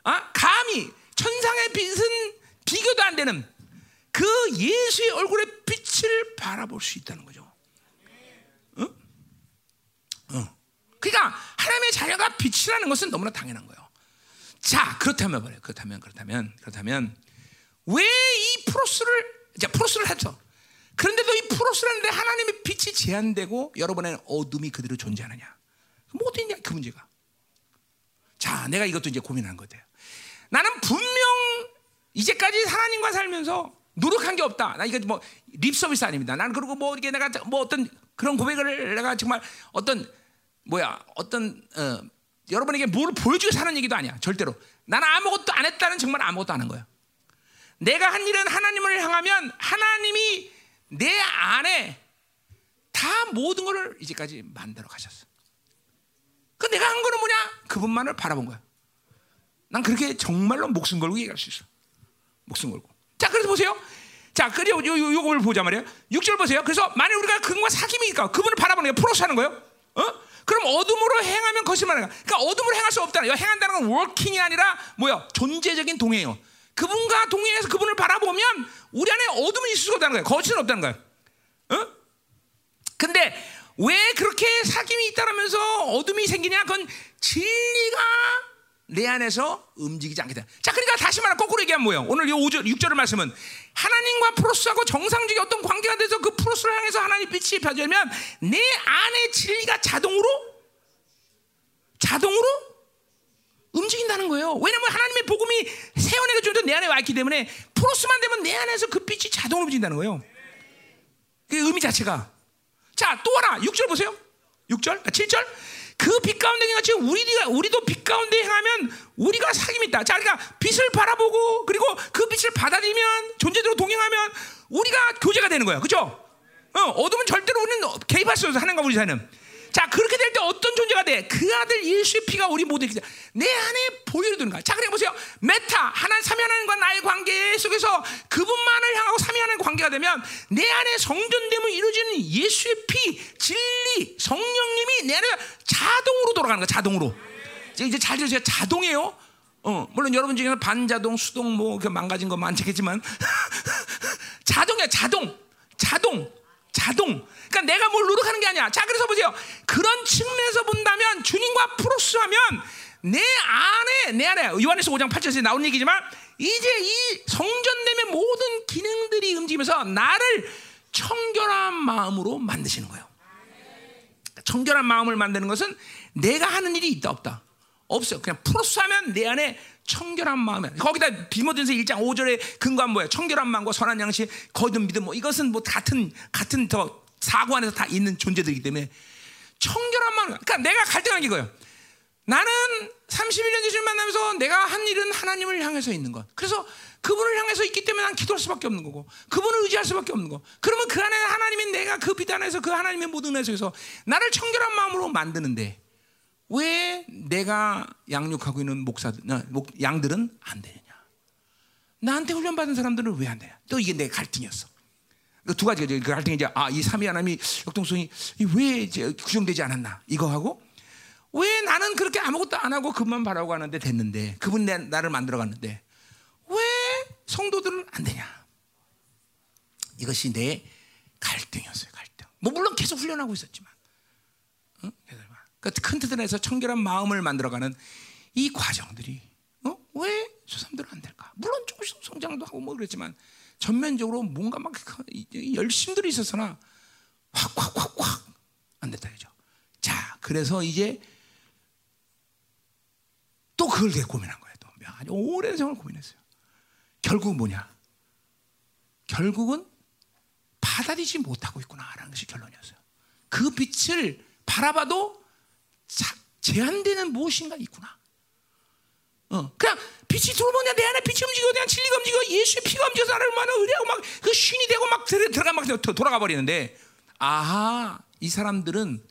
아, 감히 천상의 빛은 비교도 안 되는 그 예수의 얼굴의 빛을 바라볼 수 있다는 거죠. 어? 어. 그러니까 하나님의 자녀가 빛이라는 것은 너무나 당연한 거예요. 자, 그렇다면 뭐래? 그렇다면 그렇다면 그렇다면 왜 이 프로스를 이제 프로스를 했죠. 그런데도 이 프로스라는데 하나님의 빛이 제한되고 여러분의 어둠이 그대로 존재하느냐? 뭐 어디냐 그 문제가. 자, 내가 이것도 이제 고민하는 거예요. 나는 분명 이제까지 하나님과 살면서 노력한 게 없다. 나 이거 뭐 립서비스 아닙니다. 나는 그리고 뭐 이게 내가 뭐 어떤 그런 고백을 내가 정말 어떤 뭐야 어떤 어, 여러분에게 뭘 보여주고 사는 얘기도 아니야. 절대로. 나는 아무것도 안 했다는 정말 아무것도 안 한 거야. 내가 한 일은 하나님을 향하면 하나님이 내 안에 다 모든 것을 이제까지 만들어 가셨어. 그 내가 한 거는 뭐냐? 그분만을 바라본 거야. 난 그렇게 정말로 목숨 걸고 얘기할 수 있어. 목숨 걸고. 자, 그래서 보세요. 자, 그리고 요, 요, 요걸 보자 말이에요. 6절 보세요. 그래서 만약 우리가 그분과 사귐이니까 그분을 바라보는 게 프로스 하는 거예요. 어? 그럼 어둠으로 행하면 거짓말이야. 그러니까 어둠으로 행할 수 없다는. 행한다는 건 워킹이 아니라 뭐야? 존재적인 동행이요. 그분과 동행해서 그분을 바라보면 우리 안에 어둠이 있을 수가 없다는 거예요. 거짓은 없다는 거예요. 어? 근데 왜 그렇게 사귐이 있다라면서 어둠이 생기냐? 그건 진리가 내 안에서 움직이지 않게 돼. 자, 그러니까 다시 말해 거꾸로 얘기하면 뭐예요? 오늘 이 5절, 6절의 말씀은 하나님과 프로스하고 정상적인 어떤 관계가 돼서 그 프로스를 향해서 하나님 빛이 펴지면 내 안에 진리가 자동으로 자동으로 움직인다는 거예요. 왜냐하면 하나님의 복음이 세원에게 주어져 내 안에 와 있기 때문에 프로스만 되면 내 안에서 그 빛이 자동으로 움직인다는 거예요. 그 의미 자체가. 자, 또 하나. 6절 보세요. 6절, 아, 7절. 그 빛 가운데 같이 우리가 우리도 빛 가운데 행하면 우리가 사귐이 있다. 자, 그러니까 빛을 바라보고 그리고 그 빛을 받아들이면 존재대로 동행하면 우리가 교제가 되는 거야. 그죠? 어, 어둠은 절대로 우리는 개입할 수 없어. 하나님과 우리 사이는. 자, 그렇게 될 때 어떤 존재가 돼? 그 아들 예수의 피가 우리 모두에 내 안에 보혈이 되는 거야. 자, 그래 보세요. 메타, 하나님, 삼위 하나님과 나의 관계 속에서 그분만을 향하고 삼위 하나님 관계가 되면 내 안에 성전됨을 이루어지는 예수의 피, 진리, 성령님이 내 안에 자동으로 돌아가는 거야. 자동으로. 이제 잘 들으세요. 자동이에요. 어, 물론 여러분 중에는 반자동, 수동 뭐 망가진 거 많겠지만 <laughs> 자동이야. 자동. 자동. 자동. 그러니까 내가 뭘 노력하는 게 아니야. 자, 그래서 보세요. 그런 측면에서 본다면 주님과 프로스하면 내 안에 내 안에 요한에서 5장 8절에 나온 얘기지만 이제 이 성전됨의 모든 기능들이 움직이면서 나를 청결한 마음으로 만드시는 거예요. 청결한 마음을 만드는 것은 내가 하는 일이 있다 없다 없어요. 그냥 프로스하면 내 안에 청결한 마음에 거기다 비모든서 1장 5절에 근거한 뭐야? 청결한 마음과 선한 양식, 거듭 믿음 뭐 이것은 뭐 같은 같은 더 사고 안에서 다 있는 존재들이기 때문에 청결한 마음. 그러니까 내가 갈등한 게 이거예요. 나는 31년 예수를 만나면서 내가 한 일은 하나님을 향해서 있는 것. 그래서 그분을 향해서 있기 때문에 난 기도할 수밖에 없는 거고, 그분을 의지할 수밖에 없는 거. 그러면 그 안에 하나님이 내가 그빛 안에서 그 하나님의 모든 은혜 속에서 나를 청결한 마음으로 만드는데 왜 내가 양육하고 있는 목사들, 양들은 안 되느냐? 나한테 훈련받은 사람들은 왜 안 되냐? 또 이게 내 갈등이었어. 그두 가지가 그 갈등이 이제 아이 삼위 하나님이 역동성이 왜 규정되지 않았나 이거 하고 왜 나는 그렇게 아무것도 안 하고 그만 바라고 하는데 됐는데 그분 내, 나를 만들어 갔는데 왜 성도들은 안 되냐? 이것이 내 갈등이었어요. 갈등. 뭐 물론 계속 훈련하고 있었지만, 응? 큰 틀에서 청결한 마음을 만들어가는 이 과정들이 어? 왜저 사람들은 안 될까? 물론 조금씩 성장도 하고 뭐 그랬지만 전면적으로 뭔가 막 열심들이 있었으나 확 확 확 확 안 됐다 이죠. 자, 그래서 이제 또 그걸 되게 고민한 거예요. 또 아주 오랜 세월 고민했어요. 결국 뭐냐? 결국은 받아들이지 못하고 있구나라는 것이 결론이었어요. 그 빛을 바라봐도 제한되는 무엇인가 있구나. 어, 그냥 빛이 들어오냐 내 안에 빛이 움직이고 그냥 진리가 움직이고 예수의 피가 움직여서 나를 얼마나 의뢰하고 막 그 쉰이 되고 막 들어, 들어가 막 돌아가 버리는데 아하 이 사람들은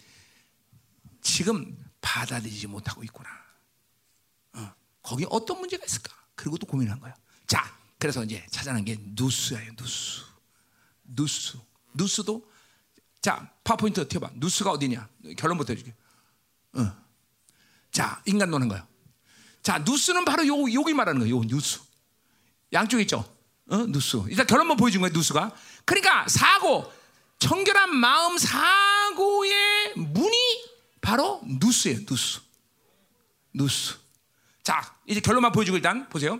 지금 받아들이지 못하고 있구나. 어, 거기 어떤 문제가 있을까? 그리고 또 고민한 거야. 자, 그래서 이제 찾아낸 게 누스예요. 누스, 누스, 누스도 자 파워포인트 튀어봐. 누스가 어디냐? 결론부터 해줄게. 어. 자, 인간 노는 거예요. 자, 누스는 바로 요, 여기 말하는 거예요. 요 뉴스. 양쪽 있죠? 어? 누스. 일단 결론만 보여준 거예요, 누스가. 그러니까 사고, 청결한 마음 사고의 문이 바로 누스예요, 누스. 누스. 자, 이제 결론만 보여주고 일단 보세요.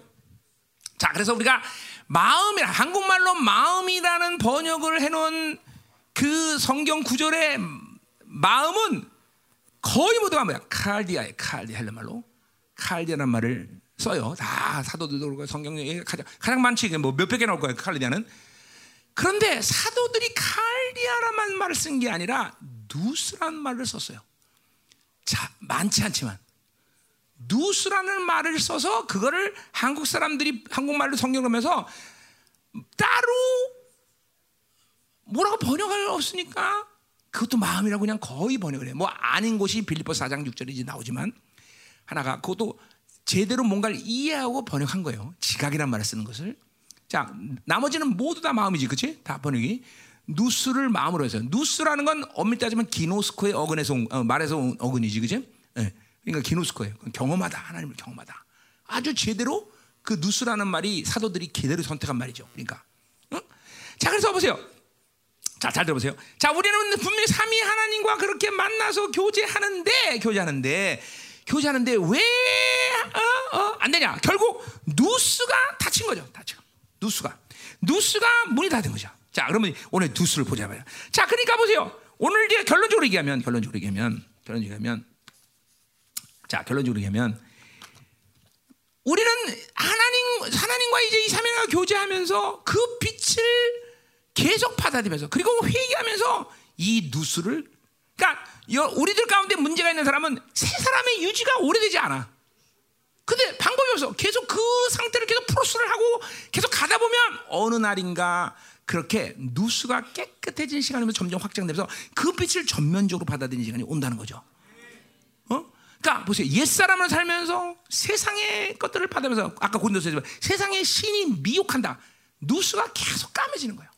자, 그래서 우리가 마음이라 한국말로 마음이라는 번역을 해놓은 그 성경 구절의 마음은 거의 모두가 뭐야? 칼디아예 칼디 헬라 말로 칼디아란 말을 써요. 다 사도들도 그렇고 성경에 가장 가장 많지 뭐 몇백 개 나올 거예요. 칼디아는. 그런데 사도들이 칼디아라는 말을 쓴 게 아니라 누스라는 말을 썼어요. 자, 많지 않지만 누스라는 말을 써서 그거를 한국 사람들이 한국말로 성경하면서 따로 뭐라고 번역할 없으니까 그것도 마음이라고 그냥 거의 번역을 해요. 뭐 아닌 곳이 빌리포 4장 6절이 나오지만 하나가 그것도 제대로 뭔가를 이해하고 번역한 거예요. 지각이란 말을 쓰는 것을. 자, 나머지는 모두 다 마음이지, 그치? 다 번역이. 누스를 마음으로 해서. 누스라는 건 엄밀히 따지면 기노스코의 어근에서 어, 말에서 온 어근이지, 그치? 네. 그러니까 기노스코예요. 경험하다. 하나님을 경험하다. 아주 제대로 그 누스라는 말이 사도들이 제대로 선택한 말이죠. 그러니까. 응? 자, 그래서 보세요. 자, 잘 들어보세요. 자, 우리는 분명히 삼위 하나님과 그렇게 만나서 교제하는데, 교제하는데, 교제하는데 왜, 어, 어, 안 되냐? 결국, 누스가 닫힌 거죠. 거. 누스가. 누스가 문이 닫은 거죠. 자, 그러면 오늘 누스를 보자 말이야. 자, 그러니까 보세요. 오늘 이제 결론적으로 얘기하면, 결론적으로 얘기하면, 결론적으로 얘기하면, 자, 결론적으로 얘기하면, 우리는 하나님, 하나님과 이제 이 삼위가 교제하면서 그 빛을 계속 받아들이면서 그리고 회개하면서 이 누수를 그러니까 우리들 가운데 문제가 있는 사람은 세 사람의 유지가 오래되지 않아. 근데 방법이 없어. 계속 그 상태를 계속 프로스를 하고 계속 가다 보면 어느 날인가 그렇게 누수가 깨끗해진 시간이면 점점 확장되면서 그 빛을 전면적으로 받아들이는 시간이 온다는 거죠. 어? 그러니까 보세요. 옛 사람을 살면서 세상의 것들을 받으면서 아까 고린도서에 세상의 신이 미혹한다. 누수가 계속 까매지는 거예요.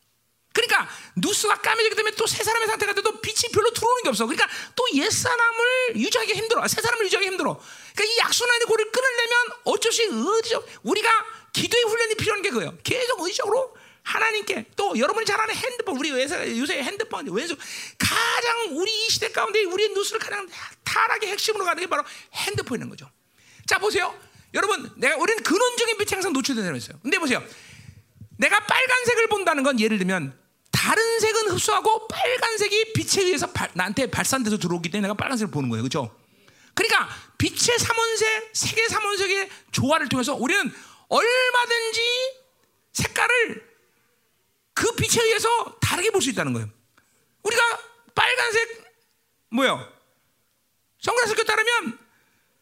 그러니까 누스가 까매지기 때문에 또새 사람의 상태가 돼도 빛이 별로 들어오는 게 없어. 그러니까 또 옛 사람을 유지하기 힘들어. 새 사람을 유지하기 힘들어. 그러니까 이 약순환의 고리를 끊으려면 어쩔 수 의지적 우리가 기도의 훈련이 필요한 게 그예요. 계속 의지적으로 하나님께 또 여러분이 잘 아는 핸드폰 우리 요새 핸드폰 왼손 가장 우리 이 시대 가운데 우리의 누스를 가장 타락의 핵심으로 가는 게 바로 핸드폰인 거죠. 자 보세요. 여러분 내가 우리는 근원적인 빛에 항상 노출된 사람이 있어요. 근데 보세요. 내가 빨간색을 본다는 건 예를 들면 다른 색은 흡수하고 빨간색이 빛에 의해서 발, 나한테 발산돼서 들어오기 때문에 내가 빨간색을 보는 거예요. 그렇죠? 그러니까 빛의 삼원색, 색의 삼원색의 조화를 통해서 우리는 얼마든지 색깔을 그 빛에 의해서 다르게 볼 수 있다는 거예요. 우리가 빨간색 뭐요? 선글라스 꼈다면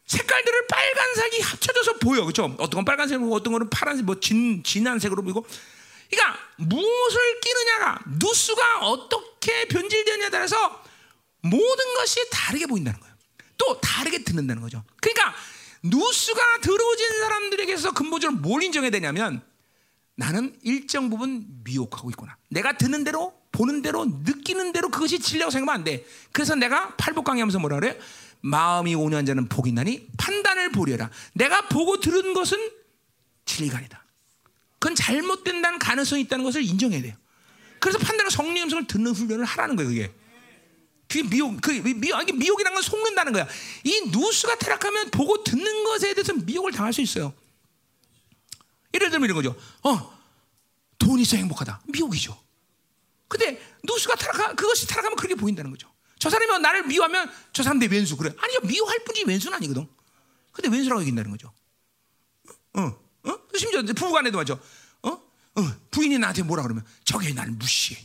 색깔들을 빨간색이 합쳐져서 보여, 그렇죠? 어떤 건 빨간색이고 어떤 거는 파란색, 뭐 진, 진한 색으로 보이고 그러니까 무엇을 끼느냐가 누수가 어떻게 변질되느냐에 따라서 모든 것이 다르게 보인다는 거예요. 또 다르게 듣는다는 거죠. 그러니까 누수가 들어오진 사람들에게서 근본적으로 뭘 인정해야 되냐면 나는 일정 부분 미혹하고 있구나. 내가 듣는 대로 보는 대로 느끼는 대로 그것이 진리라고 생각하면 안 돼. 그래서 내가 팔복 강의 하면서 뭐라 그래? 마음이 온유한 자는 복이 나니 판단을 보려라. 내가 보고 들은 것은 진리가 아니다. 그건 잘못된다는 가능성이 있다는 것을 인정해야 돼요. 그래서 판단과 성령 음성을 듣는 훈련을 하라는 거예요, 그게. 그게 미혹, 그 미혹, 이게 미혹이라는 건 속는다는 거야. 이 누수가 타락하면 보고 듣는 것에 대해서 미혹을 당할 수 있어요. 예를 들면 이런 거죠. 어, 돈이 있어 행복하다. 미혹이죠. 근데 누수가 타락하, 그것이 타락하면 그렇게 보인다는 거죠. 저 사람이 나를 미워하면 저 사람 내 왼수 그래. 아니요, 미워할 뿐이지 왼수는 아니거든. 근데 왼수라고 얘기한다는 거죠. 어. 어? 심지어 부부간에도 맞죠. 어? 어? 부인이 나한테 뭐라 그러면 저게 날 무시해.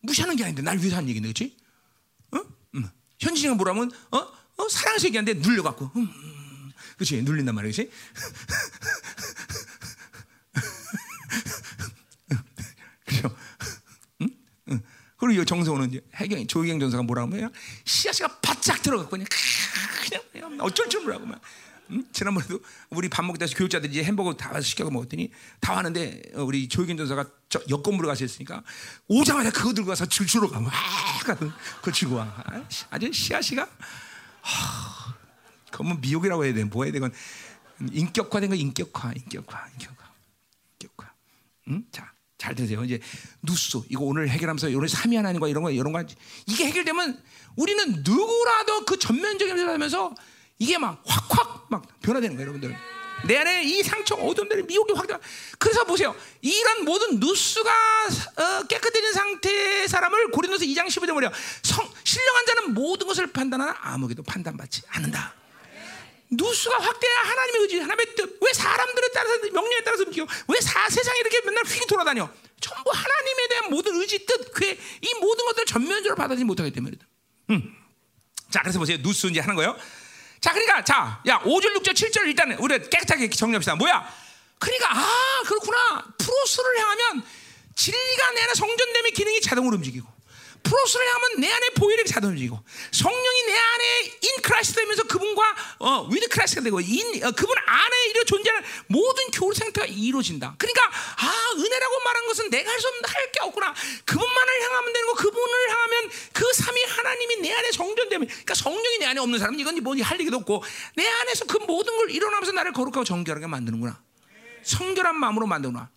무시하는 게 아닌데 날 위해서 하는 얘기인데, 그렇지? 어? 음. 현진이가 뭐라면 어? 어? 사랑해서 얘기하는데 눌려갖고, 음, 음. 그렇지? 눌린단 말이야, 그렇지? 그죠? 응? 응. 그리고 정성호는 이제 해경 조희경 전사가 뭐라고 하면 씨앗이가 바짝 들어갔고 그냥 그냥 어쩔 줄 모르고 막 음? 지난번에도 우리 밥 먹다 교육자들이 이제 햄버거 다 시켜서 먹었더니 다 왔는데 어, 우리 조익인 전사가 저 여건물에 가셨으니까 오자마자 그거 들고 가서 줄줄로 가면 그걸 치고 와 아주 씨앗이가 그건 미혹이라고 해야 돼 뭐야 되건 인격화된 거 인격화 인격화 인격화 인격화 응? 자. 잘 되세요. 이제 누수 이거 오늘 해결하면서 이런 삼위 하나님과 이런 거 이런 거 이게 해결되면 우리는 누구라도 그 전면적인 면을 하면서 이게 막 확확 막 변화되는 거예요, 여러분들. 내 안에 이 상처, 어둠들의 미혹이 확 그래서 보세요. 이런 모든 누수가 어, 깨끗해진 상태의 사람을 고린도서 2장 15절 보려 성 신령한 자는 모든 것을 판단하나 아무에게도 판단받지 않는다. 누수가 확대해야 하나님의 의지, 하나님의 뜻. 왜 사람들에 따라서 명령에 따라서 움직여? 왜 사, 세상에 이렇게 맨날 휙 돌아다녀? 전부 하나님에 대한 모든 의지, 뜻, 그이 모든 것들을 전면적으로 받아들이지 못하기 때문이다. 음. 자, 그래서 보세요. 누스 이제 하는 거예요. 자, 그러니까 자, 야, 5절, 6절, 7절 일단 우리 깨끗하게 정리합시다. 뭐야? 그러니까 아, 그렇구나. 프로스를 향하면 진리가 내 안에 성전됨의 기능이 자동으로 움직이고 프로스를 향하면 내 안에 보혈이 움직이고 성령이 내 안에 in Christ 되면서 그분과 어, with Christ가 되고 인 어, 그분 안에 이루 존재하는 모든 교울 상태가 이루어진다. 그러니까 아, 은혜라고 말한 것은 내가 할 수 없는 할 게 없구나. 그분만을 향하면 되는 거 그분을 향하면 그 삼위 하나님이 내 안에 성전되면 그러니까 성령이 내 안에 없는 사람은 이건 뭐할 얘기도 없고 내 안에서 그 모든 걸 일어나면서 나를 거룩하고 정결하게 만드는구나. 성결한 마음으로 만드나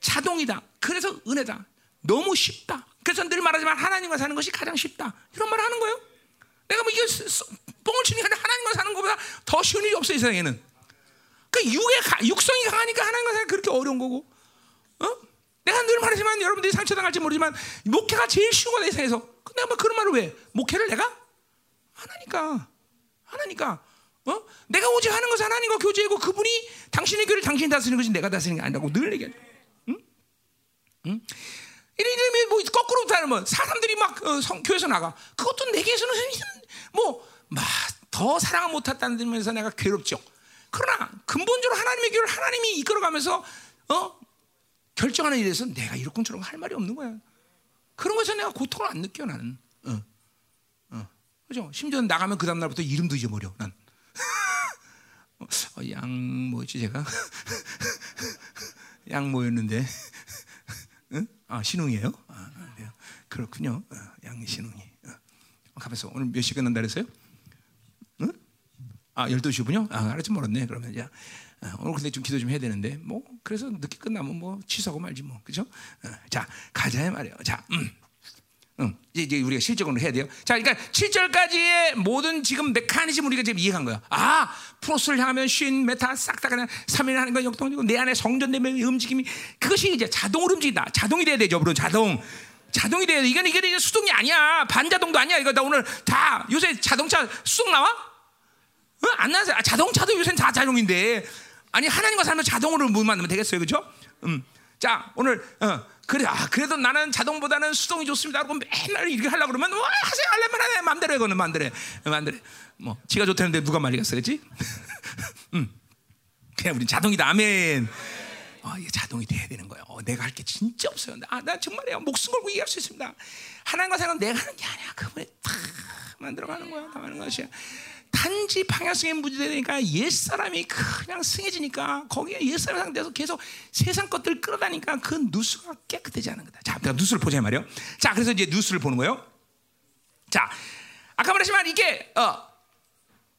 자동이다. 그래서 은혜다. 너무 쉽다. 그래서 늘 말하지만 하나님과 사는 것이 가장 쉽다. 이런 말을 하는 거예요. 내가 뭐 이게 게 아니라 하나님과 사는 것보다 더 쉬운 일이 없어 이 세상에는. 그 육의 가, 육성이 강하니까 하나님과 사는 그렇게 어려운 거고. 어? 내가 늘 말하지만 여러분들이 상처당할지 모르지만 목회가 제일 쉬운 거다 이 세상에서. 근데 뭐 그런 말을 왜? 목회를 내가 하나니까 하나니까. 어? 내가 오직 하는 것은 하나님과 교제하고 그분이 당신의 교를 당신이 다스리는 것이 내가 다스리는 게 아니라고 늘 얘기해. 응? 응? 이러면 뭐 거꾸로 다르면 사람들이 막 어, 성, 교회에서 나가. 그것도 내게서는 뭐더 사랑을 못했다는 점에서 내가 괴롭죠. 그러나 근본적으로 하나님의 교를 하나님이 이끌어가면서 어 결정하는 일에서 내가 이렇군저런 할 말이 없는 거야. 그런 것에서 내가 고통을 안 느껴 나는. 어. 어. 그죠? 심지어 나가면 그 다음 날부터 이름도 잊어버려 난. <laughs> 어, 양 뭐였지 제가? <laughs> 양 뭐였는데? 응? 아 신웅이에요? 아, 네. 그렇군요. 어, 양 신웅이. 어. 가면서 오늘 몇시 끝난다 그랬어요? 응? 아 12시군요? 아 알았지 몰랐네. 그러면 야 어, 오늘 근데 좀 기도 좀 해야 되는데 뭐 그래서 늦게 끝나면 뭐 취소하고 말지 뭐 그죠? 어, 자 가자 말이에요. 자, 음. 음, 이제 우리가 실적으로 해야 돼요. 자, 그러니까 7절까지의 모든 지금 메커니즘 우리가 지금 이해한 거야. 아, 프로스를 향하면 쉰, 메타 싹 다 그냥 3일 하는 건 역동이고 내 안에 성전되면 움직임이 그것이 이제 자동으로 움직인다. 자동이 돼야 되죠, 물론 자동. 자동이 돼야 돼. 이건 이게 이게 수동이 아니야. 반자동도 아니야. 이거 나 오늘 다 요새 자동차 수동 나와? 어? 안 나서 아, 자동차도 요새는 다 자동인데 아니 하나님과 살면 자동으로 못 만들면 되겠어요, 그렇죠? 음. 자, 오늘 어. 그래, 아, 그래도 나는 자동보다는 수동이 좋습니다. 그러고 맨날 이렇게 하려고 그러면, 와, 하세요, 하려면 하네. 마음대로 해, 그거는 마음대로 해. 마음대로 해. 뭐, 지가 좋다는데 누가 말리겠어, 그지? <laughs> 음. 그냥 우린 자동이다. 아멘. 어, 이게 자동이 돼야 되는 거예요. 어, 내가 할 게 진짜 없어요. 아, 나 정말이야. 목숨 걸고 얘기할 수 있습니다. 하나님과 생각 내가 하는 게 아니야. 그분에 다 만들어가는 거야. 다 하는 것이야. 단지 방향성에 문제되니까 옛사람이 그냥 승해지니까 거기에 옛사람 상대에서 계속 세상 것들 끌어다니까 그 누수가 깨끗하지 않은 거다. 자, 내가 누수를 보자 말이요. 자, 그래서 이제 누수를 보는 거예요. 자, 아까 말했지만 이게 어,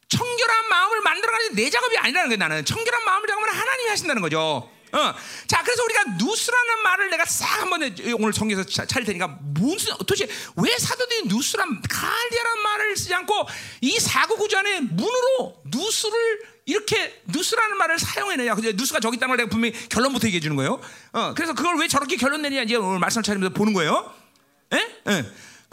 청결한 마음을 만들어가는 내 작업이 아니라는 거예요. 나는 청결한 마음을 작업은 하나님이 하신다는 거죠. 어. 자, 그래서 우리가 누스라는 말을 내가 싹 한번 오늘 정리해서 차릴 테니까 무슨 도대체 왜 사도들이 누스란 갈리아란 말을 쓰지 않고 이 사고 구조 안에 문으로 누스를 이렇게 누스라는 말을 사용해내냐. 그죠? 누스가 저기 있다는 걸 내가 분명히 결론부터 얘기해 주는 거예요. 어, 그래서 그걸 왜 저렇게 결론 내냐 이제 오늘 말씀을 차리면서 보는 거예요. 예? 예.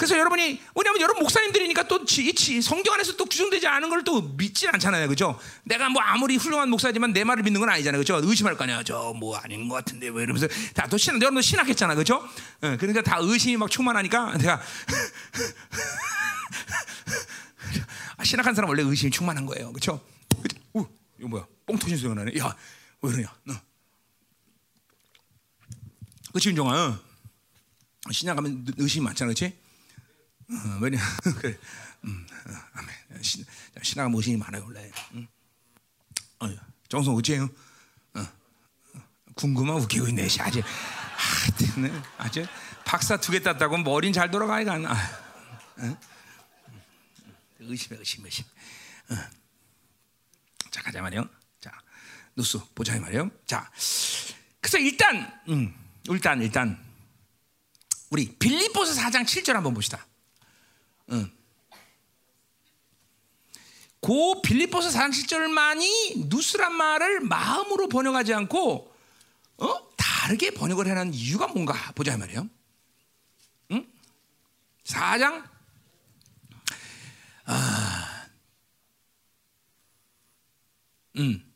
그래서 여러분이 왜냐하면 여러분 목사님들이니까 또 지, 지, 성경 안에서 또 규정되지 않은 걸 또 믿지 않잖아요, 그죠? 내가 뭐 아무리 훌륭한 목사지만 내 말을 믿는 건 아니잖아요, 그죠? 의심할 거 아니야, 저 뭐 아닌 것 같은데 왜 이러면서 다 또 신학, 여러분 신학했잖아, 그죠? 어, 그러니까 다 의심이 막 충만하니까 내가 <laughs> 아, 신학한 사람 원래 의심이 충만한 거예요, 그죠? 오, 이거 뭐야? 뽕 터진 소리가 나네. 야, 왜 그러냐? 너. 그치 윤종아? 어? 신학하면 의심이 많잖아, 그렇지? 어, 왜냐 <laughs> 그래. 음, 어, 아멘. 신, 신하가 무엇이 많아요 원래. 음. 어, 정성 어째요? 어, 어, 궁금한 웃기고 있네. 아주 하여튼 아주 박사 두 개 땄다고 머리는 잘 돌아가야 가. 아, 어? 의심해 의심 의심. 어. 자 가자 말이요. 자 누수 보자 말이요. 자 그래서 일단 음, 일단 일단 우리 빌립보서 4장 7절 한번 봅시다. 응. 그 빌립보서 47절만이 누스란 말을 마음으로 번역하지 않고 어? 다르게 번역을 해놓은 이유가 뭔가 보자 말이에요. 응? 4장 아, 음,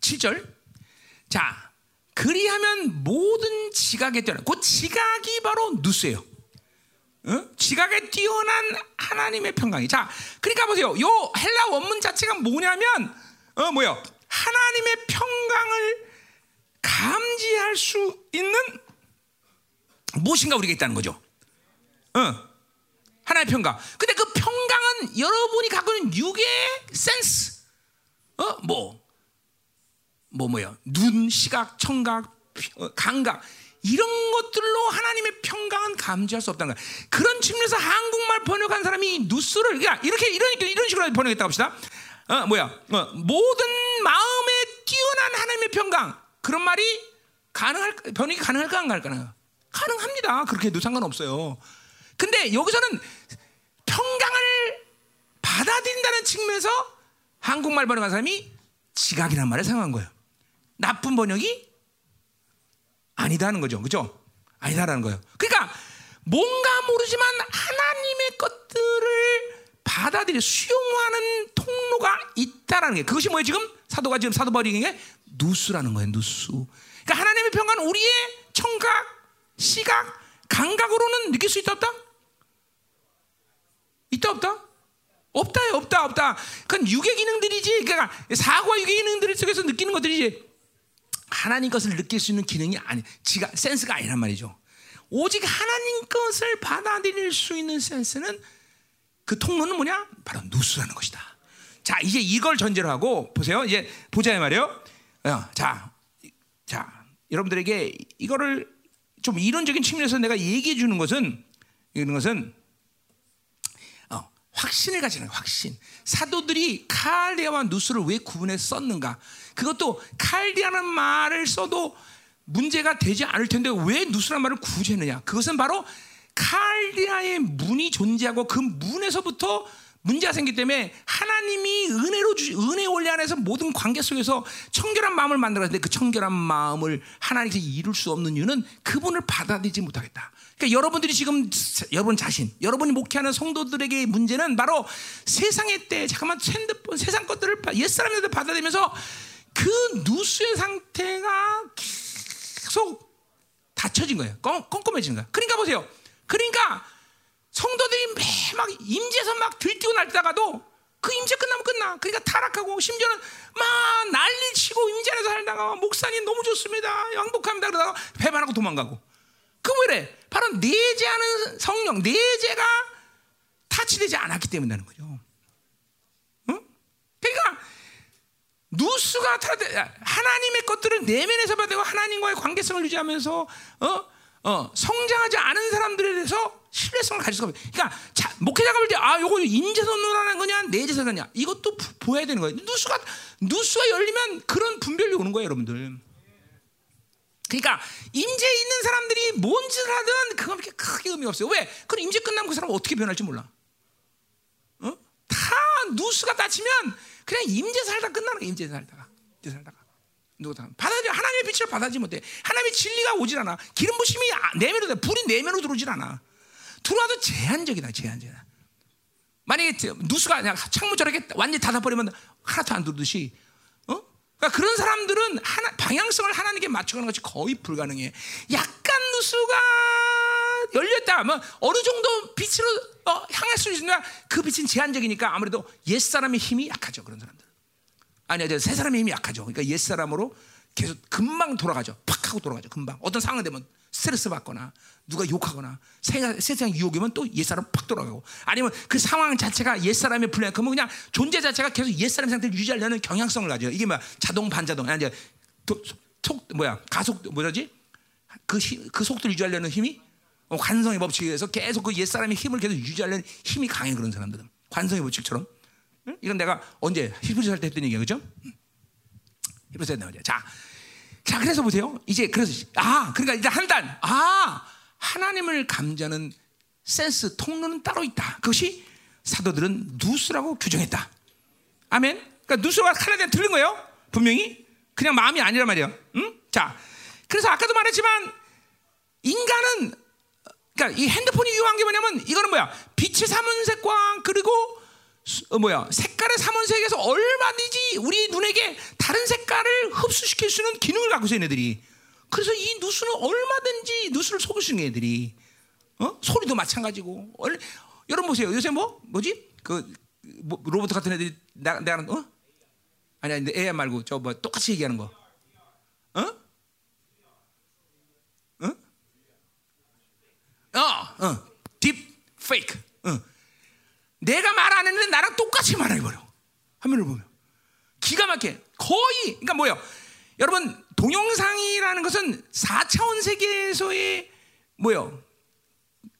7절 자 그리하면 모든 지각에 뛰어난 그 지각이 바로 누스예요. 어? 지각에 뛰어난 하나님의 평강이. 자, 그러니까 보세요. 요 헬라 원문 자체가 뭐냐면, 어, 뭐요? 하나님의 평강을 감지할 수 있는 무엇인가 우리가 있다는 거죠. 어. 하나의 평강. 근데 그 평강은 여러분이 갖고 있는 육의 센스. 어, 뭐, 뭐, 뭐야. 눈, 시각, 청각, 어, 감각. 이런 것들로 하나님의 평강은 감지할 수 없다는 거야. 그런 측면에서 한국말 번역한 사람이 누스를 그러니까 이렇게 이런 이런 식으로 번역했다 봅시다. 어 뭐야? 어, 모든 마음에 뛰어난 하나님의 평강. 그런 말이 가능할 변이 가능할까 안 갈까요? 가능합니다. 그렇게 해도 상관없어요. 근데 여기서는 평강을 받아들인다는 측면에서 한국말 번역한 사람이 지각이란 말을 사용한 거예요. 나쁜 번역이 아니다는 거죠. 그죠? 아니다라는 거예요. 그러니까 뭔가 모르지만 하나님의 것들을 받아들여 수용하는 통로가 있다라는 게 그것이 뭐예요? 지금 사도가 지금 사도 바울이 게 누수라는 거예요. 누수. 그러니까 하나님의 평가는 우리의 청각, 시각, 감각으로는 느낄 수 있다 없다? 있다 없다? 없다요, 없다, 없다. 그건 육의 기능들이지. 그러니까 사고와 육의 기능들 속에서 느끼는 것들이지. 하나님 것을 느낄 수 있는 기능이 아니, 지가 센스가 아니란 말이죠. 오직 하나님 것을 받아들일 수 있는 센스는 그 통로는 뭐냐? 바로 누수라는 것이다. 자, 이제 이걸 전제로 하고 보세요. 이제 보자 말이요. 어, 자, 자, 여러분들에게 이거를 좀 이론적인 측면에서 내가 얘기해 주는 것은 이런 것은 확신을 가지는 확신. 사도들이 칼디아와 누스를 왜 구분해 썼는가? 그것도 칼디아는 말을 써도 문제가 되지 않을 텐데 왜 누스란 말을 구제했느냐? 그것은 바로 칼디아의 문이 존재하고 그 문에서부터 문제가 생기기 때문에 하나님이 은혜로 주 은혜 원리 안에서 모든 관계 속에서 청결한 마음을 만들었는데 그 청결한 마음을 하나님께서 이룰 수 없는 이유는 그분을 받아들이지 못하겠다. 그러니까 여러분들이 지금 여러분 자신, 여러분이 목회하는 성도들에게 문제는 바로 세상의 때 잠깐만 핸드폰 세상 것들을 옛 사람들 받아들이면서 그 누수의 상태가 계속 닫혀진 거예요. 껌껌해진 거야. 그러니까 보세요. 그러니까 성도들이 매막 임재에서 막 들뛰고 날다가도 그 임재 끝나면 끝나. 그러니까 타락하고 심지어는 막 난리 치고 임재 안에서 살다가 목사님 너무 좋습니다. 행복합니다. 그러다가 배반하고 도망가고. 그 왜래? 바로 내재하는 성령, 내재가 타치되지 않았기 때문이라는 거죠. 응? 그러니까 누수가 하나님의 것들을 내면에서 받고 하나님과의 관계성을 유지하면서 어? 어, 성장하지 않은 사람들에 대해서 신뢰성을 가질 수가 없어요. 그러니까 자, 목회자가 볼 때 아, 요거 인재선언하는 거냐, 내재선언냐 이것도 부, 보여야 되는 거예요. 누수가 누수가 열리면 그런 분별이 오는 거예요, 여러분들. 그러니까 임재 있는 사람들이 뭔 짓을 하든 그건 그렇게 크게 의미 없어요. 왜? 그럼 임재 끝나면 그 사람 어떻게 변할지 몰라. 어? 다 누수가 닫히면 그냥 임재 살다 끝나는 거야. 임재 살다가, 임재 살다가. 누구다 받아들여 하나님의 빛을 받아들지 못해. 하나님의 진리가 오질 않아. 기름 부심이 아, 내면으로 돼. 불이 내면으로 들어오질 않아. 들어와도 제한적이다. 제한적이다. 만약에 누수가 그냥 창문처럼 이렇게 완전히 닫아버리면 하나도 안 들어오듯이 그러니까 그런 사람들은 하나, 방향성을 하나님께 맞춰가는 것이 거의 불가능해. 약간 누수가 열렸다. 뭐 어느 정도 빛으로 어, 향할 수 있으나 그 빛은 제한적이니까 아무래도 옛 사람의 힘이 약하죠. 그런 사람들. 아니, 아니, 새 사람의 힘이 약하죠. 그러니까 옛 사람으로 계속 금방 돌아가죠. 팍 하고 돌아가죠. 금방. 어떤 상황 되면 스트레스 받거나 누가 욕하거나 세상 유혹이면 또 옛사람 팍 돌아가고 아니면 그 상황 자체가 옛사람의 불량 그러면 그냥 존재 자체가 계속 옛사람 상태를 유지하려는 경향성을 가져요. 이게 뭐야? 자동 반자동 아니 이제 속 뭐야? 가속 뭐라지? 그, 그 속도를 유지하려는 힘이 어, 관성의 법칙에 의해서 계속 그 옛사람의 힘을 계속 유지하려는 힘이 강해 그런 사람들은 관성의 법칙처럼 응? 이건 내가 언제 히브리서 할 때 했던 얘기야 그죠? 히브리서 했단 자 자, 그래서 보세요. 이제 그래서 아, 그러니까 이제 한 단. 아, 하나님을 감지하는 센스 통로는 따로 있다. 그것이 사도들은 누스라고 규정했다. 아멘. 그러니까 누스가 칼라디아 들린 거예요. 분명히 그냥 마음이 아니란 말이에요. 응? 자, 그래서 아까도 말했지만 인간은 그러니까 이 핸드폰이 유용한 게 뭐냐면 이거는 뭐야? 빛의 삼원색 광 그리고 어, 뭐야 색깔의 삼원색에서 얼마든지 우리 눈에게 다른 색깔을 흡수시킬 수 있는 기능을 갖고 있어 얘네들이. 그래서 이 누수는 얼마든지 누수를 속일 수 있는 애들이. 어? 소리도 마찬가지고. 얼, 여러분 보세요. 요새 뭐 뭐지? 그 뭐, 로봇 같은 애들이 나 나는 어? 아니 아니 AI 말고 저 뭐 똑같이 얘기하는 거. 어? 어? 어, 어. 딥 페이크. 어. 내가 말 안 했는데 나랑 똑같이 말해버려. 화면을 보면. 기가 막혀. 거의, 그러니까 뭐예요? 여러분, 동영상이라는 것은 4차원 세계에서의 뭐예요?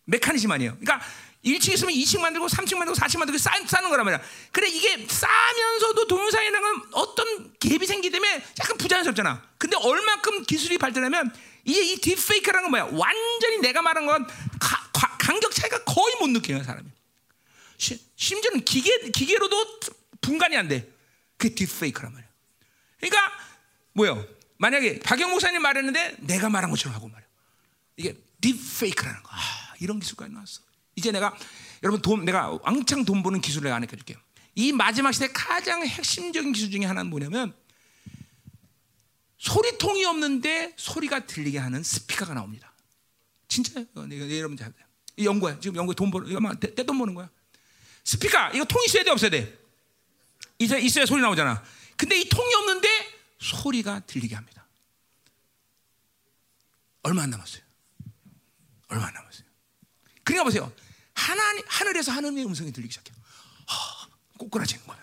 메커니즘 아니에요. 그러니까 1층 있으면 2층 만들고 3층 만들고 4층 만들고 쌓, 쌓는 거란 말이야. 그래 이게 쌓으면서도 동영상이라는 건 어떤 갭이 생기기 때문에 약간 부자연스럽잖아. 근데 얼마큼 기술이 발전하면 이제 이 딥페이크라는 건 뭐야? 완전히 내가 말한 건 가, 가, 간격 차이가 거의 못 느껴요 사람이. 시, 심지어는 기계 기계로도 분간이 안 돼. 그게 딥페이크란 말이야. 그러니까 뭐요? 만약에 박영 목사님 말했는데 내가 말한 것처럼 하고 말이야. 이게 딥페이크라는 거. 아, 이런 기술까지 나왔어. 이제 내가 여러분 돈 내가 왕창 돈 버는 기술을 내가 안해 줄게요. 이 마지막 시대 가장 핵심적인 기술 중에 하나는 뭐냐면 소리통이 없는데 소리가 들리게 하는 스피커가 나옵니다. 진짜요? 여러분 잘 연구야. 지금 연구에 돈 버는 이거 막 떼돈 버는 거야. 스피커 이거 통 있어야 돼 없어야 돼? 있어야, 있어야 소리 나오잖아. 근데 이 통이 없는데 소리가 들리게 합니다. 얼마 안 남았어요. 얼마 안 남았어요. 그러니까 보세요. 하나님 하늘에서 하나님의 음성이 들리기 시작해요. 하, 꼬꾸라지는 거야.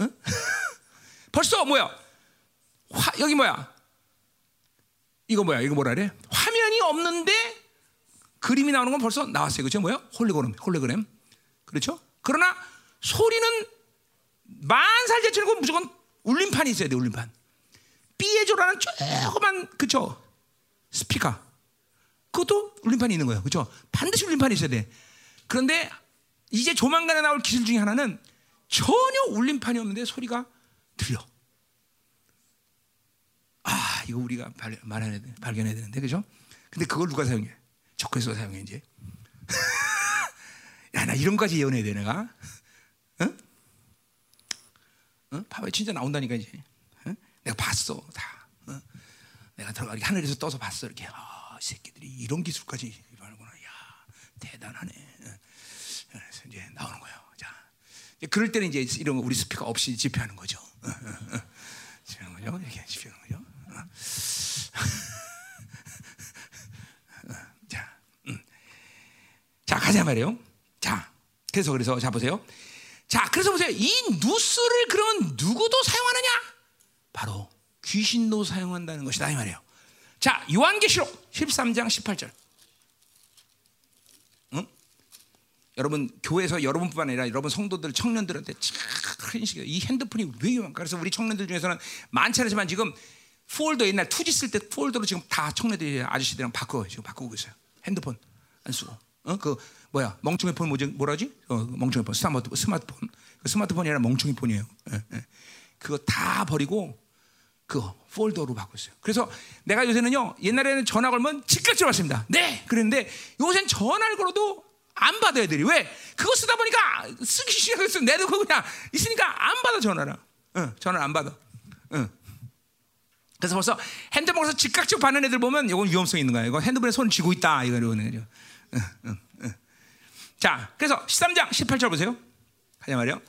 응? <laughs> 벌써 뭐야? 화, 여기 뭐야? 이거 뭐야? 이거 뭐라 그래? 화면이 없는데 그림이 나오는 건 벌써 나왔어요. 그죠? 뭐야? 홀리그램, 홀리그램. 그렇죠? 그러나 소리는 만살 제치는 건 무조건 울림판이 있어야 돼. 울림판. piezo라는 조그만 그죠? 스피커. 그것도 울림판이 있는 거예요. 그렇죠? 반드시 울림판이 있어야 돼. 그런데 이제 조만간에 나올 기술 중에 하나는 전혀 울림판이 없는데 소리가 들려. 아, 이거 우리가 발, 말해야 돼, 발견해야 되는데, 그죠? 근데 그걸 누가 사용해? 적그리스가 사용해, 이제. <laughs> 야, 나 이런 까지 예언해야 돼, 내가. 응? 응? 봐봐, 진짜 나온다니까, 이제. 응? 내가 봤어, 다. 응? 내가 들어가, 하늘에서 떠서 봤어, 이렇게. 아, 새끼들이 이런 기술까지 하는구나. 야, 대단하네. 그래서 이제 나오는 거예요. 자, 그럴 때는 이제 이런 우리 스피커 없이 집회하는 거죠. 집회하는 거죠. 이렇게 집회하는 거죠. <laughs> 자, 음. 자 가자 말이에요. 자, 그래서 그래서 자 보세요. 자, 그래서 보세요. 이 누스를 그러면 누구도 사용하느냐? 바로 귀신도 사용한다는 것이다 이 말이에요. 자, 요한계시록 13장 18절. 응? 여러분 교회에서 여러분뿐만 아니라 여러분 성도들 청년들한테 큰 시기 이 핸드폰이 왜 위험한가? 그래서 우리 청년들 중에서는 많지 않지만 지금 폴더 옛날 2G 쓸 때 폴더로 지금 다 청년들이 아저씨들이랑 바꿔 지금 바꾸고 있어요. 핸드폰 안 쓰고. 어? 그 뭐야 멍청이 폰 뭐지 뭐라지? 어, 멍청이 폰 스마트 스마트폰 그 스마트폰이 아니라 멍청이 폰이에요. 예, 예. 그거 다 버리고 그 폴더로 바꿨어요. 그래서 내가 요새는요 옛날에는 전화 걸면 즉각적으로 받습니다. 네, 그랬는데 요새는 전화를 걸어도 안 받아 애들이 왜? 그거 쓰다 보니까 쓰기. 내도 그거 그냥 있으니까 안 받아 전화를. 응, 전화를 안 받아. 응. 그래서 벌써 핸드폰에서 즉각적으로 받는 애들 보면 이건 위험성이 있는 거야. 이거 핸드폰에 손을 쥐고 있다 이거 이러는 거죠. 자, 그래서 13장 18절 보세요. 하냐 말이요.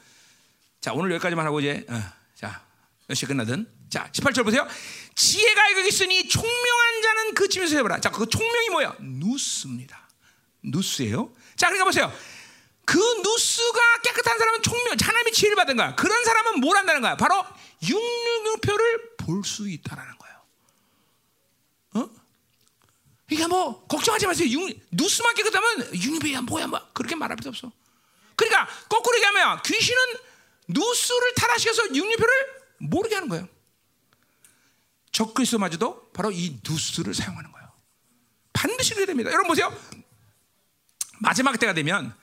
자, 오늘 여기까지만 하고 이제 어, 자, 몇 시 끝나든. 자, 18절 보세요. 지혜가 여기 있으니 총명한 자는 그 집에서 해보라. 자, 그 총명이 뭐야? 누스입니다. 누스예요. 자, 그러니까 보세요. 그 누스가 깨끗한 사람은 총명, 하나님의 지혜를 받은 거야. 그런 사람은 뭘 한다는 거야? 바로 육류표를 볼 수 있다라는 거예요. 어? 그러니까 뭐 걱정하지 마세요. 육, 누스만 깨끗하면 육류표야 뭐야 뭐 그렇게 말할 필요 없어. 그러니까 거꾸로 얘기하면 귀신은 누스를 타락시켜서 육류표를 모르게 하는 거예요. 적그리스도마저도 바로 이 누스를 사용하는 거예요. 반드시 그래야 됩니다. 여러분 보세요. 마지막 때가 되면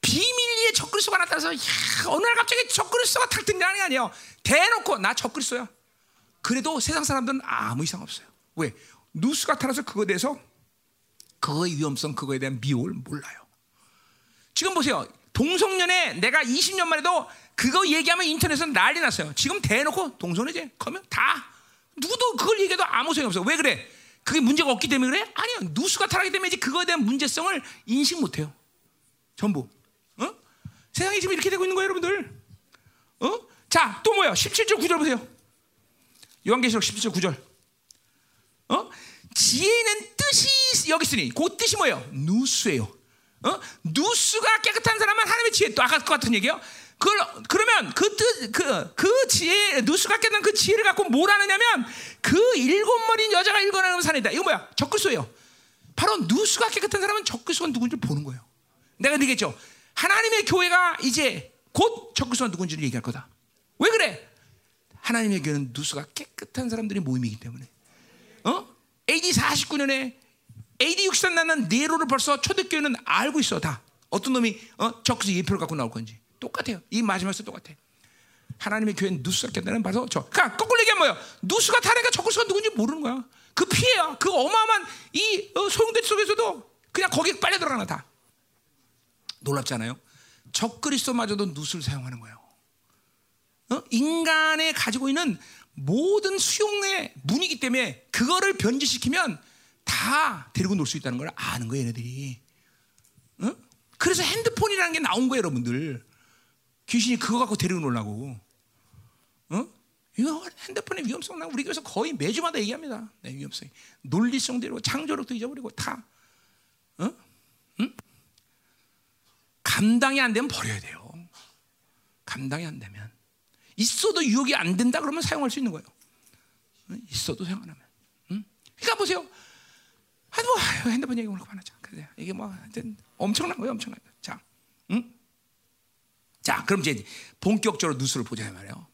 비밀리에 적그리스도가 나타나서 야, 어느 날 갑자기 적그리스도가 탁 등장하는 게 아니에요. 대놓고 나 적그리스도야. 그래도 세상 사람들은 아무 이상 없어요. 왜? 누스가 나타나서 그거에 대해서 그거의 위험성, 그거에 대한 미혹을 몰라요. 지금 보세요. 동성년에 내가 20년 만에도 그거 얘기하면 인터넷에서 난리 났어요. 지금 대놓고 동성애제 그러면 다 누구도 그걸 얘기해도 아무 소용이 없어. 왜 그래? 그게 문제가 없기 때문에 그래? 아니요. 누수가 타락하기 때문에 그거에 대한 문제성을 인식 못 해요. 전부. 어? 세상이 지금 이렇게 되고 있는 거예요, 여러분들. 어? 자, 또 뭐야? 17절 9절 보세요. 요한계시록 17절 9절. 어? 지혜는 뜻이 여기 있으니 그 뜻이 뭐예요? 누수예요. 어? 누수가 깨끗한 사람은 하나님의 지혜 또 아까 같은 얘기요. 그 그러면 그 뜻, 그, 그 지혜, 누수가 깨끗한 그 지혜를 갖고 뭘 하느냐면 그 일곱 머리 여자가 일궈내는 산이다. 이거 뭐야? 적그리스예요. 바로 누수가 깨끗한 사람은 적그리스가 누군지 보는 거예요. 내가 얘기했죠. 하나님의 교회가 이제 곧 적그리스도가 누군지를 얘기할 거다. 왜 그래? 하나님의 교회는 누수가 깨끗한 사람들의 모임이기 때문에. 어? AD 49년에 AD 63년 난 네로를 벌써 초대교회는 알고 있어 다. 어떤 놈이 어? 적그리스도 예표를 갖고 나올 건지 똑같아요. 이 마지막에서 똑같아. 하나님의 교회는 누수가 깼다는 봐서 저. 그러니까 거꾸로 얘기하면 뭐야? 누수가 타니까 적그리스도가 누군지 모르는 거야. 그 피해야. 그 어마어마한 이 어, 소용돌이 속에서도 그냥 거기에 빨려 들어가나 다. 놀랍잖아요. 적그리스도마저도 누수를 사용하는 거예요. 어? 인간의 가지고 있는 모든 수용의 문이기 때문에 그거를 변질시키면 다 데리고 놀 수 있다는 걸 아는 거예요, 얘네들이. 어? 그래서 핸드폰이라는 게 나온 거예요, 여러분들. 귀신이 그거 갖고 데리고 놀라고. 어? 이거 핸드폰의 위험성 나 우리 교회에서 거의 매주마다 얘기합니다. 네, 위험성. 논리성 대로 창조력도 잊어버리고 다. 어? 응? 감당이 안 되면 버려야 돼요. 감당이 안 되면 있어도 유혹이 안 된다 그러면 사용할 수 있는 거예요. 있어도 사용 안 하면. 응? 그러니까 보세요. 아니 뭐 핸드폰 얘기 오늘 그만하자. 그래 이게 뭐 하여튼 엄청난 거예요, 엄청난 거. 자, 응? 자, 그럼 이제 본격적으로 누수를 보자 말이에요.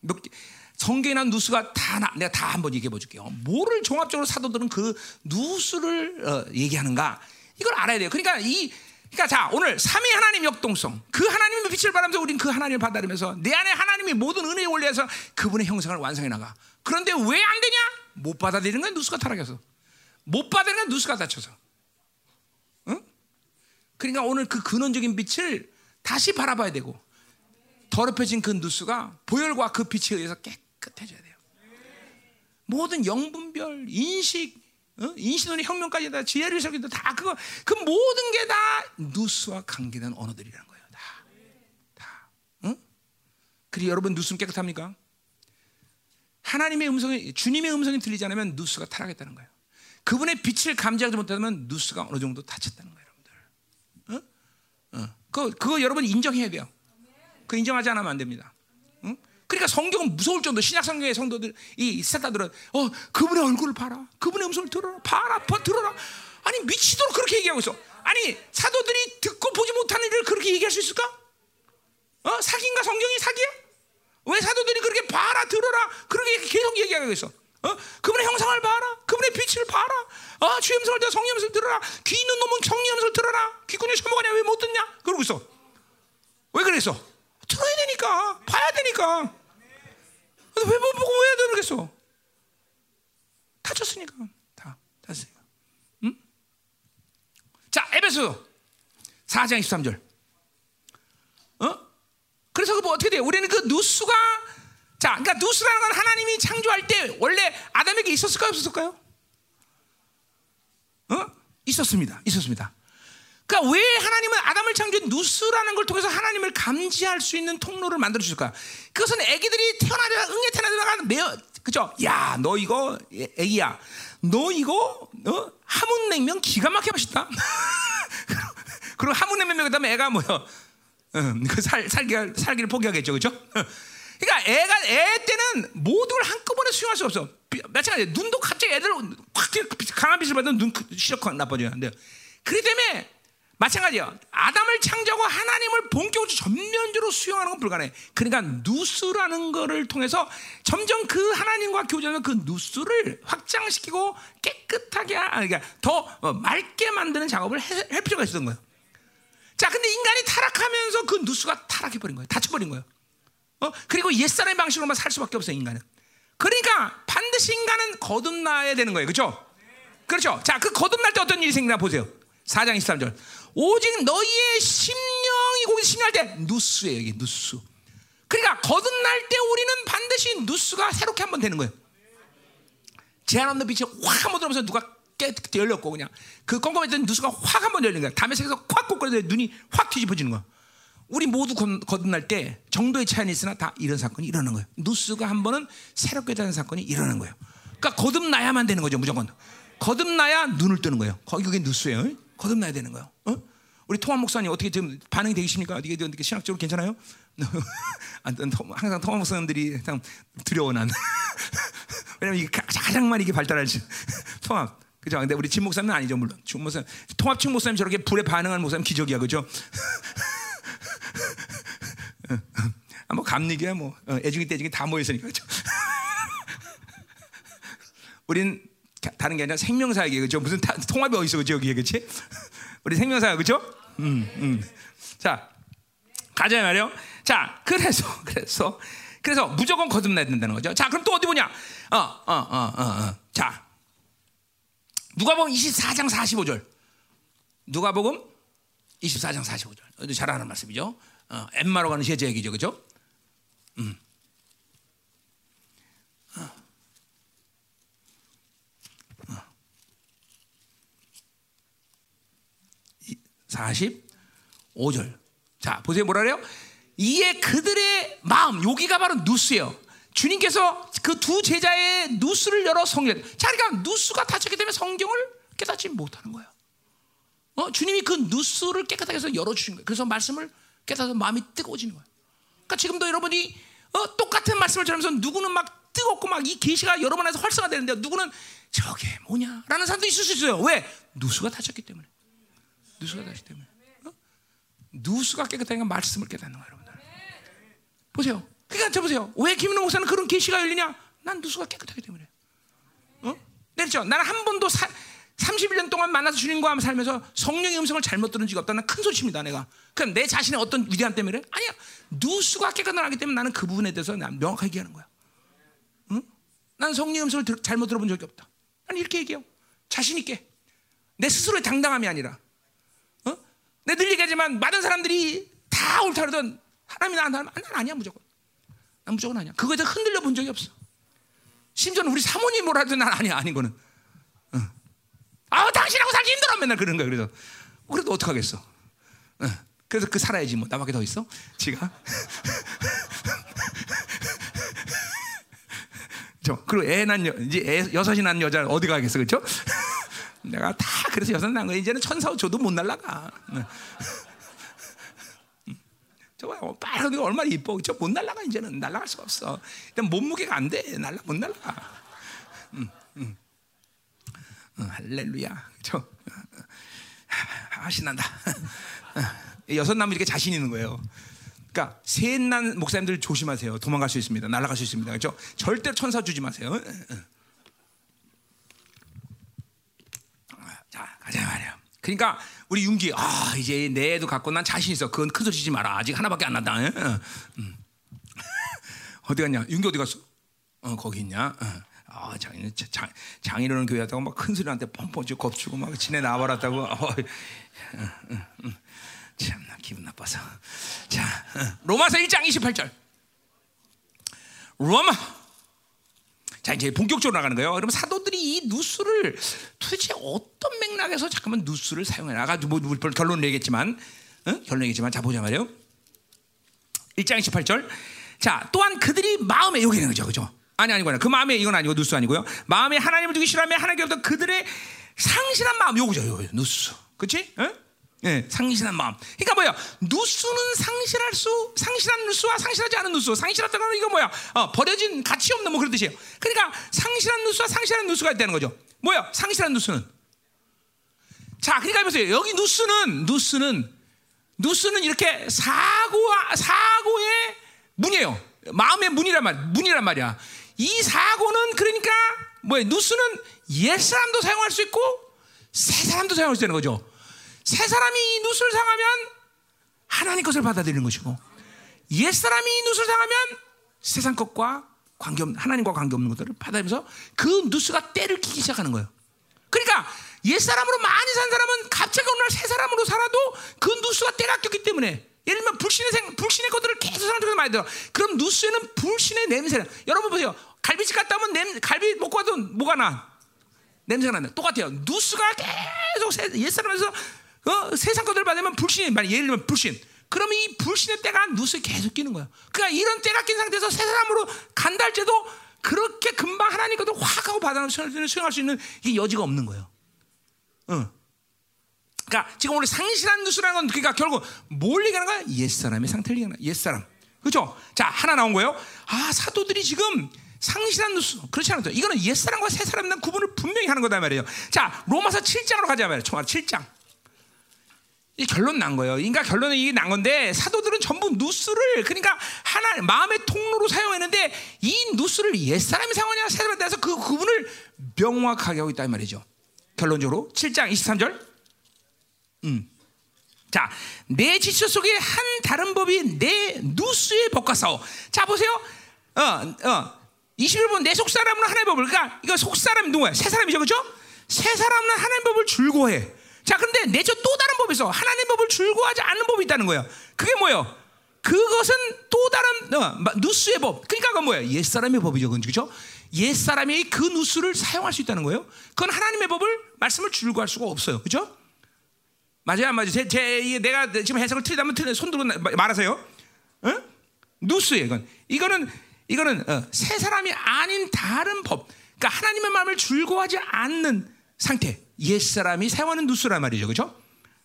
난 누수가 다 나, 내가 다 한번 얘기해 볼게요. 뭐를 종합적으로 사도들은 그 누수를 어, 얘기하는가 이걸 알아야 돼요. 그러니까 이 그러니까 자 오늘 삼위 하나님 역동성 그 하나님의 빛을 바라면서 우리는 그 하나님을 받아들면서 내 안에 하나님이 모든 은혜에 올려서 그분의 형상을 완성해 나가. 그런데 왜 안 되냐? 못 받아들이는 건 누수가 타락해서 못 받아들이는 건 누수가 다쳐서. 응? 그러니까 오늘 그 근원적인 빛을 다시 바라봐야 되고 더럽혀진 그 누수가 보혈과 그 빛에 의해서 깨끗해져야 돼요. 모든 영분별, 인식, 어? 인신론의 혁명까지 다 지혜를 설계도 다 그거 그 모든 게 다 누수와 관계된 언어들이라는 거예요. 다, 다. 응? 그리고 여러분 누수는 깨끗합니까? 하나님의 음성이 주님의 음성이 들리지 않으면 누수가 타락했다는 거예요. 그분의 빛을 감지하지 못하면 누수가 어느 정도 다쳤다는 거예요, 여러분들. 어? 어. 그거, 그거 여러분 인정해야 돼요. 그 인정하지 않으면 안 됩니다. 응? 그러니까 성경은 무서울 정도 신약 성경의 성도들 이 세타들은 어 그분의 얼굴을 봐라, 그분의 음성을 들어라, 봐라, 봐, 들어라. 아니 미치도록 그렇게 얘기하고 있어. 아니 사도들이 듣고 보지 못하는 일을 그렇게 얘기할 수 있을까? 어 사기인가 성경이 사기야? 왜 사도들이 그렇게 봐라, 들어라 그렇게 계속 얘기하고 있어? 어? 그분의 형상을 봐라, 그분의 빛을 봐라. 아, 주의 음성을 들어, 성령 음성을 들어라. 귀 있는 놈은 성령 음성을 들어라. 귀꾼이 처먹으냐 왜 못 듣냐? 그러고 있어. 왜 그랬어? 들어야 되니까 봐야 되니까 왜못 보고 왜 들으겠어? 다쳤으니까 다 다쳤으니까. 응? 자 에베소 4장 23절. 어? 그래서 그뭐 어떻게 돼? 우리는 그 누수가 자, 그러니까 누수라는 건 하나님이 창조할 때 원래 아담에게 있었을까요, 없었을까요? 어? 있었습니다. 있었습니다. 그러니까 왜 하나님은 아담을 창조한 누스라는 걸 통해서 하나님을 감지할 수 있는 통로를 만들어 주실까? 그것은 아기들이 태어나자 응애 태어나자가 매어 그죠? 야, 너 이거 애기야, 너 이거 어? 함흥 냉면 기가 막혀 맛있다. <laughs> 그리고 함흥 냉면 그다음에 애가 뭐요? 음, 그살 살기 살기를 포기하겠죠, 그죠? 그러니까 애가 애 때는 모든 걸 한꺼번에 수용할 수 없어. 마찬가지 눈도 갑자기 애들 확 강한 빛을 받으면 눈 시력 나빠져요. 안 돼요. 그렇기 때문에 마찬가지예요. 아담을 창조하고 하나님을 본격적으로 전면적으로 수용하는 건 불가능해. 그러니까 누스라는 거를 통해서 점점 그 하나님과 교제하는 그 누스를 확장시키고 깨끗하게, 그러니까 더 맑게 만드는 작업을 해, 할 필요가 있었던 거예요. 자, 근데 인간이 타락하면서 그 누스가 타락해 버린 거예요. 다쳐 버린 거예요. 어? 그리고 옛사람의 방식으로만 살 수밖에 없어요, 인간은. 그러니까 반드시 인간은 거듭나야 되는 거예요. 그렇죠? 그렇죠. 자, 그 거듭날 때 어떤 일이 생기나 보세요. 4장 23절. 오직 너희의 심령이 거기 심령할 때 누스예요, 이게 누스. 그러니까 거듭날 때 우리는 반드시 누스가 새롭게 한 번 되는 거예요. 제한 없는 빛이 확 한번 들어오면서 누가 깨 열렸고 그냥 그 껌껌했던 누스가 확 한 번 열리는 거야. 담에 색에서 확 꽂거리는데 눈이 확 뒤집어지는 거야. 우리 모두 거듭날 때 정도의 차이는 있으나 다 이런 사건이 일어나는 거예요. 누스가 한 번은 새롭게 되는 사건이 일어나는 거예요. 그러니까 거듭나야만 되는 거죠, 무조건. 거듭나야 눈을 뜨는 거예요. 거기 그게 누스예요. 거듭나야 되는 거예요. 어? 우리 통합 목사님 어떻게 지금 반응이 되십니까? 어떻게 어떻게 신학적으로 괜찮아요? <laughs> 항상 통합 목사님들이 참 두려워 난. <laughs> 왜냐면 이게 가장 많이 이게 발달할지 <laughs> 통합. 그죠? 근데 우리 진 목사님은 아니죠, 물론. 진 목사님, 통합층 목사님 저렇게 불에 반응하는 목사님 기적이야, 그죠? 아, 뭐 감리기야, 뭐 어, 애중이 떼중이 다 모였으니까, 그죠? 우린 가- 다른 게 아니라 생명사역이에요, 그죠? 무슨 타- 통합이 어디 있어, 그죠? 여기에, 그렇지? <laughs> 우리 생명사역, 그죠? 음, 음. 자, 가자 말이요. 자, 그래서 <laughs> 그래서 그래서 무조건 거듭나야 된다는 거죠. 자, 그럼 또 어디 보냐? 어, 어, 어, 어, 어. 자, 누가복음 24장 45절. 누가복음 24장 45절. 어디 잘 아는 말씀이죠. 어, 엠마로 가는 제자 얘기죠, 그죠? 음. 어. 어. 이- 45절. 자, 보세요. 뭐라 그래요? 이에 그들의 마음, 여기가 바로 누스예요. 주님께서 그 두 제자의 누스를 열어 성경. 자, 그러니까 누스가 닫혔기 때문에 성경을 깨닫지 못하는 거예요. 어, 주님이 그 누스를 깨끗하게 해서 열어주신 거예요. 그래서 말씀을 깨닫아서 마음이 뜨거워지는 거예요. 그러니까 지금도 여러분이 어, 똑같은 말씀을 전하면서 누구는 막 뜨겁고 막 이 계시가 여러 번 해서 활성화되는데 누구는 저게 뭐냐라는 사람도 있을 수 있어요. 왜? 누수가 닫혔기 때문에. 누수가 닫혔기 때문에. 어? 누수가 깨끗하니까 말씀을 깨닫는 거예요, 여러분들. 보세요. 그러니까 저 보세요. 왜 김인호 목사는 그런 계시가 열리냐? 난 누수가 깨끗하기 때문에. 어? 내렸죠. 나는 한 번도 사, 31년 동안 만나서 주님과 살면서 성령의 음성을 잘못 들은 적이 없다는 큰 소식입니다, 내가. 그럼 내 자신의 어떤 위대함 때문에? 아니야. 누수가 깨끗하기 때문에 나는 그 부분에 대해서 난 명확하게 얘기하는 거야. 응? 난 성령의 음성을 들- 잘못 들어본 적이 없다. 난 이렇게 얘기해요. 자신있게. 내 스스로의 당당함이 아니라. 어? 내늘 얘기하지만 많은 사람들이 다 옳다 그러던 하나님이 나, 나, 난 아니야, 무조건. 난 무조건 아니야. 그거에 대해서 흔들려 본 적이 없어. 심지어는 우리 사모님이 뭐라 해도 난 아니야, 아닌 거는. 아, 당신하고 살기 힘들어 맨날 그런 거야. 그래서 그래도 어떡 하겠어. 어, 그래서 그 살아야지 뭐 나밖에 더 있어? 지가. <laughs> 저 그리고 애난 여, 이제 애, 여섯이 난 여자 어디 가겠어, 그렇죠? 내가 다 그래서 여섯 난거 이제는 천사도 줘도 못 날라가. 네. 음. 저거 어, 빨간 거 얼마나 이뻐, 저 못 날라가 이제는 날라갈 수가 없어. 일단 몸무게가 안 돼, 날라 못 날라가. 어, 할렐루야. 저 아, 신난다. 여섯 나무 이렇게 자신 있는 거예요. 그러니까 셋난 목사님들 조심하세요. 도망갈 수 있습니다. 날아갈 수 있습니다. 그렇죠? 절대 천사 주지 마세요. 자, 가자 말이야. 그러니까 우리 윤기 아 이제 내 애도 갖고 난 자신 있어. 그건 큰 소리 치지 마라. 아직 하나밖에 안 난다. 응? 응. <laughs> 어디 갔냐? 윤기 어디 갔어? 어 거기 있냐? 어. 아 장인 장 장인어른 교회 왔다고 막 큰 소리한테 펑펑 쥐고 겁주고 막 지네 나와버렸다고. 어, 응, 응, 응. 참나 기분 나빠서. 자 응. 로마서 1장 28절. 로마. 자 이제 본격적으로 나가는 거예요. 그러면 사도들이 이 누수를 도대체 어떤 맥락에서 잠깐만 누수를 사용해 나가지고 뭐, 뭐 결론을 내겠지만 응? 결론 내겠지만 자 보자 말이요. 1장 28절. 자 또한 그들이 마음에 여기 있는 거죠, 그죠? 아니 아니구나. 그 마음에 이건 아니고 누수 아니고요. 마음에 하나님을 두기 싫어하며 하나님께로부터 그들의 상실한 마음 요거죠, 요거 누수. 그렇지? 응? 예, 상실한 마음. 그러니까 뭐야? 누수는 상실할 수, 상실한 누수와 상실하지 않은 누수. 상실하다는 건 이거 뭐야? 어, 버려진 가치 없는 뭐 그런 뜻이에요. 그러니까 상실한 누수와 상실한 누수가 있다는 거죠. 뭐야? 상실한 누수는. 자, 그러니까 보세요. 여기 누수는 누수는 누수는 이렇게 사고와 사고의 문이에요. 마음의 문이란 말, 문이란 말이야. 이 사고는 그러니까 뭐야? 누수는 옛 사람도 사용할 수 있고 새 사람도 사용할 수 있는 거죠. 새 사람이 이 누수를 상하면 하나님 것을 받아들이는 것이고 옛 사람이 이 누수를 상하면 세상 것과 관계 없는 하나님과 관계 없는 것들을 받아들면서 그 누수가 때를 키기 시작하는 거예요. 그러니까 옛 사람으로 많이 산 사람은 갑자기 날새 사람으로 살아도 그 누수가 때가 꼈기 때문에 예를 들면 불신의 생 불신의 것들을 계속 생각해서 많이 들어. 그럼 누수에는 불신의 냄새는 여러분 보세요. 갈비집 갔다 오면 냄 갈비 먹고 와도 뭐가 나? 냄새가 난다. 똑같아요. 누수가 계속 새, 옛 사람에서 어, 세상 것들을 받으면 불신이 만 예를 들면 불신. 그러면 이 불신의 때가 누수에 계속 끼는 거예요. 그러니까 이런 때가 낀 상태에서 새 사람으로 할때도 그렇게 금방 하나님 것들 확 하고 받아 수행할 수 있는 이 여지가 없는 거예요. 응. 그러니까 지금 우리 상실한 누수라는 건 그러니까 결국 뭘 얘기하는 거야? 옛사람의 상태를 얘기하는 거야. 옛사람. 그렇죠? 자, 하나 나온 거예요. 아, 사도들이 지금 상실한 누수. 그렇지 않아요. 이거는 옛사람과 새사람이란 구분을 분명히 하는 거다 말이에요. 자, 로마서 7장으로 가자 말이에요. 총알 7장. 이 결론 난 거예요. 그러니까 결론은 이게 난 건데 사도들은 전부 누스를 그러니까 하나 마음의 통로로 사용했는데 이 누스를 옛 사람이 사용하냐 새 사람에 따라서 그 구분을 명확하게 하고 있다 이 말이죠. 결론적으로 7장 23절. 음. 자, 내 지체 속에 한 다른 법이 내 누스의 법과 싸워. 자, 보세요. 어, 어. 21번 내 속 사람은 하나님의 법을 그러니까 이거 속 사람 누구야? 새 사람이죠. 그렇죠? 새 사람은 하나님의 법을 줄고해. 자, 그런데 내저 또 다른 법에서 하나님 법을 줄고하지 않는 법이 있다는 거예요. 그게 뭐예요? 그것은 또 다른 어, 누스의 법. 그러니까 그건 뭐예요? 옛 사람의 법이죠, 그렇죠? 옛 사람이 그 누스를 사용할 수 있다는 거예요. 그건 하나님의 법을 말씀을 줄고할 수가 없어요, 그렇죠? 맞아요, 맞아요. 제, 제 내가 지금 해석을 틀리다면 틀려 손 들고 말하세요. 어? 누스예요, 이건. 이거는 이거는 어, 새 사람이 아닌 다른 법. 그러니까 하나님의 마음을 줄고하지 않는 상태. 옛 사람이 사용하는 누스란 말이죠, 그렇죠?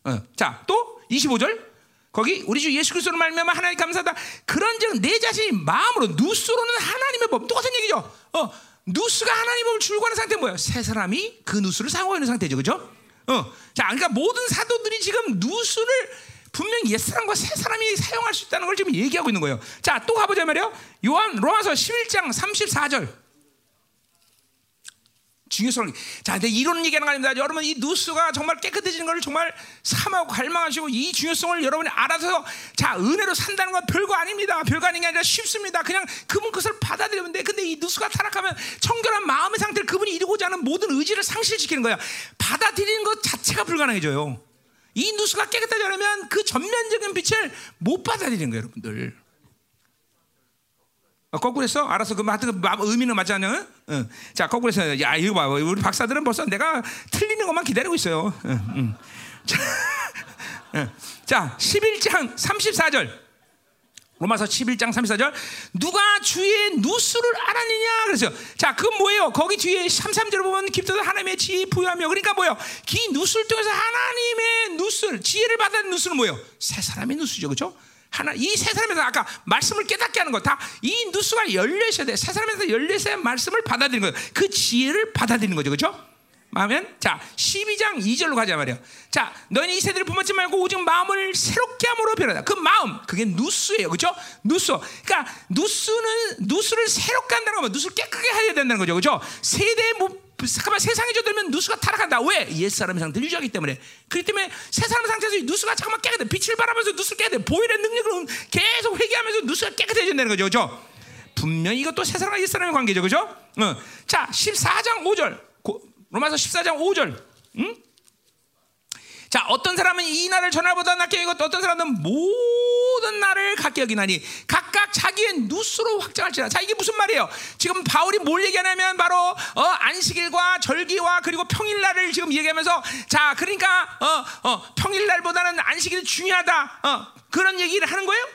어. 자, 또 25절. 거기 우리 주 예수 그리스도로 말미암아 하나님 감사다. 그런즉 내 자신이 마음으로 누스로는 하나님의 법 똑같은 얘기죠. 어, 누스가 하나님 법을 줄고하는 상태 뭐예요? 새 사람이 그 누스를 사용하고 있는 상태죠, 그렇죠? 어, 자, 그러니까 모든 사도들이 지금 누스를 분명히 옛 사람과 새 사람이 사용할 수 있다는 걸 지금 얘기하고 있는 거예요. 자, 또 가보자 말이요. 요한 로마서 11장 34절. 중요성을 자, 근데 이런 얘기하는 거 아닙니다. 여러분 이 누스가 정말 깨끗해지는 걸 정말 삼하고 갈망하시고 이 중요성을 여러분이 알아서 자 은혜로 산다는 건 별거 아닙니다. 별거 아닌 게 아니라 쉽습니다. 그냥 그분 그것을 받아들이면 돼. 근데 이 누스가 타락하면 청결한 마음의 상태를 그분이 이루고자 하는 모든 의지를 상실시키는 거야. 받아들이는 것 자체가 불가능해져요. 이 누수가 깨끗하지 않으면 그 전면적인 빛을 못 받아들이는 거예요, 여러분들. 어, 거꾸로 했어? 알았어. 그 하여튼 그 의미는 맞지 않냐? 응. 자, 거꾸로 했어. 야, 이거 봐. 우리 박사들은 벌써 내가 틀리는 것만 기다리고 있어요. 응, 응. 자, <laughs> 자, 11장 34절. 로마서 11장 34절 누가 주의 누수를 알았느냐 그래서 자 그건 뭐예요 거기 뒤에 33절 보면 깊도다 하나님의 지혜 부여하며 그러니까 뭐예요 기 누수를 통해서 하나님의 누수를 지혜를 받은 누수는 뭐예요 새 사람의 누수죠 그렇죠 하나 이 세 사람에서 아까 말씀을 깨닫게 하는 거 다 이 누수가 열려 있어야 돼 세 사람에서 열려 있어야 말씀을 받아들이는 거예요 그 지혜를 받아들이는 거죠 그렇죠 마면 자 12장 2절로 가자 말이야. 자 너희는 이 세대를 품었지 말고 오직 마음을 새롭게 함으로 변하다. 그 마음 그게 누스예요, 그렇죠? 누스. 그러니까 누스는 누스를 새롭게 한다는 거면 누스를 깨끗하게 해야 된다는 거죠, 그렇죠? 세대 뭐 잠깐만 세상에 져들면 누수가 타락한다. 왜? 옛 사람의 상태를 유지하기 때문에. 그렇기 때문에 새 사람의 상태에서 누수가 잠깐만 깨끗해. 빛을 바라면서 누수를 깨끗해. 보일의 능력을 계속 회개하면서 누수가 깨끗해진다는 거죠, 그렇죠? 분명히 이것도 새 사람과 옛 사람의 관계죠, 그렇죠? 어. 자, 14장 5절. 로마서 14장 5절. 응? 자, 어떤 사람은 이 날을 전날보다 낫게 여기고 어떤 사람은 모든 날을 갖게 여기나니 각각 자기의 누스로 확장할지라. 자, 이게 무슨 말이에요? 지금 바울이 뭘 얘기하냐면 바로 어, 안식일과 절기와 그리고 평일날을 지금 얘기하면서 자, 그러니까 어, 어, 평일날보다는 안식일이 중요하다. 어, 그런 얘기를 하는 거예요?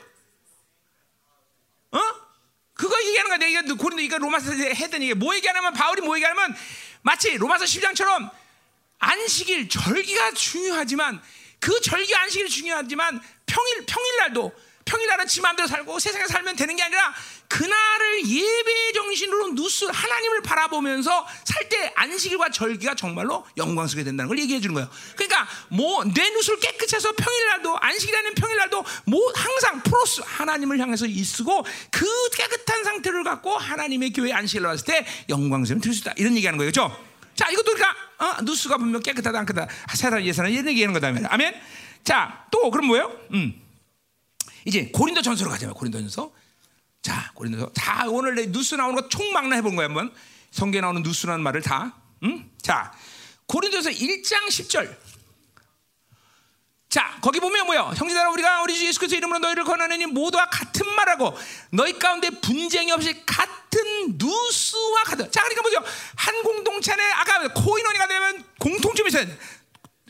어? 그거 얘기하는 거야. 내가 고린도 이거 로마서 했던 얘기. 뭐 얘기하냐면 바울이 뭐 얘기하냐면 마치 로마서 10장처럼 안식일 절기가 중요하지만 그 절기 안식일이 중요하지만 평일 평일날도 평일날은 지 마음대로 살고 세상에 살면 되는 게 아니라 그날을 예배 정신으로 누스 하나님을 바라보면서 살 때 안식일과 절기가 정말로 영광스럽게 된다는 걸 얘기해 주는 거예요. 그러니까 뭐 내 누수를 깨끗이 해서 평일날도 안식일이라는 평일날도 뭐 항상 프로스 하나님을 향해서 있고 그 깨끗한 상태를 갖고 하나님의 교회 안식일로 왔을 때 영광스러움 들수 있다. 이런 얘기하는 거예요. 그렇죠? 자, 이것도 그러니까 어, 누수가 분명 깨끗하다 안 깨끗하다. 세상 예사는 이런 얘기하는 거다. 아멘. 자, 또 그럼 뭐예요? 음. 이제 고린도 전서로 가자면 고린도 전서. 자, 고린도 다 오늘 내 뉴스 나오는 거 총망라 해본 거야 한번. 성경에 나오는 뉴스라는 말을 다. 응? 자, 고린도서 1장 10절. 자, 거기 보면 뭐요? 형제들아 우리가 우리 주 예수 그리스도 이름으로 너희를 권하느니 모두와 같은 말하고 너희 가운데 분쟁이 없이 같은 누수와 같은. 자, 그러니까 뭐죠? 한 공동체 안에 아까 코인원이가 되면 공통점이 있어요.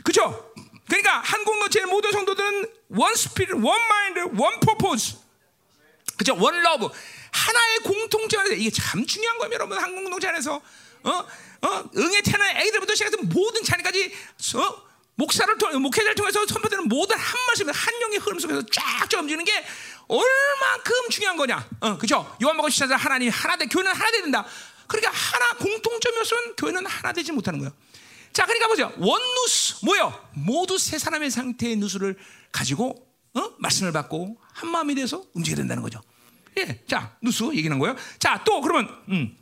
그렇죠? 그러니까 한 공동체의 모든 성도들은 one spirit, one mind, one purpose. 그죠? one love. 하나의 공동체 안에서 이게 참 중요한 거예요, 여러분. 한 공동체 안에서 어? 어? 응에 태어난 애들부터 시작해서 모든 자녀까지 어? 목사를 통해 목회자를 통해서 선포되는 모든 한 말씀, 한 영의 흐름 속에서 쫙쫙 움직이는 게 얼만큼 중요한 거냐? 어, 그죠? 요한복음 14장 하나님 하나 돼 교회는 하나 된다. 그러니까 하나 공통점이었으면 교회는 하나 되지 못하는 거예요. 자, 그러니까 보죠. 원누스 뭐요? 모두 세 사람의 상태의 누수를 가지고 어? 말씀을 받고 한 마음이 돼서 움직여야 된다는 거죠. 예, 자 누수 얘기는 거예요. 자, 또 그러면 음.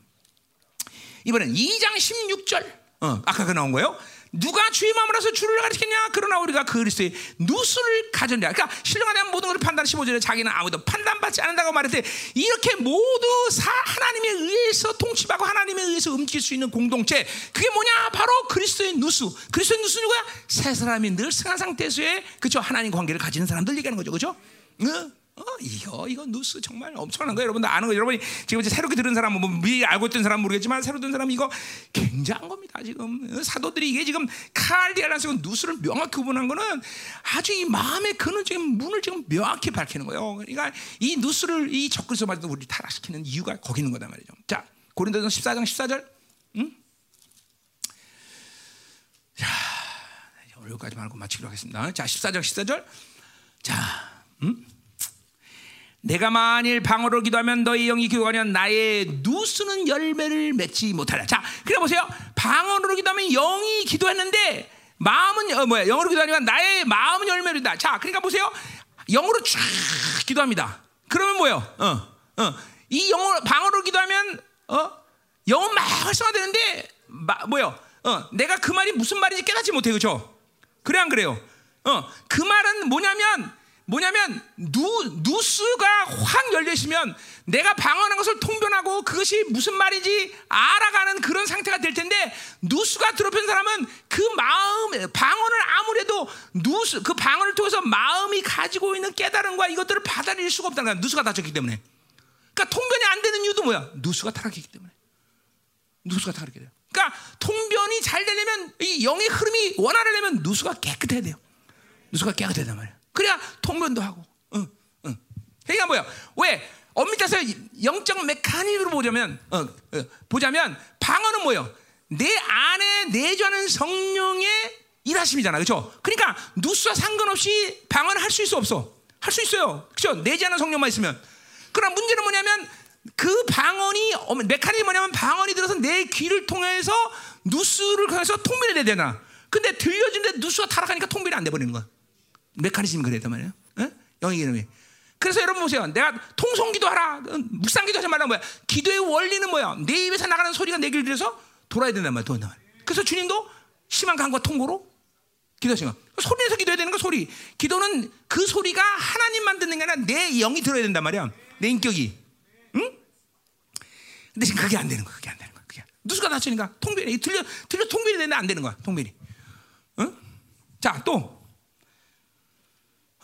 이번엔 2장 16절. 어, 아까 그 나온 거예요. 누가 주의 마음을 해서 주를 가르치겠냐? 그러나 우리가 그리스도의 누수를 가졌냐? 그러니까 신령에 대한 모든 것을 판단 15절에 자기는 아무도 판단받지 않는다고 말했대. 이렇게 모두 사, 하나님에 의해서 통치받고 하나님에 의해서 움직일 수 있는 공동체. 그게 뭐냐? 바로 그리스도의 누수. 그리스도의 누수 누구야? 세 사람이 늘 승한 상태에서의 그죠 하나님 관계를 가지는 사람들 얘기하는 거죠, 그죠? 응? 어, 이거 이거 누스 정말 엄청난 거예요. 여러분들 아는 거 여러분이 지금 이제 새롭게 들은 사람은 뭐 미리 알고 있던 사람 모르겠지만 새로 듣는 사람 이거 굉장한 겁니다. 지금 어, 사도들이 이게 지금 칼디아라서 누스를 명확히 구분한 거는 아주 이 마음의 근원적인 문을 지금 명확히 밝히는 거예요. 그러니까 이 누스를 이 적그리스도 말도 우리 타락시키는 이유가 거기 있는 거다 말이죠. 자 고린도서 14장 14절. 응? 자 여기까지 말고 마치기로 하겠습니다. 자 14장 14절. 자 음? 내가 만일 방어를 기도하면 너희 영이 기도하면 나의 누수는 열매를 맺지 못하라. 자, 그래 보세요. 방언으로 기도하면 영이 기도했는데 마음은 어, 뭐야? 영어로 기도하니까 나의 마음은 열매를다. 자, 그러니까 보세요. 영어로 쫙 기도합니다. 그러면 뭐요? 어, 어. 이 영어 방어로 기도하면 어, 영은 막 활성화되는데 마, 뭐요? 어, 내가 그 말이 무슨 말인지 깨닫지 못해, 그렇죠? 그래 안 그래요? 어, 그 말은 뭐냐면 뭐냐면 누, 누스가 확 열리시면 내가 방언하는 것을 통변하고 그것이 무슨 말인지 알아가는 그런 상태가 될 텐데 누스가 들어편 사람은 그 마음 방언을 아무래도 누스 그 방언을 통해서 마음이 가지고 있는 깨달음과 이것들을 받아들일 수가 없다는 거야 누스가 닫혔기 때문에 그러니까 통변이 안 되는 이유도 뭐야 누스가 타락했기 때문에 누수가 타락해 돼요. 그러니까 통변이 잘 되려면 이 영의 흐름이 원활하려면 누수가 깨끗해야 돼요. 누수가 깨끗해야 단 말이야. 그래야 통변도 하고. 그러니까 뭐야? 왜? 엄밀히 따서 영적 메커니즘으로 보자면, 어, 어, 보자면 방언은 뭐예요? 내 안에 내주하는 성령의 일하심이잖아, 그렇죠? 그러니까 누수와 상관없이 방언을 할 수 있어 없어? 할 수 있어요, 그렇죠? 내주하는 성령만 있으면. 그러나 문제는 뭐냐면 그 방언이 메커니즘이 뭐냐면 방언이 들어서 내 귀를 통해서 누수를 통해서 통변이 돼야 되나? 근데 들려주는데 누수가 타락하니까 통변이 안 돼버리는 거야. 메커니즘이 그랬단 말이에요. 어? 영의 이름이. 그래서 여러분 보세요. 내가 통성기도 하라. 묵상기도 하지 말란 뭐야. 기도의 원리는 뭐야. 내 입에서 나가는 소리가 내 귀를 들여서 돌아야 된단 말이야. 돌아야 그래서 주님도 심한 강과 통고로 기도하신 거. 소리에서 기도해야 되는 거 소리. 기도는 그 소리가 하나님만 듣는 게 아니라 내 영이 들어야 된단 말이야. 내 인격이. 응? 근데 지금 그게 안 되는 거야. 그게 안 되는 거야. 그게. 누수가 닫히니까 통변이 들려 들려 통변이 되는데 안 되는 거야. 통변이. 응? 자, 또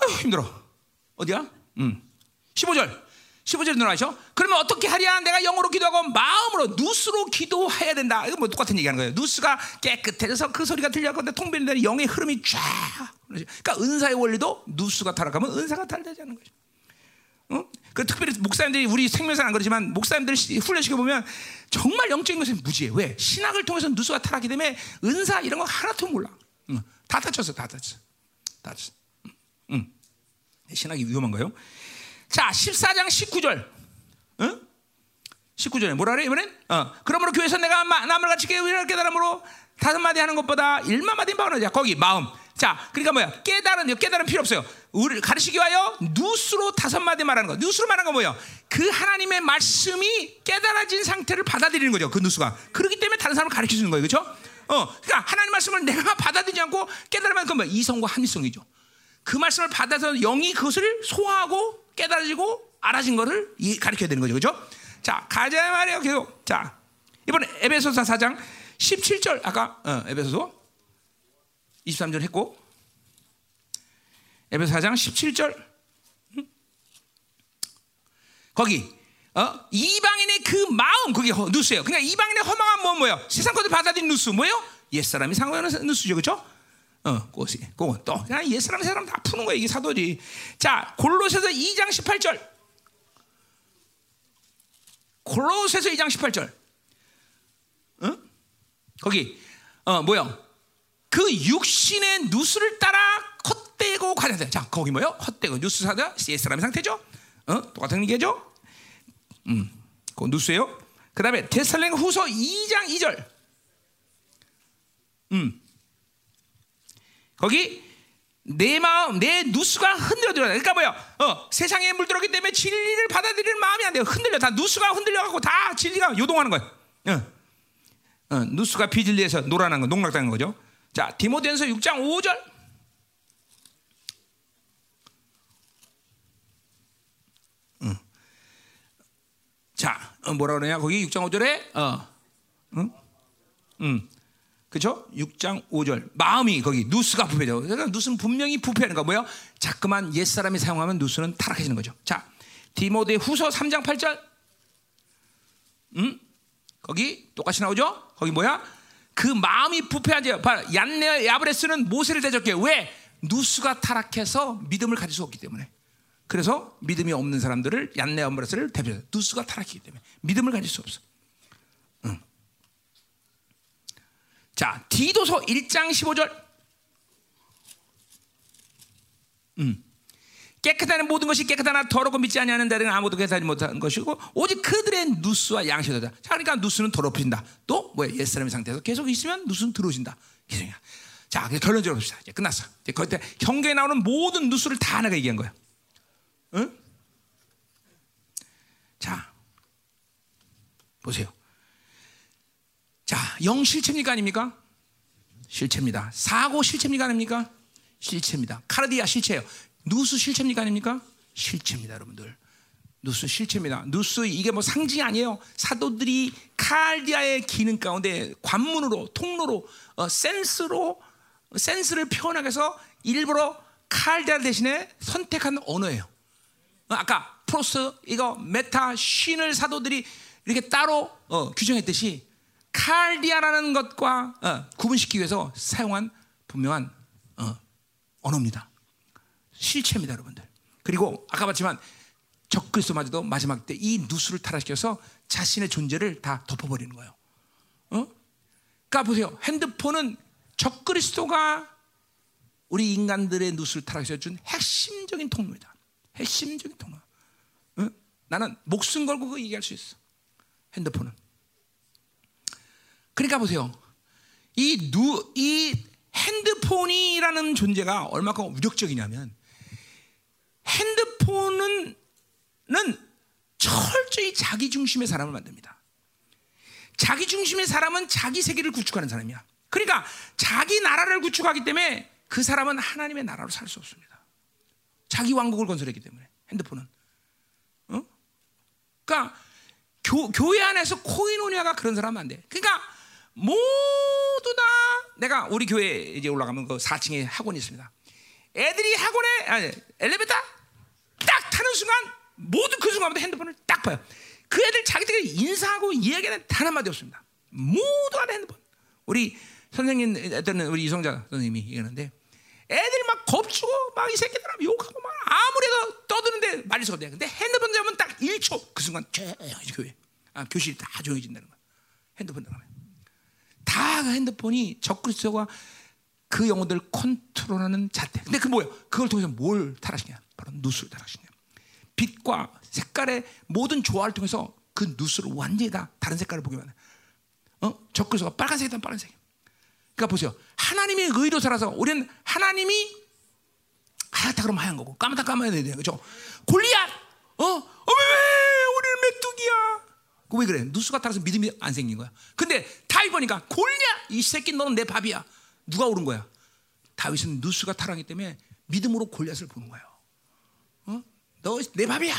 아유, 힘들어. 어디야? 음. 15절. 15절 늘어나죠? 그러면 어떻게 하랴? 내가 영어로 기도하고 마음으로 누스로 기도해야 된다. 이거 뭐 똑같은 얘기하는 거예요. 누스가 깨끗해져서 그 소리가 들려가는데 통변이 되는 영의 흐름이 쫙. 그러니까 은사의 원리도 누스가 타락하면 은사가 달라지는 거죠. 어? 그 특별히 목사님들이 우리 생명상 안 그러지만 목사님들 훈련시켜 보면 정말 영적인 것은 무지해. 왜? 신학을 통해서 누수가 타락하기 때문에 은사 이런 거 하나도 몰라. 응. 다 다쳤어, 다 다쳤어, 다 다쳤어. 응. 신학이 위험한가요? 자, 14장 19절. 응? 19절에 뭐라 그래, 이번엔? 어. 그러므로 교회에서 내가 남을 같이 깨달음으로 다섯 마디 하는 것보다 일만 마디 바우는 거기 마음. 자, 그러니까 뭐야? 깨달은 깨달은 필요 없어요. 우리 가르치기 위하여 누스로 다섯 마디 말하는 거. 누스로 말하는 건 뭐예요? 그 하나님의 말씀이 깨달아진 상태를 받아들이는 거죠. 그 누스가. 그렇기 때문에 다른 사람을 가르쳐 주는 거예요. 그렇죠? 어, 그러니까 하나님 말씀을 내가 받아들이지 않고 깨달으면 그건 뭐야? 이성과 합리성이죠. 그 말씀을 받아서 영이 그것을 소화하고 깨달아지고 알아진 것을 가르쳐야 되는 거죠. 그렇죠? 자, 가자 말이에요. 계속. 자, 이번에 에베소서 4장 17절 아까 어, 에베소서 23절 했고 에베소 4장 17절 거기 어? 이방인의 그 마음 그게 누스예요. 그러니까 이방인의 허망한 뭐 뭐예요? 세상 것을 받아들인 누스 뭐예요? 옛 사람이 상관하는 누스죠. 그렇죠? 어, 그것이 그건 또 그냥 옛사람 사람 다 푸는 거야 이게 사도지. 자, 골로새서 2장 18절. 골로새서 2장 18절. 어? 거기 어 뭐야? 그 육신의 누수를 따라 헛되고 가자돼. 자, 거기 뭐요? 헛되고 누수 사다 옛 사람의 상태죠. 어? 똑같은 얘기죠? 음, 그 누수예요. 그 다음에 데살랭 후서 2장 2절. 음. 거기 내 마음, 내 누수가 흔들어들어. 그러니까 뭐야? 어, 세상에 물들었기 때문에 진리를 받아들이는 마음이 안 돼요. 흔들려. 다 누수가 흔들려갖고 다 진리가 요동하는 거예요. 어. 어, 누수가 비진리에서 노란한 거, 농락당한 거죠. 자, 디모데전서 6장 5절. 음. 자, 어, 뭐라 그러냐? 거기 6장 5절에 어, 응? 음. 그렇죠? 6장 5절 마음이 거기 누스가 부패죠. 그러니까 누스는 분명히 부패하는 거 뭐야? 자꾸만 옛 사람이 사용하면 누스는 타락해지는 거죠. 자, 디모데 후서 3장 8절. 음? 거기 똑같이 나오죠? 거기 뭐야? 그 마음이 부패하지. 얀네 야브레스는 모세를 대적해. 왜? 누스가 타락해서 믿음을 가질 수 없기 때문에. 그래서 믿음이 없는 사람들을 얀네 야브레스를 대표해서 누스가 타락했기 때문에 믿음을 가질 수 없어. 자, 디도서 1장 15절. 음. 깨끗한 모든 것이 깨끗하나 더럽고 믿지 아니하는 자들은 아무도 깨끗하지 못한 것이고 오직 그들의 누수와 양식이다. 자, 그러니까 누수는 더럽혀진다. 또 뭐야? 옛사람의 상태에서 계속 있으면 누수는 들어오신다. 자, 결론적으로 봅시다. 이제 끝났어. 이제 그때 경계에 나오는 모든 누수를 다 내가 얘기한 거야. 응? 자, 보세요. 자, 영 실체입니까 아닙니까? 실체입니다. 사고 실체입니까 아닙니까? 실체입니다. 카르디아 실체예요. 누수 실체입니까 아닙니까? 실체입니다, 여러분들. 누수 실체입니다. 누수 이게 뭐 상징이 아니에요. 사도들이 칼디아의 기능 가운데 관문으로 통로로 어, 센스로 센스를 표현하기 위해서 일부러 칼디아 대신에 선택한 언어예요. 어, 아까 프로스 이거 메타 쉰을 사도들이 이렇게 따로 어, 규정했듯이 칼디아라는 것과 어, 구분시키기 위해서 사용한 분명한 어, 언어입니다. 실체입니다, 여러분들. 그리고 아까 봤지만 적그리스도마저도 마지막 때 이 누스를 타락시켜서 자신의 존재를 다 덮어버리는 거예요. 어? 그러니까 보세요. 핸드폰은 적그리스도가 우리 인간들의 누수를 타락시켜 준 핵심적인 통로입니다. 핵심적인 통로. 어? 나는 목숨 걸고 그 얘기할 수 있어. 핸드폰은. 그러니까 보세요. 이 누, 이 핸드폰이라는 존재가 얼마큼 위력적이냐면 핸드폰은 철저히 자기 중심의 사람을 만듭니다. 자기 중심의 사람은 자기 세계를 구축하는 사람이야. 그러니까 자기 나라를 구축하기 때문에 그 사람은 하나님의 나라로 살 수 없습니다. 자기 왕국을 건설했기 때문에 핸드폰은. 어? 그러니까 교, 교회 안에서 코이노니아가 그런 사람은 안 돼. 그러니까 모두 다 내가 우리 교회 이제 올라가면 그 4층에 학원이 있습니다. 애들이 학원에 아니, 엘리베이터 딱 타는 순간 모두 그 순간부터 핸드폰을 딱 봐요. 그 애들 자기들이 인사하고 이야기는 단 한마디 없습니다. 모두가 다 핸드폰. 우리 선생님 때는 우리 이성자 선생님이 얘기하는데 애들이 막 겁주고 막 이 새끼들 욕하고 막 아무래도 떠드는데 수가 없대. 근데 핸드폰 잡으면 딱 1초 그 순간 조용해지 교회. 아, 교실이 다 조용해진다는 거야. 핸드폰 나가면. 다 핸드폰이 적그리스도가 그 영혼들을 컨트롤하는 자태. 근데 그 뭐야? 그걸 통해서 뭘 타락시냐? 바로 누수를 타락시냐. 빛과 색깔의 모든 조화를 통해서 그 누수를 완전히 다 다른 색깔을 보게 만해. 어? 적그리스도가 빨간색이다 빨간색. 그러니까 보세요. 하나님의 의로 살아서 우리는 하나님이 하얗다 그러면 하얀 거고 까맣다 까마야 돼요. 그렇죠? 골리앗. 어? 어, 왜, 왜 우리는 메뚜기야? 그왜 그래? 누수가 타라서 믿음이 안 생긴 거야. 근데 다윗 보니까 골냐 이 새끼 너는 내 밥이야. 누가 오른 거야? 다윗은 누수가 타라기 때문에 믿음으로 골리앗을 보는 거예요. 어? 너내 밥이야.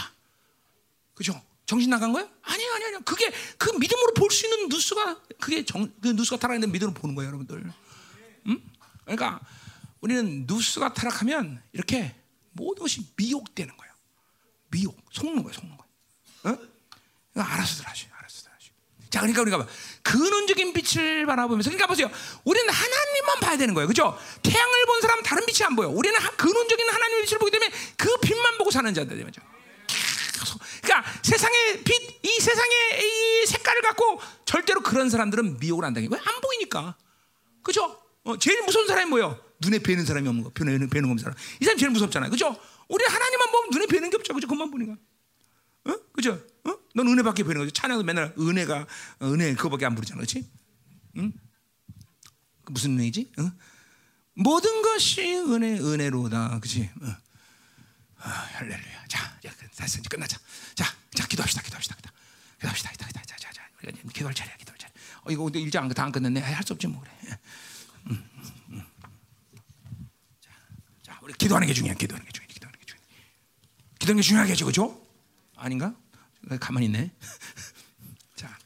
그죠? 정신 나간 거야? 아니야, 아니야, 아니야. 그게 그 믿음으로 볼 수 있는 누수가 그게 정, 그 누수가 타락하는 믿음으로 보는 거예요, 여러분들. 음? 그러니까 우리는 누수가 타락하면 이렇게 모든 것이 미혹되는 거예요. 미혹, 속는 거예요, 속는 거예요. 어? 알아서들 하시. 자, 그러니까 우리가 근원적인 빛을 바라보면서, 그러니까 보세요. 우리는 하나님만 봐야 되는 거예요, 그렇죠? 태양을 본 사람은 다른 빛이 안 보여. 우리는 근원적인 하나님의 빛을 보기 때문에 그 빛만 보고 사는 자들, 맞죠? 그러니까 세상의 빛, 이 세상의 이 색깔을 갖고 절대로 그런 사람들은 미혹을 안 당해. 왜안 보이니까, 그렇죠? 어, 제일 무서운 사람이 뭐예요? 눈에 뵈는 사람이 없는 거, 뵈는 뵈는 없는 사람. 이 사람 제일 무섭잖아요, 그렇죠? 우리 하나님만 보면 눈에 뵈는 게 없죠, 그렇죠? 그만 보니까. 그죠? 어? 넌 은혜밖에 배는 거지. 찬양도 맨날 은혜가 어, 은혜 그거밖에 안 부르잖아, 그렇지? 응? 그 무슨 은혜지? 어? 모든 것이 은혜 은혜로다, 그렇지? 어. 아, 할렐루야. 자, 자, 됐어 이제 끝나자. 자, 자 기도합시다, 기도합시다, 기도. 기도합시다, 기도, 기도, 자, 자, 자, 우리가 기도할 차례야, 기도할 차례. 어, 이거 근데 일장 다안 끝났네. 할 수 없지 뭐 그래. 음, 음, 음. 자, 자, 우리 기도하는 게 중요해. 기도하는 게 중요해. 기도하는 게 중요해. 기도하는 게 중요하겠죠, 그죠? 아닌가? 가만히 있네. <laughs> 자,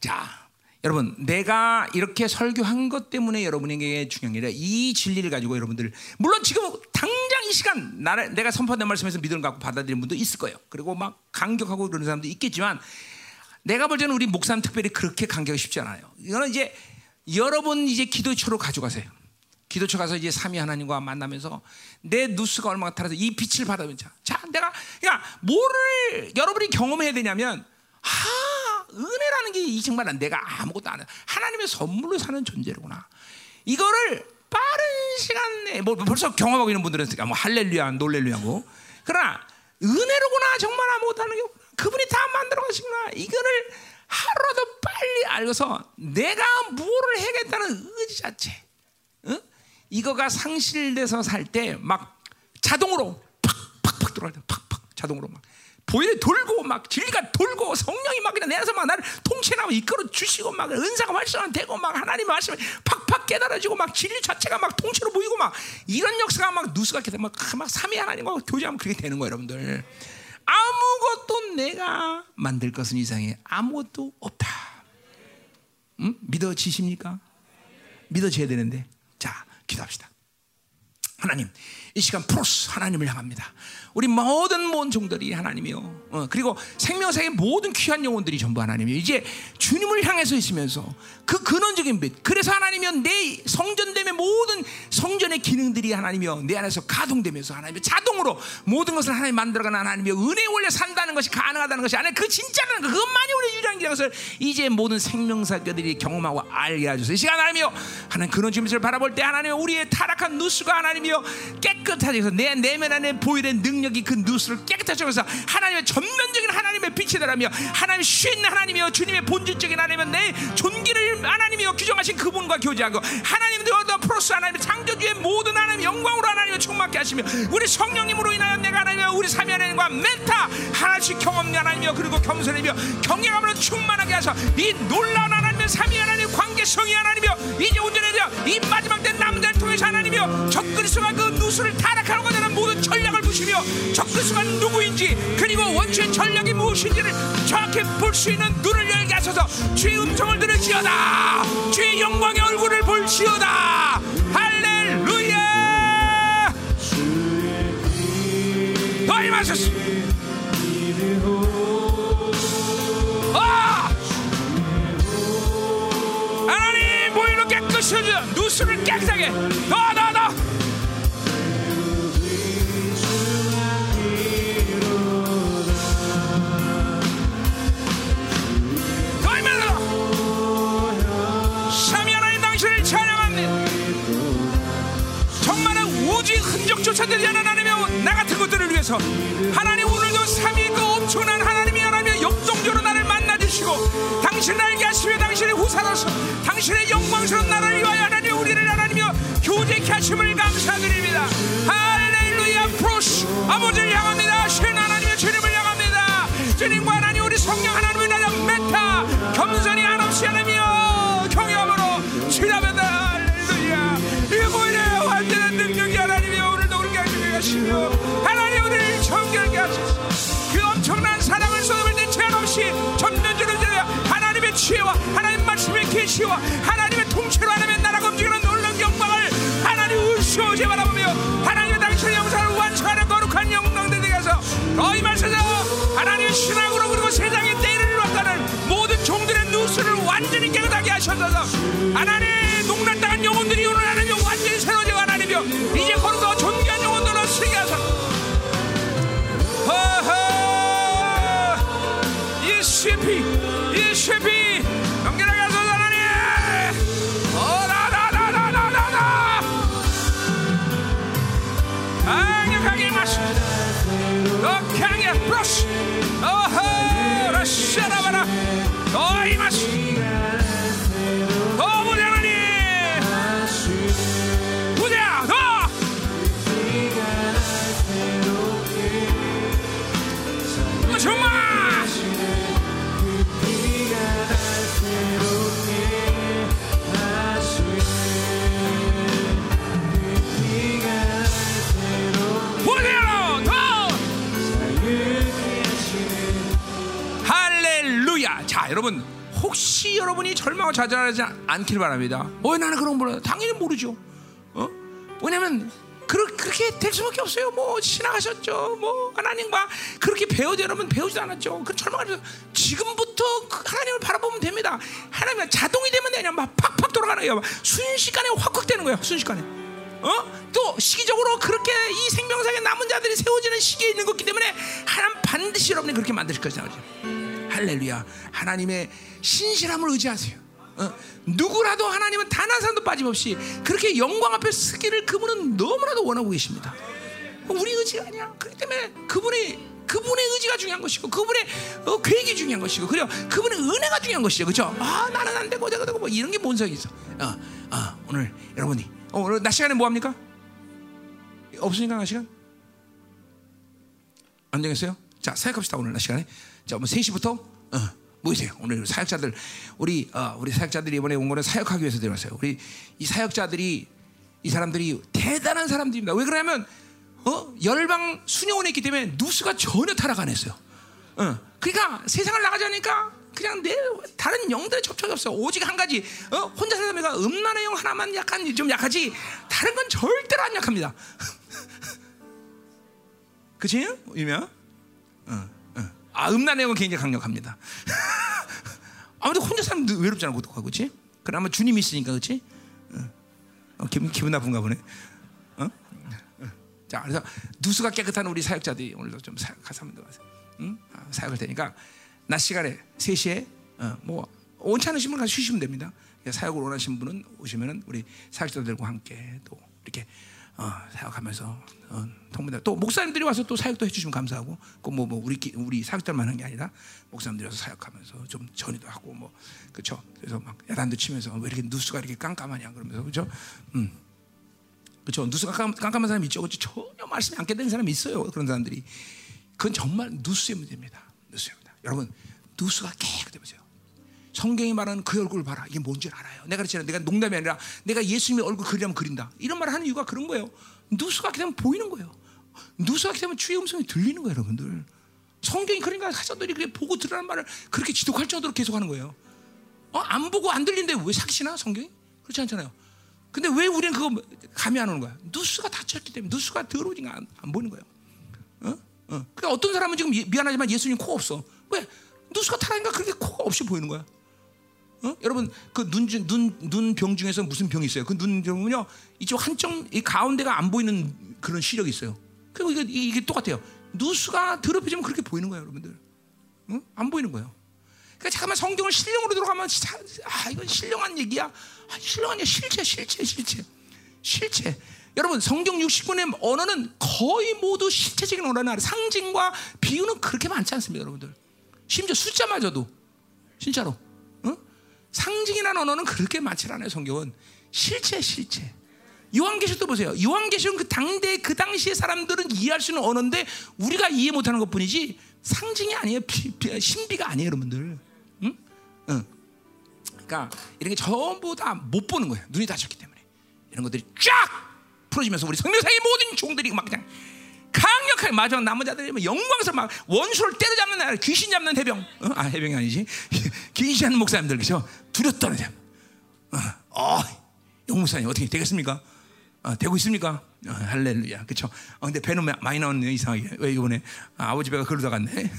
자, 여러분, 내가 이렇게 설교한 것 때문에 여러분에게 중요한 게 아니라 이 진리를 가지고 여러분들 물론 지금 당장 이 시간 나를 내가 선포된 말씀에서 믿음을 갖고 받아들이는 분도 있을 거예요. 그리고 막 강격하고 그러는 사람도 있겠지만 내가 볼 때는 우리 목사님 특별히 그렇게 강격이 쉽지 않아요. 이거는 이제 여러분 이제 기도초로 가져가세요. 기도처 가서 이제 삼위 하나님과 만나면서 내 누스가 얼마나 타라서 이 빛을 받으면 자, 자 내가 그러니까 뭐를 여러분이 경험해야 되냐면 아 은혜라는 게 이 정말 내가 아무것도 안 해. 하나님의 선물로 사는 존재로구나. 이거를 빠른 시간 내에 뭐 벌써 경험하고 있는 분들은 뭐 할렐루야 놀렐루야고 그러나 은혜로구나 정말 아무것도 안 하는 게 그분이 다 만들어 가시구나 이거를 하루라도 빨리 알고서 내가 뭐를 해야겠다는 의지 자체 응? 이거가 상실돼서 살 때 막 자동으로 팍팍팍 들어갈 때 팍팍 자동으로 막. 보일이 돌고 막 진리가 돌고 성령이 막 그냥 내 안에서 막 나를 통치하고 이끌어 주시고 막 은사가 활성화되고 막 하나님 말씀에 팍팍 깨달아지고 막 진리 자체가 막 통치로 보이고 막 이런 역사가 막 누수가 이렇게 막, 막 삼위 하나님과 교제하면 그렇게 되는 거예요 여러분들. 아무것도 내가 만들 것은 이상해. 아무것도 없다. 응? 믿어지십니까? 믿어져야 되는데. 자 기도합시다 하나님 이 시간 프로스 하나님을 향합니다. 우리 모든 모든 종들이 하나님이요. 어, 그리고 생명사의 모든 귀한 영혼들이 전부 하나님이요. 이제 주님을 향해서 있으면서 그 근원적인 빛. 그래서 하나님이요 내 성전됨의 모든 성전의 기능들이 하나님이요 내 안에서 가동되면서 하나님이 자동으로 모든 것을 하나님 만들어가는 하나님이요 은혜 원래 산다는 것이 가능하다는 것이 아니라 그 진짜라는 것 그것만이 우리 유일한 것을 이제 모든 생명사들이 경험하고 알게 해주소서. 이 시간 하나님이요 하나님 근원적인 빛을 바라볼 때 하나님 우리의 타락한 누수가 하나님이요 깨 깨끗하게 해서 내 내면 안에 보이는 능력 이 그 누수를 깨끗하게 해서 하나님의 전면적인 하나님의 빛이 되라며 하나님 쉬는 하나님이여 주님의 본질적인 하나님은 내 존귀를 하나님이여 규정하신 그분과 교제하고 하나님도 프로스 하나님의 창조주의 모든 하나님 영광으로 하나님을 충만케 하시며 우리 성령님으로 인하여 내가 하나님과 우리 삼위 하나님과 멘타 하나씩 경험이 하나님이여 그리고 겸손이며 경외감으로 충만하게 하셔 이 놀라운 하나님 의 삼위 하나님 관계 성이 하나님이여 이제 온전해져 이 마지막 때 남들 통해서 하나님이여 적그리스도가 그 누수를 타락하는 것에는 모든 전략을 부시며 적그리스도가 누구인지 그리고 원수의 전략이 무엇인지를 정확히 볼 수 있는 눈을 열게 하셔서. 주의 음성을 들을지어다. 주의 영광의 얼굴을 볼지어다. 할렐루야! 더 임하소서. 아! 보이는 깨끗이 해줘 누수를 깨끗하게 우주의 흔적조차 되지 않은 하나님의 나 같은 것들을 위해서 하나님 오늘도 삼위 그 엄청난 하나님이 하나님의 역동적으로 만나주시고 당신을 알게 하시며 당신의 후사로서 당신의 영광스러운 나를 위하여 하나님 우리를 하나님이여 교제케 하심을 감사드립니다. 할렐루야 프로스 아버지를 향합니다. 신 하나님의 주님을 향합니다. 주님과 하나님 우리 성령 하나님을 나자 메타 겸손히 한없이 하나님이여 경외함으로 치라면다. 할렐루야. 이보이네 완전한 능력이 하나님이 오늘도 우리에게 하시며 하나님 우리를 정결하게 하소서. 그 엄청난 사랑을 쏟아볼 때 제한 없이 전면적으로 하나님의 지혜와 하나님 말씀의 계시와 하나님의 통치로 하나님의 나라가 움직이는 놀라운 영광을 하나님 우시오지 바라보며 하나님의 당신의 영상을 완성하는 거룩한 영광들 되게 해서. 너희 말씀에서 하나님의 신앙으로 그리고 세상의 때를 이루었다는 모든 종들의 누수를 완전히 깨끗하게 하셔서 하나님 농락당한 영혼들이 오늘 하나님 완전히 새로워지고 하나님이여. 이제 거룩하고 존귀한 영혼들로 쓰게 하소서. 허허 이시피 이시피 연결하게 강력하게 절망하고 좌절하지 않길 바랍니다 어 나는 그런 거 몰라요 당연히 모르죠 어? 왜냐면 그러, 그렇게 될 수밖에 없어요 뭐 지나가셨죠 뭐 하나님과 그렇게 배우지 여러분 배우지도 않았죠 그 절망하면서 지금부터 그 하나님을 바라보면 됩니다 하나님은 자동이 되면 되냐 막 팍팍 돌아가는 거예요 막 순식간에 확확 되는 거예요 순식간에 어? 또 시기적으로 그렇게 이 생명상에 남은 자들이 세워지는 시기에 있는 것이기 때문에 하나님 반드시 여러분이 그렇게 만드실 것이다. 할렐루야. 하나님의 신실함을 의지하세요. 어? 누구라도 하나님은 단 한 사람도 빠짐없이 그렇게 영광 앞에 서기를 그분은 너무나도 원하고 계십니다. 우리 의지가 아니야. 그렇기 때문에 그분이 그분의 의지가 중요한 것이고 그분의 어, 계획이 중요한 것이고 그리고 그분의 은혜가 중요한 것이죠. 그렇죠? 아 나는 안 되고 내가 되고 뭐 이런 게뭔 소리 있어. 어, 어, 오늘 여러분이 어, 오늘 낮 시간에 뭐 합니까? 없으니까 낮 시간? 안 되겠어요? 자 사역합시다 오늘 낮 시간에. 자, 뭐 3시부터 어, 모이세요. 오늘 사역자들 우리 어, 우리 사역자들이 이번에 온 거는 사역하기 위해서 들어왔어요. 우리 이 사역자들이 이 사람들이 대단한 사람들입니다. 왜 그러냐면 어? 열방 순영원에 있기 때문에 누수가 전혀 타락 안 했어요. 어. 그러니까 세상을 나가자니까 그냥 내 다른 영들의 접촉이 없어. 오직 한 가지 어? 혼자 살다 보니까 음란의 영 하나만 약간 좀 약하지 다른 건 절대로 안 약합니다. <laughs> 그치? 유명? 어, 어. 아 음란의 영은 굉장히 강력합니다. <laughs> 아무튼 혼자 살면 외롭잖아 고독하고 그치? 그나마 주님이 있으니까 그치? 어. 어, 기분, 기분 나쁜가 보네. 어? 자, 그래서 누수가 깨끗한 우리 사역자들이 오늘도 좀 사역 가서 한번 더 응? 아, 사역을 되니까 낮 시간에 3시에 어, 뭐 원치 않으신 분 가서 쉬시면 됩니다. 사역을 원하시는 분은 오시면은 우리 사역자들과 함께 또 이렇게 어, 사역하면서 어, 통문다. 또 목사님들이 와서 또 사역도 해주시면 감사하고, 그뭐 뭐 우리 기- 우리 사역자만 하는 게 아니라 목사님들이 와서 사역하면서 좀 전이도 하고 뭐 그렇죠. 그래서 막 야단도 치면서 왜 이렇게 누수가 이렇게 깜깜하냐 그러면서 그렇죠. 음. 그렇죠. 누수가 깜, 깜깜한 사람이 있죠. 그렇죠. 전혀 말씀이 안 깨닫는 사람이 있어요. 그런 사람들이. 그건 정말 누수의 문제입니다. 누수입니다. 여러분, 누수가 깨끗해 보세요. 성경이 말하는 그 얼굴을 봐라. 이게 뭔지 알아요. 내가 그랬잖아요. 내가 농담이 아니라 내가 예수님의 얼굴 그리려면 그린다. 이런 말을 하는 이유가 그런 거예요. 누수가 되면 보이는 거예요. 누수가 되면 주의 음성이 들리는 거예요, 여러분들. 성경이 그러니까 사자들이 그렇게 보고 들으라는 말을 그렇게 지독할 정도로 계속 하는 거예요. 어, 안 보고 안 들리는데 왜 사기치나 성경이? 그렇지 않잖아요. 근데 왜 우리는 그거 감이 안 오는 거야? 누수가 닫혔기 때문에 누수가 더러우니까 안, 안 보이는 거예요. 어? 어. 그러니까 어떤 사람은 지금 예- 미안하지만 예수님 코 없어. 왜? 누수가 타라니까 그렇게 코가 없이 보이는 거야. 어? 여러분 그 눈눈눈 병 중에서 무슨 병이 있어요? 그 눈 병은요 이쪽 한쪽 이 가운데가 안 보이는 그런 시력이 있어요. 그리고 이게, 이게 똑같아요. 누수가 더럽혀지면 그렇게 보이는 거예요, 여러분들. 응? 안 보이는 거예요. 그러니까 잠깐만 성경을 신령으로 들어가면 아 이건 신령한 얘기야. 아, 신령한 얘기 실체 실체 실체 실체. 여러분 성경 69의 언어는 거의 모두 실체적인 언어는 상징과 비유는 그렇게 많지 않습니다, 여러분들. 심지어 숫자마저도 진짜로. 응? 상징이라는 언어는 그렇게 많지 않아요. 성경은 실체 실체. 요한계시도 보세요. 요한계시는 그 당대 그 당시의 사람들은 이해할 수 있는 언어인데 우리가 이해 못하는 것뿐이지 상징이 아니에요. 신비가 아니에요, 여러분들. 응? 응. 그러니까 이런 게 전부 다 못 보는 거예요. 눈이 닫혔기 때문에 이런 것들이 쫙 풀어지면서 우리 성명상의 모든 종들이 막 그냥 강력하게 마지막 남은 자들이 막 영광스러 막 원수를 때려잡는 날 귀신 잡는 해병 어? 아 해병이 아니지 <laughs> 귀신 잡는 목사님들 그죠 두렵다는 점 어, 어, 영 목사님 어떻게 되겠습니까? 어, 되고 있습니까? 어, 할렐루야, 그렇죠? 어, 근데 배는 마- 많이 나왔네 이상하게 왜 이번에 아, 아버지 배가 그러다 갔네. <laughs>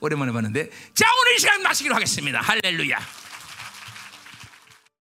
오랜만에 봤는데 자 오늘 이 시간 마시기로 하겠습니다. 할렐루야.